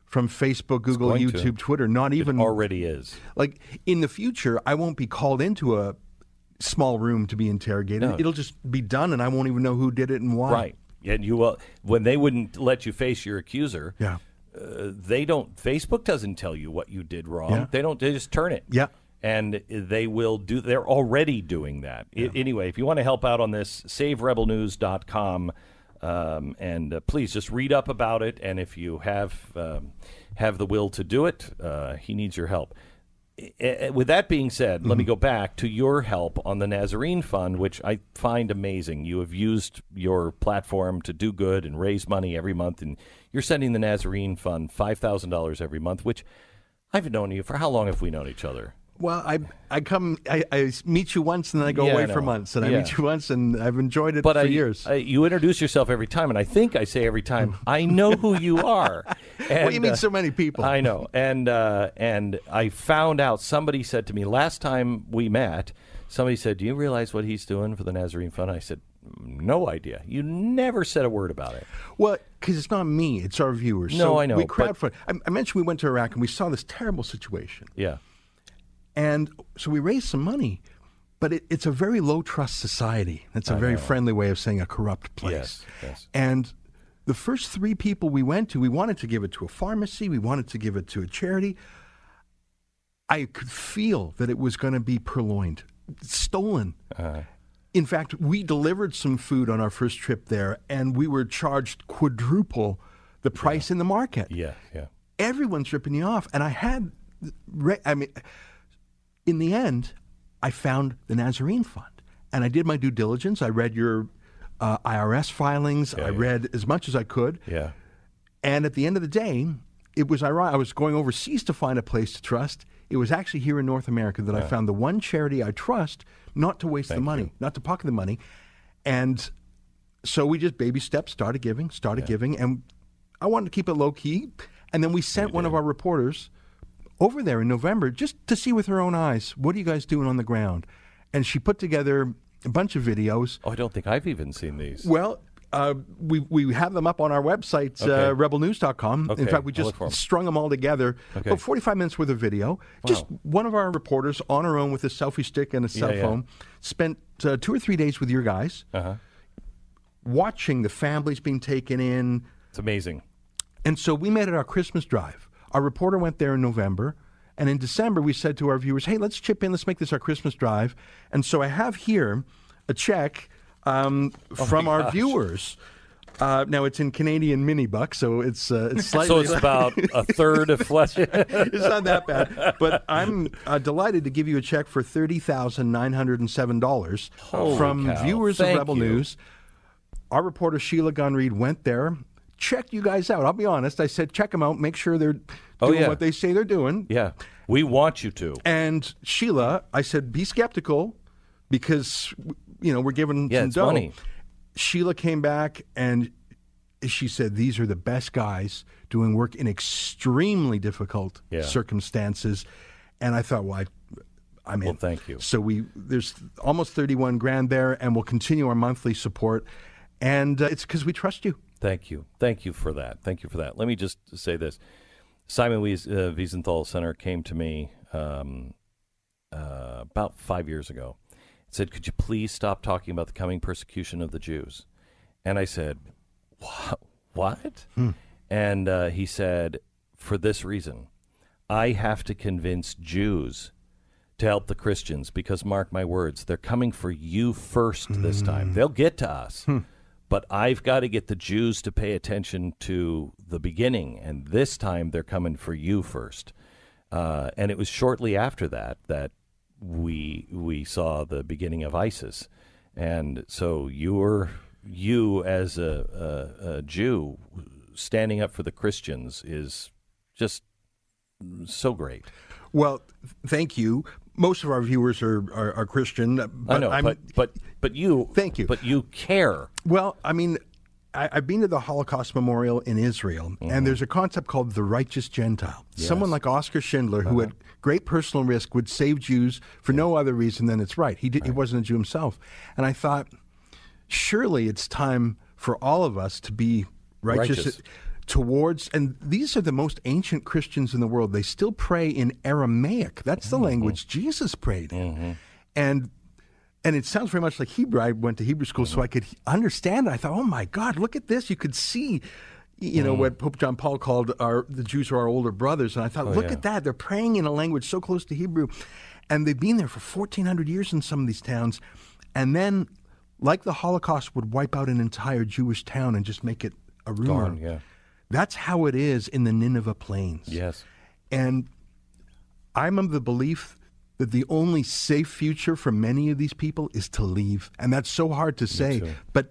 from Facebook, Google, going to. YouTube, Twitter. Not even already is. Like in the future, I won't be called into a small room to be interrogated. No. It'll just be done, and I won't even know who did it and why. Right. And you will when they wouldn't let you face your accuser. Yeah. Uh, they don't. Facebook doesn't tell you what you did wrong. Yeah. They don't. They just turn it. Yeah. And they will do. They're already doing that. I- anyway, if you want to help out on this, SaveRebelNews.com, um, and uh, please just read up about it. And if you have um, have the will to do it, uh, he needs your help. With that being said, let me mm-hmm. go back to your help on the Nazarene Fund, which I find amazing. You have used your platform to do good and raise money every month, and you're sending the Nazarene Fund five thousand dollars every month. Which I've known you for how long have we known each other? Well, I I come I, I meet you once and then I go Yeah, I away for months and I meet you once and I've enjoyed it But for I, years. I- you introduce yourself every time, and I think I say every time, I know who you are. well, you And, meet uh, so many people. I know, and uh, and I found out. Somebody said to me last time we met. Somebody said, "Do you realize what he's doing for the Nazarene Fund?" I said, "No idea." You never said a word about it. Well, because it's not me; it's our viewers. No, so I know, We crowdfund. I, I mentioned we went to Iraq and we saw this terrible situation, Yeah, and so we raised some money. But it, it's a very low trust society. That's a I very know. friendly way of saying a corrupt place. Yes, yes. And the first three people we went to, we wanted to give it to a pharmacy, we wanted to give it to a charity. I could feel that it was going to be purloined, stolen. Uh, In fact, we delivered some food on our first trip there, and we were charged quadruple the price in the market. yeah, yeah. Everyone's ripping you off, and I had, re- I mean, in the end, I found the Nazarene Fund, and I did my due diligence. I read your uh, IRS filings. I read as much as I could. Yeah. And at the end of the day, it was ironic. I was going overseas to find a place to trust. It was actually here in North America that I found the one charity I trust not to waste the money, you. not to pocket the money. And so we just baby steps started giving, started giving. And I wanted to keep it low key. And then we sent one of our reporters over there in November just to see with her own eyes what are you guys doing on the ground? And she put together a bunch of videos. Oh, I don't think I've even seen these. Well, uh, we we have them up on our website, Okay. uh, rebelnews.com. Okay, In fact, we just strung them all together. Okay. About 45 minutes worth of video. Just one of our reporters on her own with a selfie stick and a cell Yeah, yeah. phone spent uh, two or three days with your guys Uh-huh. watching the families being taken in. It's amazing. And so we made it our Christmas drive. Our reporter went there in November. And in December, we said to our viewers, hey, let's chip in, let's make this our Christmas drive. And so I have here a check um, Oh from our gosh. viewers. Uh, now it's in Canadian mini bucks, so it's uh, it's slightly. So it's about a third of flesh. it's not that bad, but I'm uh, delighted to give you a check for thirty thousand nine hundred and seven dollars from cow. viewers Thank of Rebel you. News. Our reporter Sheila Gunn Reid went there, checked you guys out. I'll be honest, I said check them out, make sure they're Oh, doing yeah. what they say they're doing. Yeah, we want you to. And Sheila, I said, be skeptical because you know we're giving Yeah, some dough. money. Sheila came back and she said these are the best guys doing work in extremely difficult Yeah. circumstances. And I thought, well, I, I'm in. Well, thank you. So we there's almost 31 grand there, and we'll continue our monthly support. And uh, it's because we trust you. Thank you. Thank you for that. Thank you for that. Let me just say this. Simon Wies, uh, Wiesenthal Center came to me um, uh, about five years ago. Said, "Could you please stop talking about the coming persecution of the Jews?" And I said, "What? What?" And uh, he said, "For this reason, I have to convince Jews to help the Christians because, mark my words, they're coming for you first this time. They'll get to us." But I've got to get the Jews to pay attention to the beginning, and this time they're coming for you first. Uh, and it was shortly after that that we we saw the beginning of ISIS, and so you were you as a, a, a Jew standing up for the Christians is just so great. Well, thank you. Most of our viewers are are, are Christian. But I know, I'm, but but but you thank you. But you care. Well, I mean, I, I've been to the Holocaust Memorial in Israel, and there's a concept called the righteous Gentile. Yes. Someone like Oskar Schindler, who Uh-huh. at great personal risk would save Jews for no other reason than it's right. He did, he wasn't a Jew himself, and I thought, surely it's time for all of us to be righteous. Righteous. Towards, and these are the most ancient Christians in the world. They still pray in Aramaic. That's the mm-hmm. language Jesus prayed in. Mm-hmm. And and it sounds very much like Hebrew. I went to Hebrew school so I could mm-hmm. understand it. I thought, oh my God, look at this. You could see, you know, Mm. what Pope John Paul called our the Jews are our older brothers. And I thought, Oh, look yeah. at that. They're praying in a language so close to Hebrew. And they've been there for 1,400 years in some of these towns. And then, like the Holocaust would wipe out an entire Jewish town and just make it a rumor. Yeah. That's how it is in the Nineveh Plains. Yes. And I'm of the belief that the only safe future for many of these people is to leave. And that's so hard to say. But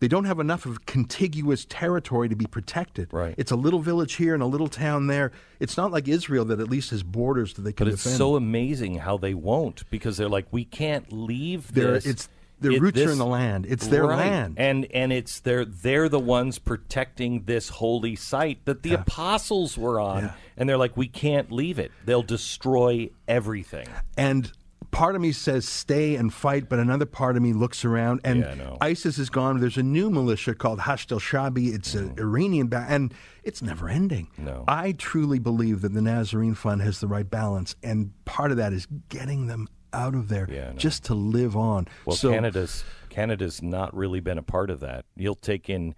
they don't have enough of contiguous territory to be protected. Right. It's a little village here and a little town there. It's not like Israel that at least has borders that they can But it's defend. so amazing how they won't because they're like, we can't leave Their- this. it's- their roots are in the land. It's their Right. land. and and it's they're they're the ones protecting this holy site that the apostles were on, and they're like, we can't leave it. They'll destroy everything. And part of me says stay and fight, but another part of me looks around and Yeah. ISIS is gone. There's a new militia called Hashd al-Shabi. It's an Iranian, ba- and it's never ending. Mm. No. I truly believe that the Nazarene Fund has the right balance, and part of that is getting them out of there just to live on. Well, so, Canada's Canada's not really been a part of that. You'll take in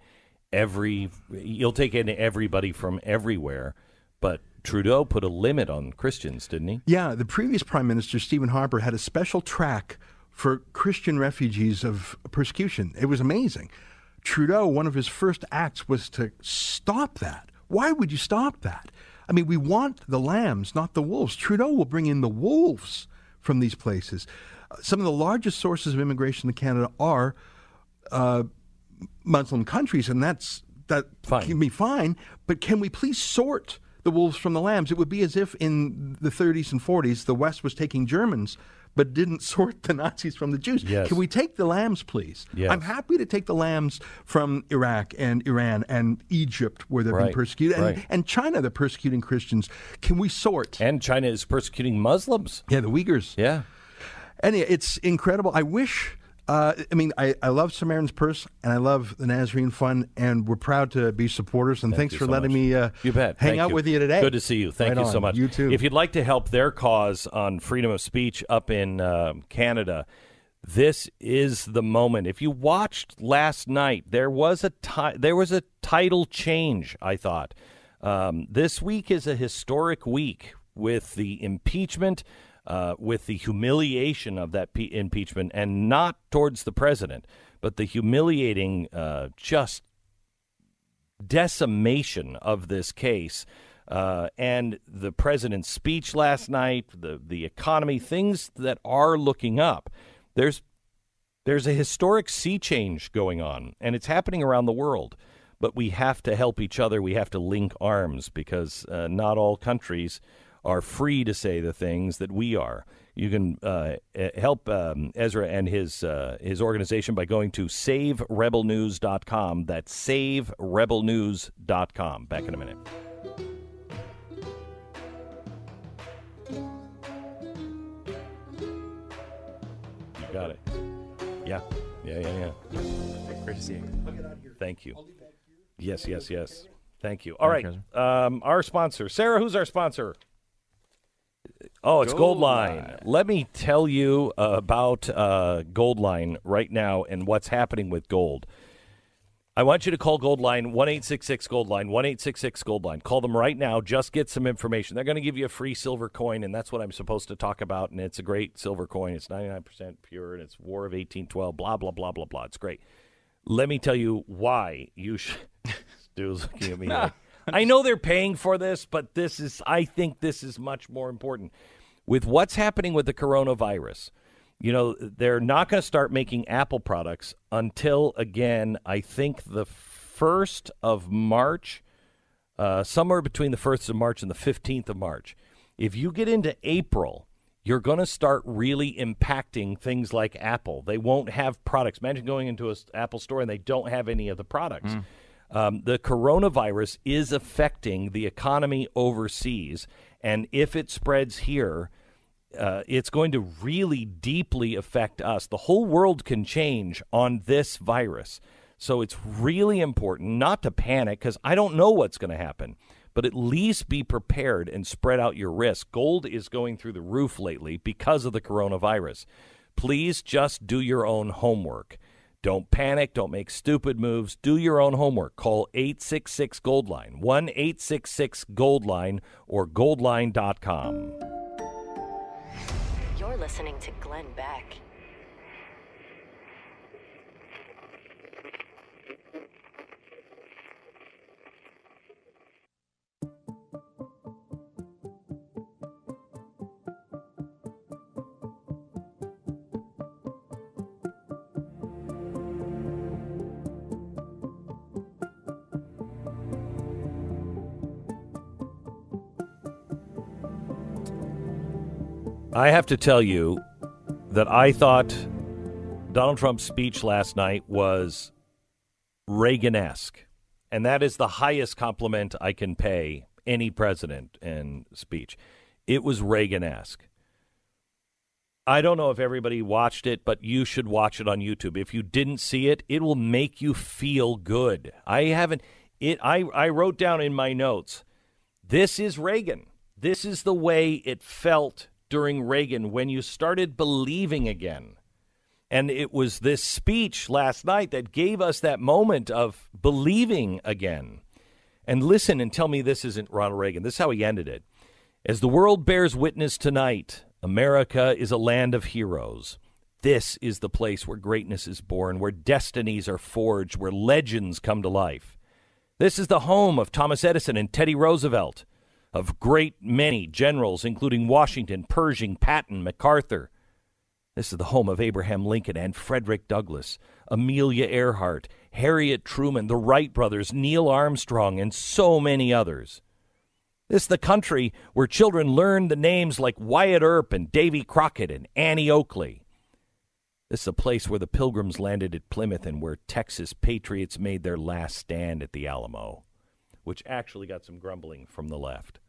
every you'll take in everybody from everywhere, but Trudeau put a limit on Christians, didn't he? Yeah, the previous Prime Minister, Stephen Harper, had a special track for Christian refugees of persecution. It was amazing. Trudeau, one of his first acts was to stop that. Why would you stop that? I mean, we want the lambs, not the wolves. Trudeau will bring in the wolves from these places. Uh, Some of the largest sources of immigration to Canada are uh, Muslim countries, and that's that can be fine. But can we please sort the wolves from the lambs? It would be as if in the 30s and 40s the West was taking Germans, but didn't sort the Nazis from the Jews. Yes. Can we take the lambs, please? Yes. I'm happy to take the lambs from Iraq and Iran and Egypt, where they've been Right, persecuted, and, right. and China, they're persecuting Christians. Can we sort? And China is persecuting Muslims. Yeah, the Uyghurs. Yeah. And it's incredible. I wish. Uh, I mean, I, I love Samaritan's Purse and I love the Nazarene Fund, and we're proud to be supporters. And Thank thanks for so letting much. me uh, You bet. hang Thank out with you today. Good to see you. Thank Right you so much. You too. If you'd like to help their cause on freedom of speech up in uh, Canada, this is the moment. If you watched last night, there was a ti- there was a title change. I thought um, this week is a historic week with the impeachment. Uh, with the humiliation of that pe- impeachment, and not towards the president, but the humiliating, uh, just decimation of this case uh, and the president's speech last night, the the economy, things that are looking up. There's there's a historic sea change going on, and it's happening around the world. But we have to help each other. We have to link arms because uh, not all countries are free to say the things that we are. You can uh, help um, Ezra and his uh, his organization by going to saverebelnews.com. That's saverebelnews.com. Back in a minute. You got it. Yeah. Yeah, yeah, yeah. Great to see you. Thank you. Yes, yes, yes. Thank you. All right. Um, our sponsor. Sarah, who's our sponsor? Oh, it's Goldline. Let me tell you uh, about uh, Goldline right now and what's happening with gold. I want you to call Goldline one eight six six Goldline one eight six six Goldline. Call them right now. Just get some information. They're going to give you a free silver coin, and that's what I'm supposed to talk about. And it's a great silver coin. It's ninety nine percent pure, and it's War of eighteen twelve. Blah blah blah blah blah. It's great. Let me tell you why you should. Stu's looking at me. like, I know they're paying for this, but this is. I think this is much more important. With what's happening with the coronavirus, you know, they're not going to start making Apple products until, again, I think the 1st of March, uh, somewhere between the 1st of March and the 15th of March. If you get into April, you're going to start really impacting things like Apple. They won't have products. Imagine going into an Apple store and they don't have any of the products. Um, the coronavirus is affecting the economy overseas, and if it spreads here, uh, it's going to really deeply affect us. The whole world can change on this virus. So it's really important not to panic because I don't know what's going to happen, but at least be prepared and spread out your risk. Gold is going through the roof lately because of the coronavirus. Please just do your own homework. Don't panic. Don't make stupid moves. Do your own homework. Call 866 Goldline, 1 866 Goldline, or goldline.com. You're listening to Glenn Beck. I have to tell you that I thought Donald Trump's speech last night was Reagan esque. And that is the highest compliment I can pay any president and speech. It was Reagan esque. I don't know if everybody watched it, but you should watch it on YouTube. If you didn't see it, it will make you feel good. I haven't it I, I wrote down in my notes. This is Reagan. This is the way it felt during Reagan when you started believing again. And it was this speech last night that gave us that moment of believing again. And listen and tell me this isn't Ronald Reagan. This is how he ended it. As the world bears witness tonight, America is a land of heroes. This is the place where greatness is born, where destinies are forged, where legends come to life. This is the home of Thomas Edison and Teddy Roosevelt of great many generals, including Washington, Pershing, Patton, MacArthur. This is the home of Abraham Lincoln and Frederick Douglass, Amelia Earhart, Harriet Tubman, the Wright brothers, Neil Armstrong, and so many others. This is the country where children learn the names like Wyatt Earp and Davy Crockett and Annie Oakley. This is place where the pilgrims landed at Plymouth and where Texas patriots made their last stand at the Alamo which actually got some grumbling from the left.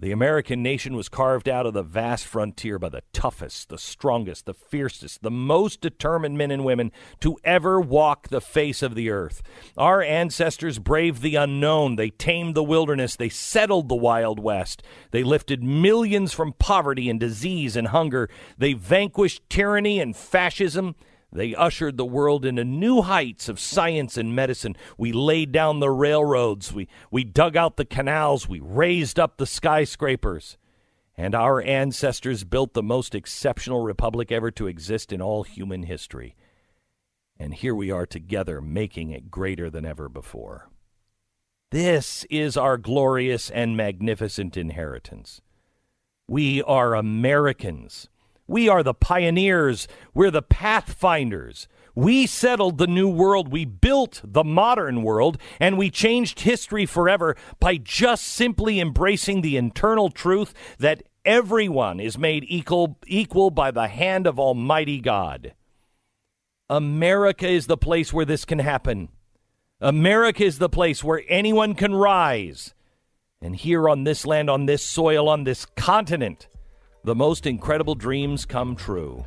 The American nation was carved out of the vast frontier by the toughest, the strongest, the fiercest, the most determined men and women to ever walk the face of the earth. Our ancestors braved the unknown. They tamed the wilderness. They settled the Wild West. They lifted millions from poverty and disease and hunger. They vanquished tyranny and fascism. They ushered the world into new heights of science and medicine. We laid down the railroads. We, we dug out the canals. We raised up the skyscrapers. And our ancestors built the most exceptional republic ever to exist in all human history. And here we are together, making it greater than ever before. This is our glorious and magnificent inheritance. We are Americans. We are the pioneers. We're the pathfinders. We settled the new world. We built the modern world, and we changed history forever by just simply embracing the internal truth that everyone is made equal, equal by the hand of Almighty God. America is the place where this can happen. America is the place where anyone can rise. And here on this land, on this soil, on this continent, the most incredible dreams come true.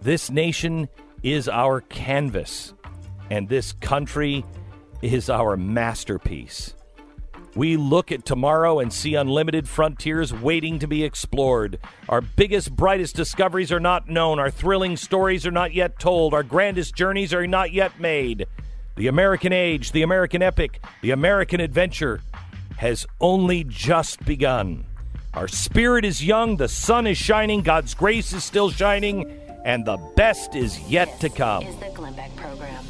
This nation is our canvas, and this country is our masterpiece. We look at tomorrow and see unlimited frontiers waiting to be explored. Our biggest, brightest discoveries are not known. Our thrilling stories are not yet told. Our grandest journeys are not yet made. The American age, the American epic, the American adventure has only just begun. Our spirit is young, the sun is shining, God's grace is still shining, and the best is yet this to come. Is the program.